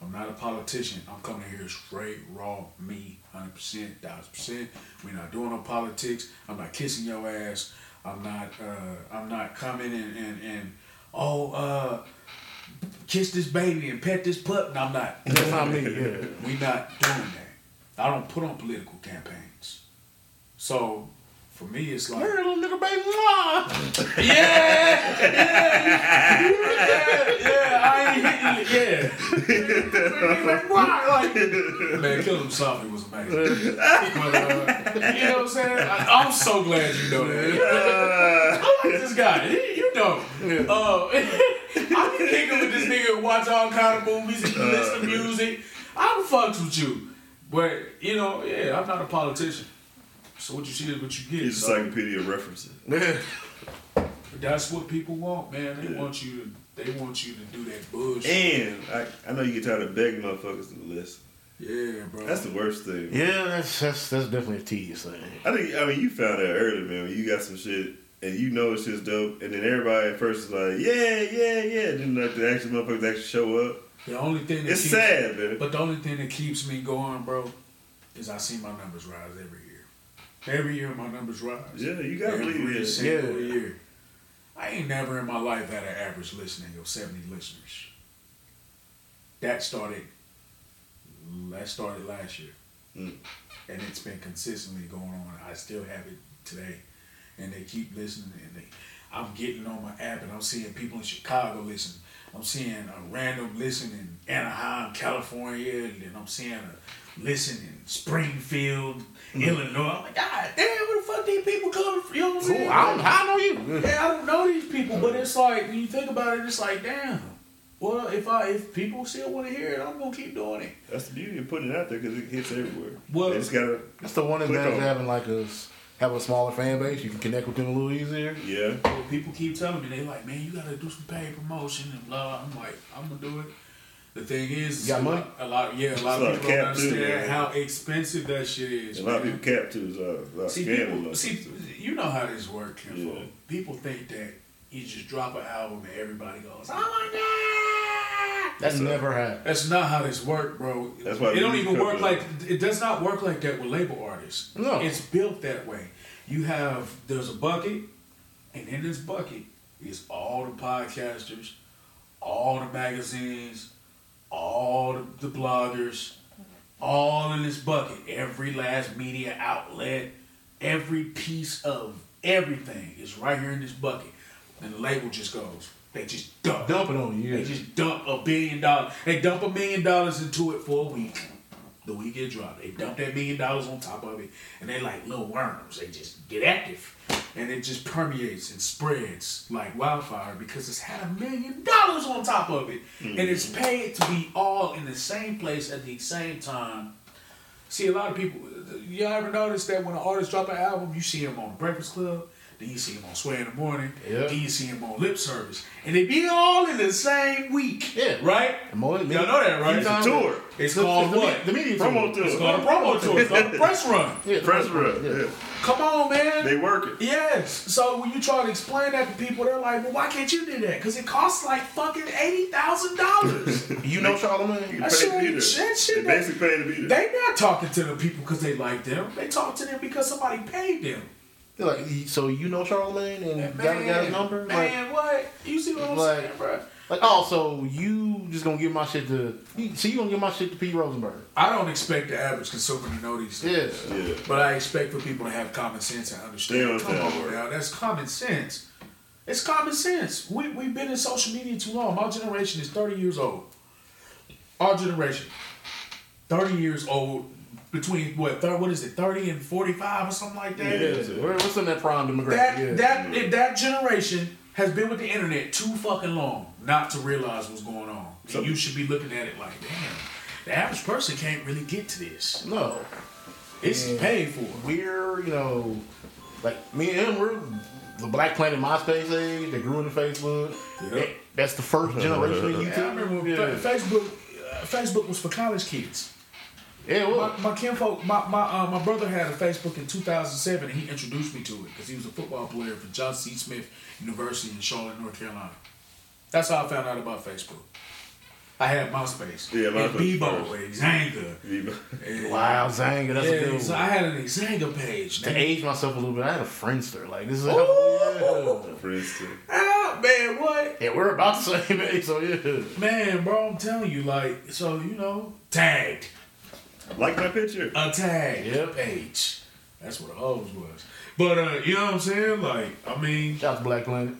I'm not a politician. I'm coming here straight, raw, me, hundred percent, thousand percent. We're not doing no politics. I'm not kissing your ass. I'm not. Uh, I'm not coming and and and oh. uh kiss this baby and pet this pup. And I'm not. (laughs) That's not me. Yeah. (laughs) We not doing that. I don't put on political campaigns. So for me, it's like little nigga, baby. Yeah, yeah, yeah, yeah. I ain't hitting it. Yeah. like, man, Kill Him Softly was amazing. (laughs) But, uh, you know what I'm saying? I, I'm so glad you know that. (laughs) I like this guy. He- You know. Uh, (laughs) I can kick it with this nigga and watch all kind of movies and listen to music. I fucks with you. But, you know, yeah, I'm not a politician. So what you see is what you get. It's So encyclopedia of references. (laughs) Yeah. that's what people want, man. They Yeah. want you to they want you to do that bullshit. And I, I know you get tired of begging motherfuckers to listen. yeah, bro. That's the worst thing. Yeah, that's, that's that's definitely a tedious thing. I think I mean you found out early, man. When you got some shit and you know it's just dope, and then everybody at first is like, yeah, yeah, yeah. Then like the actual motherfuckers actually show up. the only thing that It's keeps, sad, man. But the only thing that keeps me going, bro, is I see my numbers rise every year. Every year my numbers rise. Yeah, you gotta every believe it. single Yeah. year. I ain't never in my life had an average listening of 70 listeners. That started that started last year. Mm. And it's been consistently going on. I still have it today. And they keep listening and they I'm getting on my app and I'm seeing people in Chicago listen. I'm seeing a random listen in Anaheim, California, and then I'm seeing a listen in Springfield, Mm-hmm. Illinois. I'm like, God damn, where the fuck these people coming from? You know what I'm Ooh, saying? I don't I know you. Yeah, I don't know these people, but it's like when you think about it, it's like, damn. Well, if I if people still want to hear it, I'm gonna keep doing it. That's the beauty of putting it out there because it hits everywhere. Well- they just gotta, That's the one Click advantage of having like a s- have a smaller fan base. You can connect with them a little easier. yeah. Well, people keep telling me they like, man, you gotta do some paid promotion and blah. I'm like, I'm gonna do it. The thing is, You got a money? lot- A lot, yeah, a lot It's of people don't cap, too, understand how expensive that shit is. A lot of people cap too. Is uh, a lot See, people, see, you know how this works, Kenfo. Yeah. People think that you just drop an album and everybody goes, oh my god. That's So- never happened. That's not how this work, bro. That's why it don't even work cover it. like it does not work like that with label artists. No. it's built that way. You have there's a bucket, and in this bucket is all the podcasters, all the magazines, all the, bloggers, all in this bucket. Every last media outlet, every piece of everything is right here in this bucket, and the label just goes. They just dump. Dump it on you. They just dump a billion dollars. They dump a million dollars into it for a week. The week it dropped. They dump that million dollars on top of it. And they like little worms. They just get active. And it just permeates and spreads like wildfire because it's had a million dollars on top of it. And mm-hmm. it's paid to be all in the same place at the same time. See, a lot of people, y'all ever notice that when an artist drop an album, you see him on Breakfast Club, then you see him on Sway in the Morning, Yeah. then you see him on Lip Service. And they be all in the same week. Yeah. Right? The more- Y'all know that, right? It's a tour. It's The- called the, what? The media Promo tour. tour. It's called a promo tour. It's called a press run. Yeah, Press run. tour, Yeah. Come on, man. They work it. Yes. So when you try to explain that to people, they're like, well, why can't you do that? Because it costs like fucking $80,000. (laughs) You know Charlamagne? You That pay shit to be that shit They ain't- basically pay to be there. they not talking to the people because they like them. They talk to them because somebody paid them. They're like, so you know Charlamagne and got, got his number? Like, Man, what? You see what I'm Like- saying, bro? like, oh, so you just gonna give my shit to? You, so you gonna give my shit to Pete Rosenberg? I don't expect the average consumer to know these things. Yeah. Yeah. But I expect for people to have common sense and They understand. Come understand. on now, that's common sense. It's common sense. We, we've been in social media too long. My generation is 30 years old. Our generation, 30 years old, between what, thir- what is it, 30 and 45 or something like that? Yeah. Where- What's in that prime demographic? That, yeah. that, if that generation has been with the internet too fucking long not to realize what's going on. And you should be looking at it like, damn, the average person can't really get to this. no. It's And paid for. We're, you know, like me and him, we're the Black Planet MySpace age that grew into Facebook. Yep. That's the first generation of (laughs) Yeah, I remember when yeah. Facebook. Uh, Facebook was for college kids. Yeah, well, My, my kinfolk, my my, uh, my brother had a Facebook in 2007, and he introduced me to it because he was a football player for Johnson C. Smith University in Charlotte, North Carolina. That's how I found out about Facebook. I had MySpace. Yeah, and MySpace Bebo and Xanga. and- wow, Xanga, that's a good one. so I had an Xanga page. to man. age myself a little bit, I had a Friendster. Like this is Ooh. how. Yeah. For instance. Ah, man, what? yeah, we're about the same (laughs) age, so yeah. Man, bro, I'm telling you, like, so you know, tagged. Like my picture. a tag Yep. page. That's what a hose was. But uh, you know what I'm saying? Like, I mean, Shout out to Black Planet.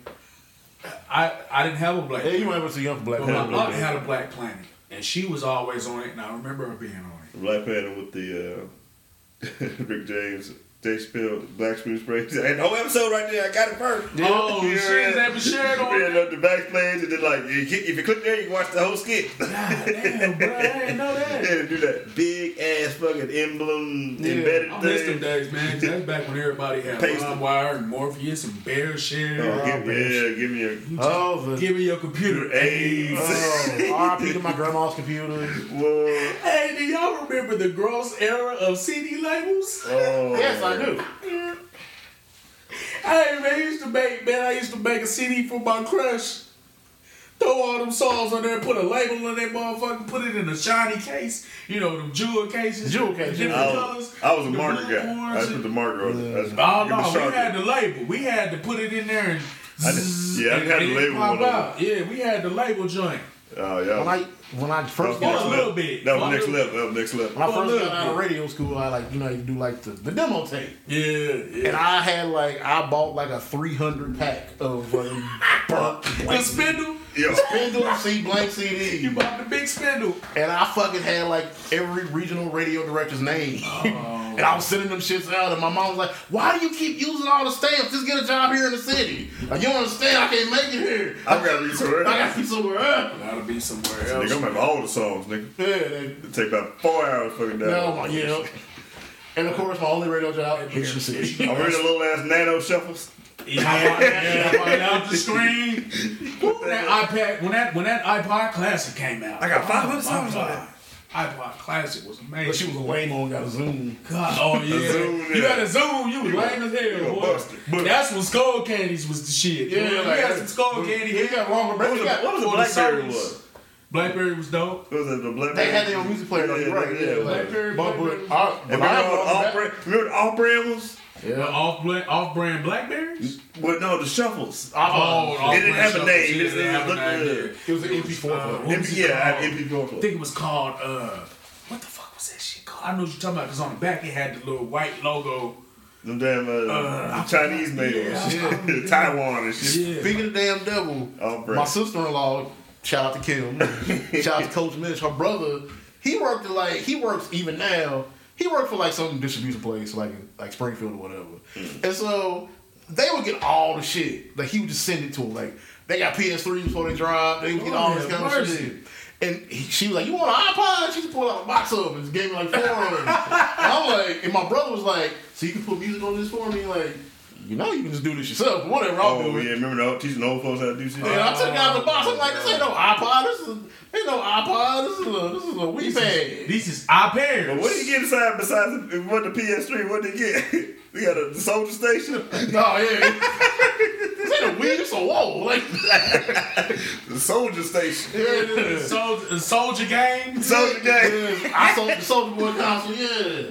I I didn't have a black. Yeah, you planet, might be too young for Black but my Planet. had a black planet, and she was always on it, and I remember her being on it. Black Planet with the uh, (laughs) Rick James, Dave Chappelle, Black Spoon Spray. Hey, the whole episode right there, I got it first. Oh, oh Yeah, shit, they was shared on Yeah, it. the backplanes, and then like you hit- if you click there, you can watch the whole skit. God damn, bro, I didn't know that. (laughs) Yeah, do that big ass fucking emblem Yeah. embedded I miss them thing. days, man. 'cause (laughs) That's back when everybody had Paste LimeWire and Morpheus and BearShare. Oh, give, man. yeah, give me a Oh, the, Give me your computer AIDS. oh, RIP to my (laughs) grandma's computer. Whoa. Hey, do y'all remember the gross era of CD labels? Oh. Yes, I do. Hey man, I used to make man, I used to make a CD for my crush. Throw all them songs on there, put a label on that motherfucker, put it in a shiny case. You know, them jewel cases. Jewel case, Different I colors. was, I was a marker guy. I just put the marker on it. I Oh no, the we had Sharpie. the label. We had to put it in there and. I did- yeah, I had the label pop out. Yeah, we had the label joint. Oh, yeah. When I when I first That was got a next little level. bit. That was a next level. That was next level. when I first got out of radio school, I like you know you do like the, the demo tape, Yeah, yeah. and I had like I bought like a three hundred pack of (laughs) uh, burnt the blank spindle. Yo. spindle C blank CD, You bought the big spindle. and I fucking had like every regional radio director's name, oh. (laughs) and I was sending them shits out, and my mom was like, "Why do you keep using all the stamps? Just get a job here in the city. Like you don't understand, I can't make it here. I gotta be somewhere. I gotta be somewhere else." Gotta be somewhere Nigga, else. I'm gonna have all the songs, nigga. Yeah, they, It take about four hours fucking down. no, my, yeah. And of course, my only radio job, Mission City. I'm reading little ass nano shuffles. Yeah, yeah, right out the screen. When that iPad, when that when that iPod Classic came out, I got 500 songs on God. iPod Classic was amazing. But she was a lame on, got a Zune. God, oh yeah, Zune, you yeah. had a Zune, you was You lame as a- you hell, a boy. But that's when Skullcandies was the shit. Yeah, Yeah, like- we had some Skull Candy. He got longer, What but was, the, what was the for Blackberry was? Blackberry was dope. What was it, the Blackberry? they had their own music player, though, you're right. Yeah, like, Blackberry, but, Blackberry. but, I, And but remember I what was off brand? Remember the off brand was? The Yeah. off brand off brand Blackberries. Well, no, the shuffles. Oh, I, It didn't have a name. It It didn't have a name. it was an MP4. Uh, phone. what was MP, yeah, MP4 I think it was called uh what the fuck was that shit called? I know what you're talking about because on the back it had the little white logo. Them damn uh, Uh, Chinese made (laughs) yeah, shit. Taiwan and shit. Yeah. Speaking of damn devil, Off brand. my sister-in-law, shout out to Kim, (laughs) shout out to Coach Mitch, her brother, he worked like he works even now. He worked for like some distribution place, like like Springfield or whatever. Mm. And so they would get all the shit. Like he would just send it to them. Like they got PS3s before they drop. They would get Oh, all this yeah, kind of mercy. shit. And he, she was like, "You want an iPod?" She just pulled out a box of them and just gave me like four of them. (laughs) and I'm like, and my brother was like, "So you can put music on this for me?" Like, you know, you can just do this yourself. Whatever, I'll Oh, do it. yeah, remember the old, teaching old folks how to do shit? And I took it out the box. I'm like, this ain't no iPod. This is ain't no iPod. This is a this is a Wii pad. These is iPairs. But what did he get inside besides what the PS3? What did he get? (laughs) we got a soldier station, (laughs) No, yeah. this ain't a Wii. This a wall. Like, (laughs) the soldier station, yeah. (laughs) Soldier, soldier gang. soldier game. Yeah, I sold the Soldier Boy console. Yeah.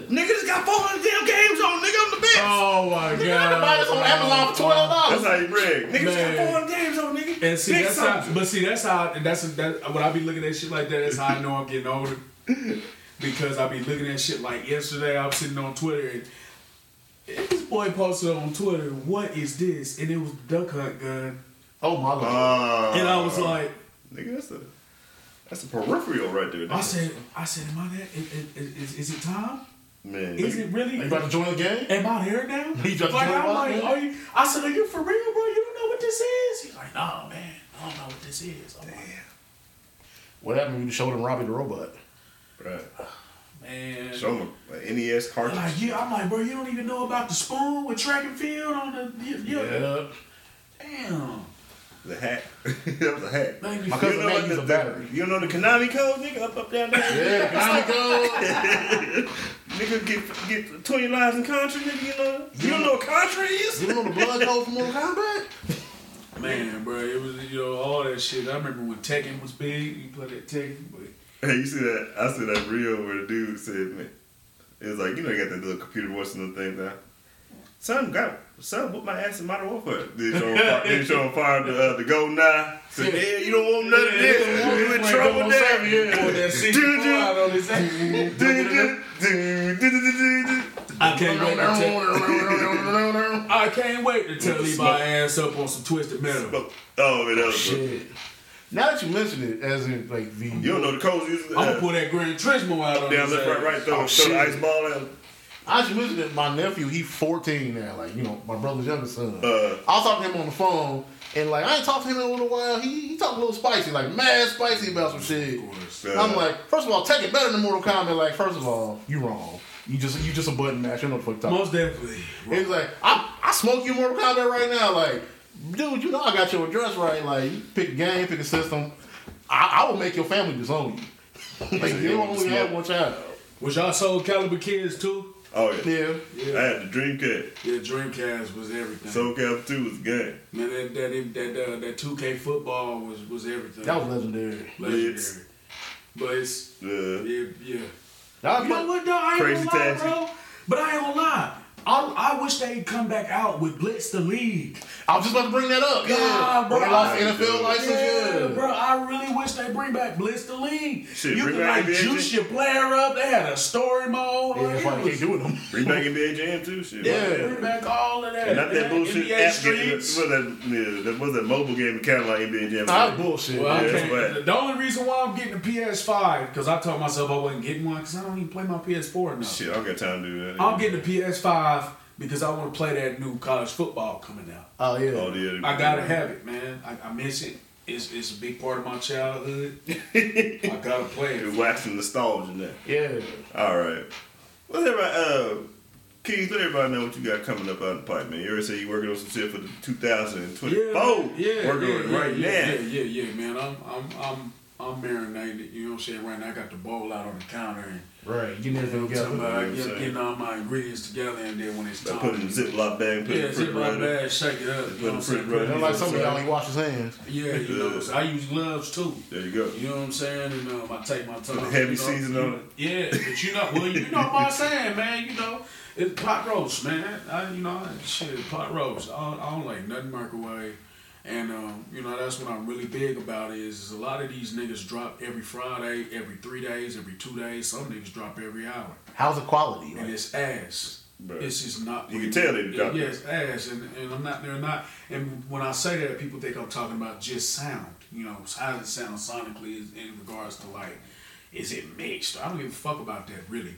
Nigga just got 400 damn games on. Nigga, I'm the best. Oh my God. You can buy this on god. Amazon for twelve dollars. That's dollars. how you brag. Nigga just Man. got 400 games on, nigga. And see Big that's how, soldier. but see that's how And that's that when I be looking at shit like that. That's how I know I'm getting older because I be looking at shit like yesterday. I was sitting on Twitter and, and this boy posted on Twitter, "What is this?" And it was Duck Hunt gun, Oh my god. Uh, and I was like, nigga, that's a that's a peripheral right there. Nigga. I said, I said, am I there? Is, is, is, is it time? man, Is nigga. it really? Are you about to join the game? Am I there now? (laughs) He just like, joined I'm like, man. are you? I said, are you for real, bro? You don't know what this is? He's like, no, man, I don't know what this is. I'm like, What happened when you showed him Robbie the robot? Right. (sighs) man, and Show them an NES I'm cartridge. like, yeah, I'm like, bro, you don't even know about the spoon with track and field on the, you, you, Yeah. damn. The hat. (laughs) that was a hack. Made me My feel- cousin know Matt what used the, battery. You don't know the Konami code, nigga? Up, up, down, down. Yeah, (laughs) Konami code. (laughs) Nigga get get 20 lives in Contra, nigga, you know? You don't know what Contra is? You don't know the blood code from Mortal Kombat? Man, bro, it was you know all that shit. I remember when Tekken was big. You play that Tekken, but Hey, you see that? I see that reel where the dude said, man, it was like, you know, you got that little computer voice and little thing now. Son got, son, whoop my ass in Modern Warfare. Then show fire, then show fire the, uh, the GoldenEye. Said, yeah, you don't want none of this. You in trouble there. Pulled that 64 out on his head. Do, do, do, do, do, do, do, do. I can't wait to tell. (laughs) I can't wait to tell Levi ass up on some twisted metal. Oh, man, that was Shit. Now that you mention it, as in like the You don't know the codes. You I'm gonna pull that Gran Turismo out on down, his left, right, ass. right. Throw, Oh, throw the shit. ice ball out. I just mentioned it. My nephew, he's 14 now. Like you know, my brother's youngest son. Uh. I was talking to him on the phone, and like I ain't talked to him in a little while. He he talked a little spicy, like mad spicy about some shit. Uh, I'm like, first of all, take it better than Mortal Kombat. Like, first of all, you wrong. You just you just a button mash. You know what the fuck you're talking. Most definitely. He's like, I I smoke you Mortal Kombat right now. Like, dude, you know I got your address right. Like, you pick a game, pick a system. I, I will make your family disown you. like, you don't only have one child. Was y'all Soul Calibur kids too? oh, yeah. Yeah. I had the Dreamcast. Yeah, Dreamcast was everything. Soul Calibur 2 was good. Man, that that that uh, that two K football was was everything. That was legendary. legendary. Blitz. But it's yeah yeah. That You know what though? I ain't Crazy gonna lie, bro. But I ain't gonna lie. I, I wish they'd come back out with Blitz the League. I was just about to bring that up. Yeah, God, bro. When they lost the I- NFL license. Yeah, Yeah, bro. I really wish they bring back Blitz the League. Shit, you bring could back like NBA juice your player up. They had a story mode. Yeah, that's why they was- can't do it. no more. bring back NBA Jam too. Shit. Yeah. Bring back all of that. And not that bullshit NBA app. Streets. What that, yeah, that was that mobile game kind of like NBA Jam. Nah, that's bullshit. Well, Yeah, can't- that's whack. the only reason why I'm getting a PS5 because I told myself I wasn't getting one because I don't even play my PS4 enough. Shit, I don't got time to do that. I'm getting a PS5 because I want to play that new college football coming out. Oh yeah. Oh, yeah. I gotta have it, man. I, I miss it. It's, it's a big part of my childhood. (laughs) I gotta play it. You're it. waxing nostalgia now. Yeah. All right. What's everybody? Uh, Keez, let everybody know what you got coming up out in the pipe, man. You already said you working on some shit for the 2024. Yeah, yeah, working yeah, on it yeah, right yeah, now. Yeah, yeah, yeah, man. I'm, I'm, I'm, I'm marinated. You know what I'm saying? Right now, I got the bowl out on the counter and Right. Getting everything I'm talking together. about You know I'm get- getting all my ingredients together, and then when it's But time, put it in a Ziploc bag, put it yeah, in the zip my refrigerator. bag, shake it up. You know what I'm saying? refrigerator. Put it Don't like in some of the- y'all ain't wash his hands. Yeah, you know, so I use gloves too. There you go. You know what I'm saying? And um, I take my time. Put the heavy you know, season on it. Yeah, but you know, well, you know what I'm saying, man. You know, it's pot roast, man. I, you know, shit, pot roast. I don't, I don't like nothing microwave. And um, you know, that's what I'm really big about is, is a lot of these niggas drop every Friday, every three days, every two days. Some niggas drop every hour, How's the quality? and Like, it's ass. Bro. It's just not. You can tell they dropped Yeah, it's ass, and, and I'm not. They're not. And when I say that, people think I'm talking about just sound. You know, how does it sound sonically in regards to like, is it mixed? I don't give a fuck about that really.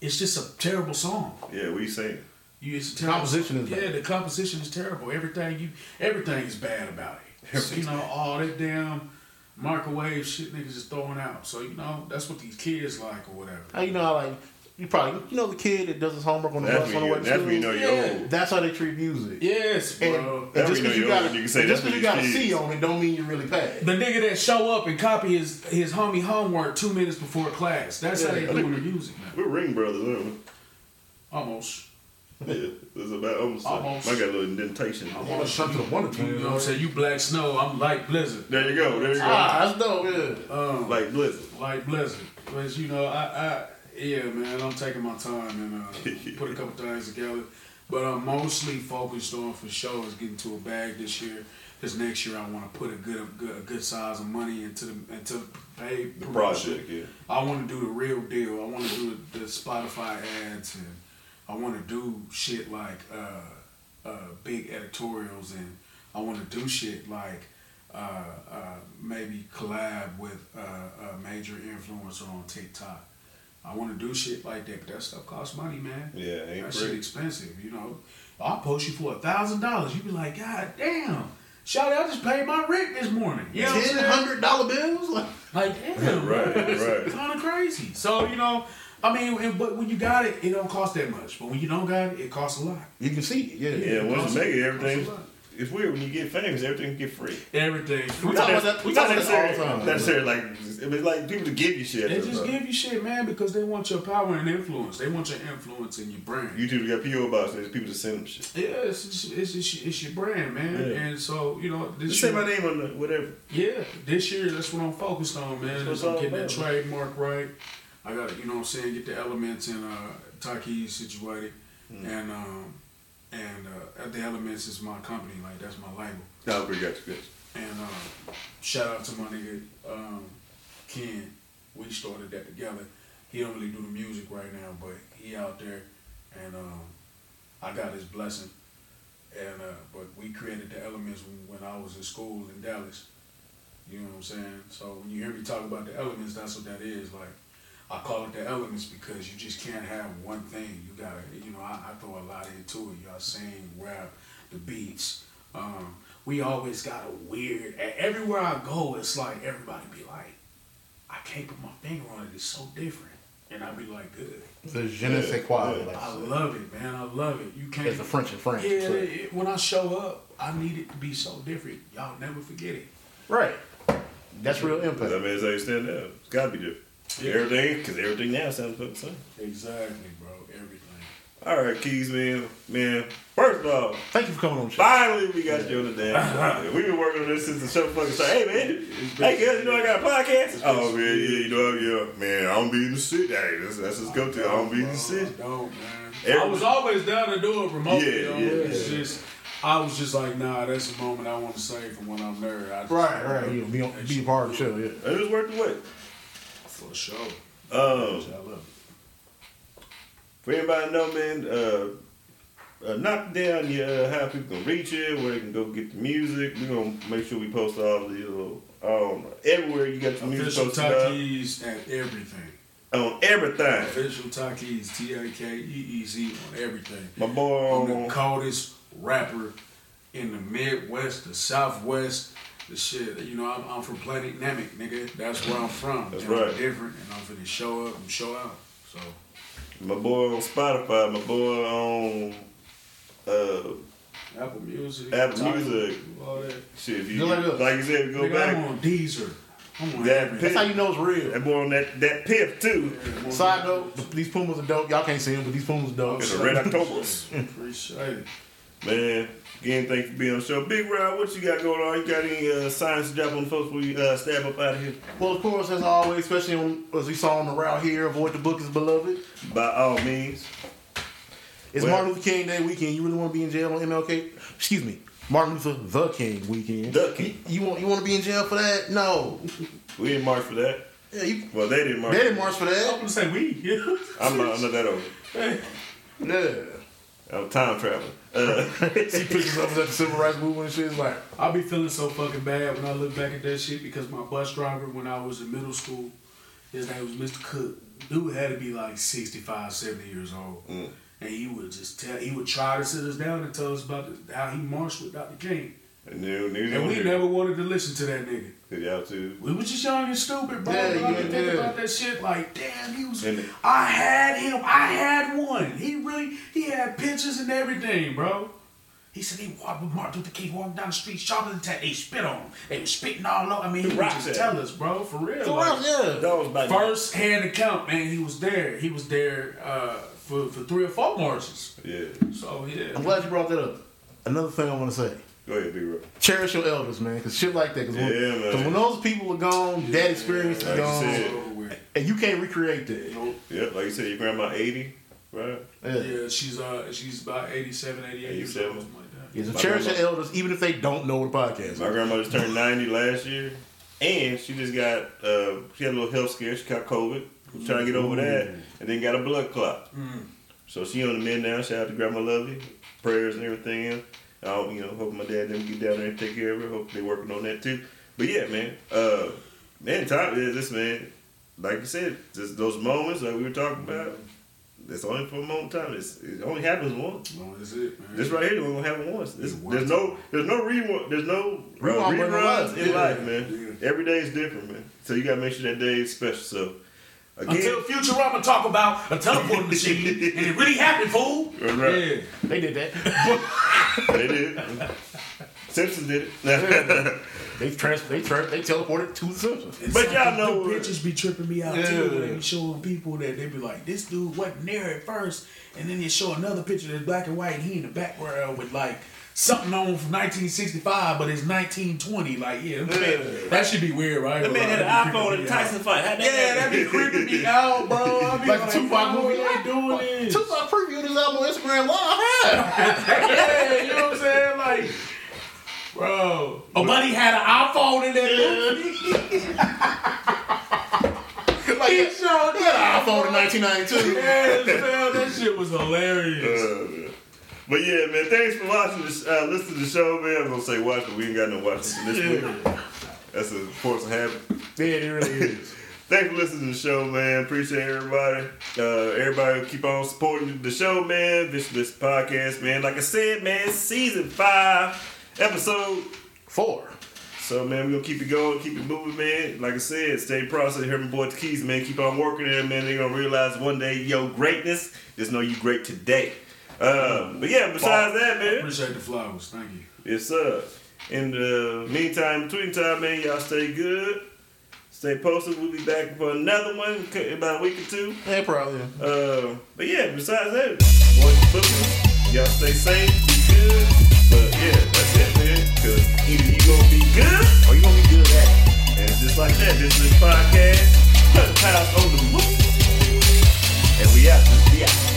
It's just a terrible song. Yeah, what you saying? You, it's a terrible Composition is Yeah, bad. the composition is terrible. Everything you, everything is bad about it. So, you know, all that damn microwave shit niggas is throwing out. So you know, that's what these kids like or whatever. how you know how like you probably you know the kid that does his homework on the That's bus on the way to that's when you know school? you're Yeah. old. That's how they treat music. Yes, bro. and That's just because you you know got you're old, you can say just because you got a these C kids- on it, don't mean you're really bad. The nigga that show up and copy his his homie homework two minutes before class. That's how they Yeah. doing the music, man. We're Ring Brothers, aren't we? Almost. (laughs) Yeah, it's about almost. Almost. I got a little indentation. I wanna want come to the Wonder You Twins, know what I'm saying? You black snow, I'm light blizzard. There you go. There you go. Ah, that's dope. Yeah. Um, Like Blizzard. like blizzard. But you know, I, I yeah, man, I'm taking my time and uh, (laughs) put a couple things together. But I'm mostly focused on for sure is getting to a bag this year. Because next year I want to put a good, a good, a good size of money into the into paid The project, yeah. I want to do the real deal. I want to do the, the Spotify ads, and I want to do shit like uh, uh, big editorials, and I want to do shit like uh, uh, maybe collab with uh, a major influencer on TikTok. I want to do shit like that, but that stuff costs money, man. Yeah, ain't That shit expensive, you know. I'll post you for a thousand dollars. You be like, God damn. Shawty, I just paid my rent this morning. You know what I'm Ten saying? hundred dollar bills. Like, Like, (laughs) damn, Right, right, right. Kind of crazy. So, you know, I mean, and- but when you got it, it don't cost that much. But when you don't got it, it costs a lot. You can see it. Yeah. Yeah, once you make it, everything. It's weird when you get famous, everything get free. Everything. We talk about that. We talk about that all the time. not necessarily like it was like people to give you shit. They just give you shit, man, because they want your power and influence. They want your influence in your brand. YouTube got PO box. There's people to send them shit. yeah, it's, it's, it's, it's, it's your brand, man. Yeah. And so, you know, this Just say year, my name on the whatever. yeah, this year, that's what I'm focused on, man. That's Is I'm getting all that about. trademark right. I got, you know what I'm saying, get the elements and uh, Takeez situated. Hmm. And um, and uh, at the elements is my company, like, that's my label. No, we got you. And uh, shout out to my nigga um, Ken. We started that together. He don't really do the music right now, but he out there, and um, I got his blessing. And uh, but we created the elements when, when I was in school in Dallas. You know what I'm saying? So when you hear me talk about the elements, that's what that is. Like I call it the elements because you just can't have one thing. You gotta, you know, I, I throw a lot into it. Y'all sing, rap, the beats. Um, we always got a weird. Everywhere I go, it's like everybody be like, I can't put my finger on it. It's so different, and I be like, good. The je ne sais quoi. Like, I love it, man. I love it. You can't. It's the French and French. Yeah, so- it- it- when I show up, I need it to be so different. Y'all never forget it. Right. That's real impact. That means how you stand out. It's gotta be different. Yeah. Everything, because everything now sounds about the same. Exactly, bro. Everything. All right, Keez, man. Man, first of all, Thank you for coming on finally we got you on the damn (laughs) show. We've been working on this since the show fucking started. Hey, man. Hey, guys, you know I got a podcast? Oh, man, yeah, you know, yeah. Man, I don't be in the city. Hey, that's, that's just go to. I don't be in the city. Don't, man. Every- I was always down to do it remotely. Yeah, though. yeah, It's yeah. just, I was just like, nah, that's a moment I want to save from when I'm there. I just, Right, right. You know, be, on, be a part of the show, yeah. It was worth the wait. For sure. Um, for anybody know, man, uh, uh, knock down your uh, how people can reach you, where they can go get the music. We're gonna make sure we post all the little, um, everywhere you got it. your music Official up, Takeez and everything. on everything. Official Takeez, T A K E E Z on everything. My boy I'm on the coldest rapper in the Midwest, the Southwest, the shit. You know, I'm, I'm from Planet Namek, nigga. That's where I'm from. That's and I'm right. different, and I'm finna show up and show out. So, my boy on Spotify, my boy on uh, Apple Music, Apple Music. all that. shit. If you, like like you said, go Nigga, back. I'm on Deezer. On That. That's how you know it's real. That boy on that that piff too. Side note, these Pumas are dope. Y'all can't see them, but these Pumas are dope. It's a Red Octobers. Appreciate it. Man, again, thanks for being on the show. Big Rob, what you got going on? You got any uh, signs to drop on the folks before you uh, stab up out of here? Well, of course, as always, especially on, as we saw on the route here, avoid the book is beloved. By all means. It's Well- Martin Luther King Day weekend. You really want to be in jail on MLK? Excuse me, Martin Luther the King weekend. The King. You want you want to be in jail for that? No. We didn't march for that. Yeah, you. Well, they didn't march. They didn't march for that. I'm that. gonna say we. I'm not, I'm not that old. Yeah. I'm time traveling. Uh, See pictures of at the civil rights movement and shit. It's like, I be feeling so fucking bad when I look back at that shit because my bus driver when I was in middle school, his name was Mr. Cook. Dude had to be like 65, 70 years old. Mm. And he would just tell, he would try to sit us down and tell us about the, how he marched with Dr. King. And then, then And we never wanted to listen to that nigga. Y'all too. We was just young and stupid, bro. Yeah, but I yeah, be thinking yeah. about that shit like, damn, he was. And- I had him. I had one. He really, he had pictures and everything, bro. He said he walked with Martin Luther King walking down the street, sharper than that. They spit on him. They was spitting all over. I mean, he would just that. tell us, bro, for real. so like, yeah. Dogs biting. First hand account, man. He was there. He was there uh, for for three or four marches. Yeah. So yeah. I'm glad you brought that up. Another thing I want to say. Go ahead, Big Rob. Cherish your elders, man, because shit like that. Because when, Yeah, man. 'cause when those people are gone, that experience is Like you gone, said. And you can't recreate that. Nope. Yep, like you said, your grandma 80, right? Yeah. Yeah, she's uh she's about 87, 88 years 87. old, something like that. Yeah, so cherish your elders, even if they don't know the podcast. My grandma just turned 90 last year, and she just got, uh, she had a little health scare. She caught COVID, was trying to get over that, and then got a blood clot. So she on the mend now. Shout out to Grandma Lovey. Prayers and everything else. I don't, you know, hope my dad them get down there and take care of her. Hope they're working on that too. But yeah, man. Uh, man, time is this man. Like you said, just those moments like we were talking about. It's only for a moment time. It's, it only happens once. No, that's it, man. This right here, we're gonna have it once. This, there's no, there's no rewind, there's no uh, Rewind button in reruns life. in Yeah. life, man. Every day is different, man. So you gotta make sure that day is special. So, Again, Until Futurama talk about a teleporting machine and it really happened, fool. Right. Yeah. They did that. (laughs) they did. Simpsons did it. they trans they tra- they teleported to the Simpsons. but y'all know uh, the pictures be tripping me out too. Yeah. When they be showing people that they be like, this dude wasn't there at first, and then they show another picture that's black and white, and he in the background with like something on from 1965, but it's 1920. Like, yeah, Yeah. that should be weird, right? the man had an iPhone creeping in me the out. Tyson fight. How'd that Yeah, that'd be creeping me out, bro. I'd be Like like, the Tupac why movie. are they doing this? Tupac previewed his album on Instagram live. (laughs) yeah, (laughs) you know what I'm saying? Like, bro, a buddy had an iPhone in that movie. (laughs) like he showed he had an iPhone in 1992. Yeah, man, that shit was hilarious. Uh, but yeah, man, thanks for watching this, uh, listening to the show, man. I'm gonna say watch, but we ain't got no watching this week. That's a force of habit. Yeah, it really is. (laughs) Thanks for listening to the show, man. Appreciate everybody. Uh, everybody keep on supporting the show, man. This this podcast, man. Like I said, man, season five, episode Four. So man, we're gonna keep it going, keep it moving, man. Like I said, stay process. Hear my boy the Keez, man. Keep on working there, man. They're gonna realize one day, yo, greatness. Just know you great today. Um, but yeah, besides that, man. Appreciate the flowers. Thank you. Yes, sir. In the meantime, between time, man, y'all stay good. Stay posted. We'll be back for another one in about a week or two. Yeah, probably. Uh, but yeah, besides that, boys booking. Y'all stay safe, be good. But yeah, that's it, man. Cause either you gonna be good or you gonna be good at it. And just like that, this is podcast. House on the move. And we out. Just be out.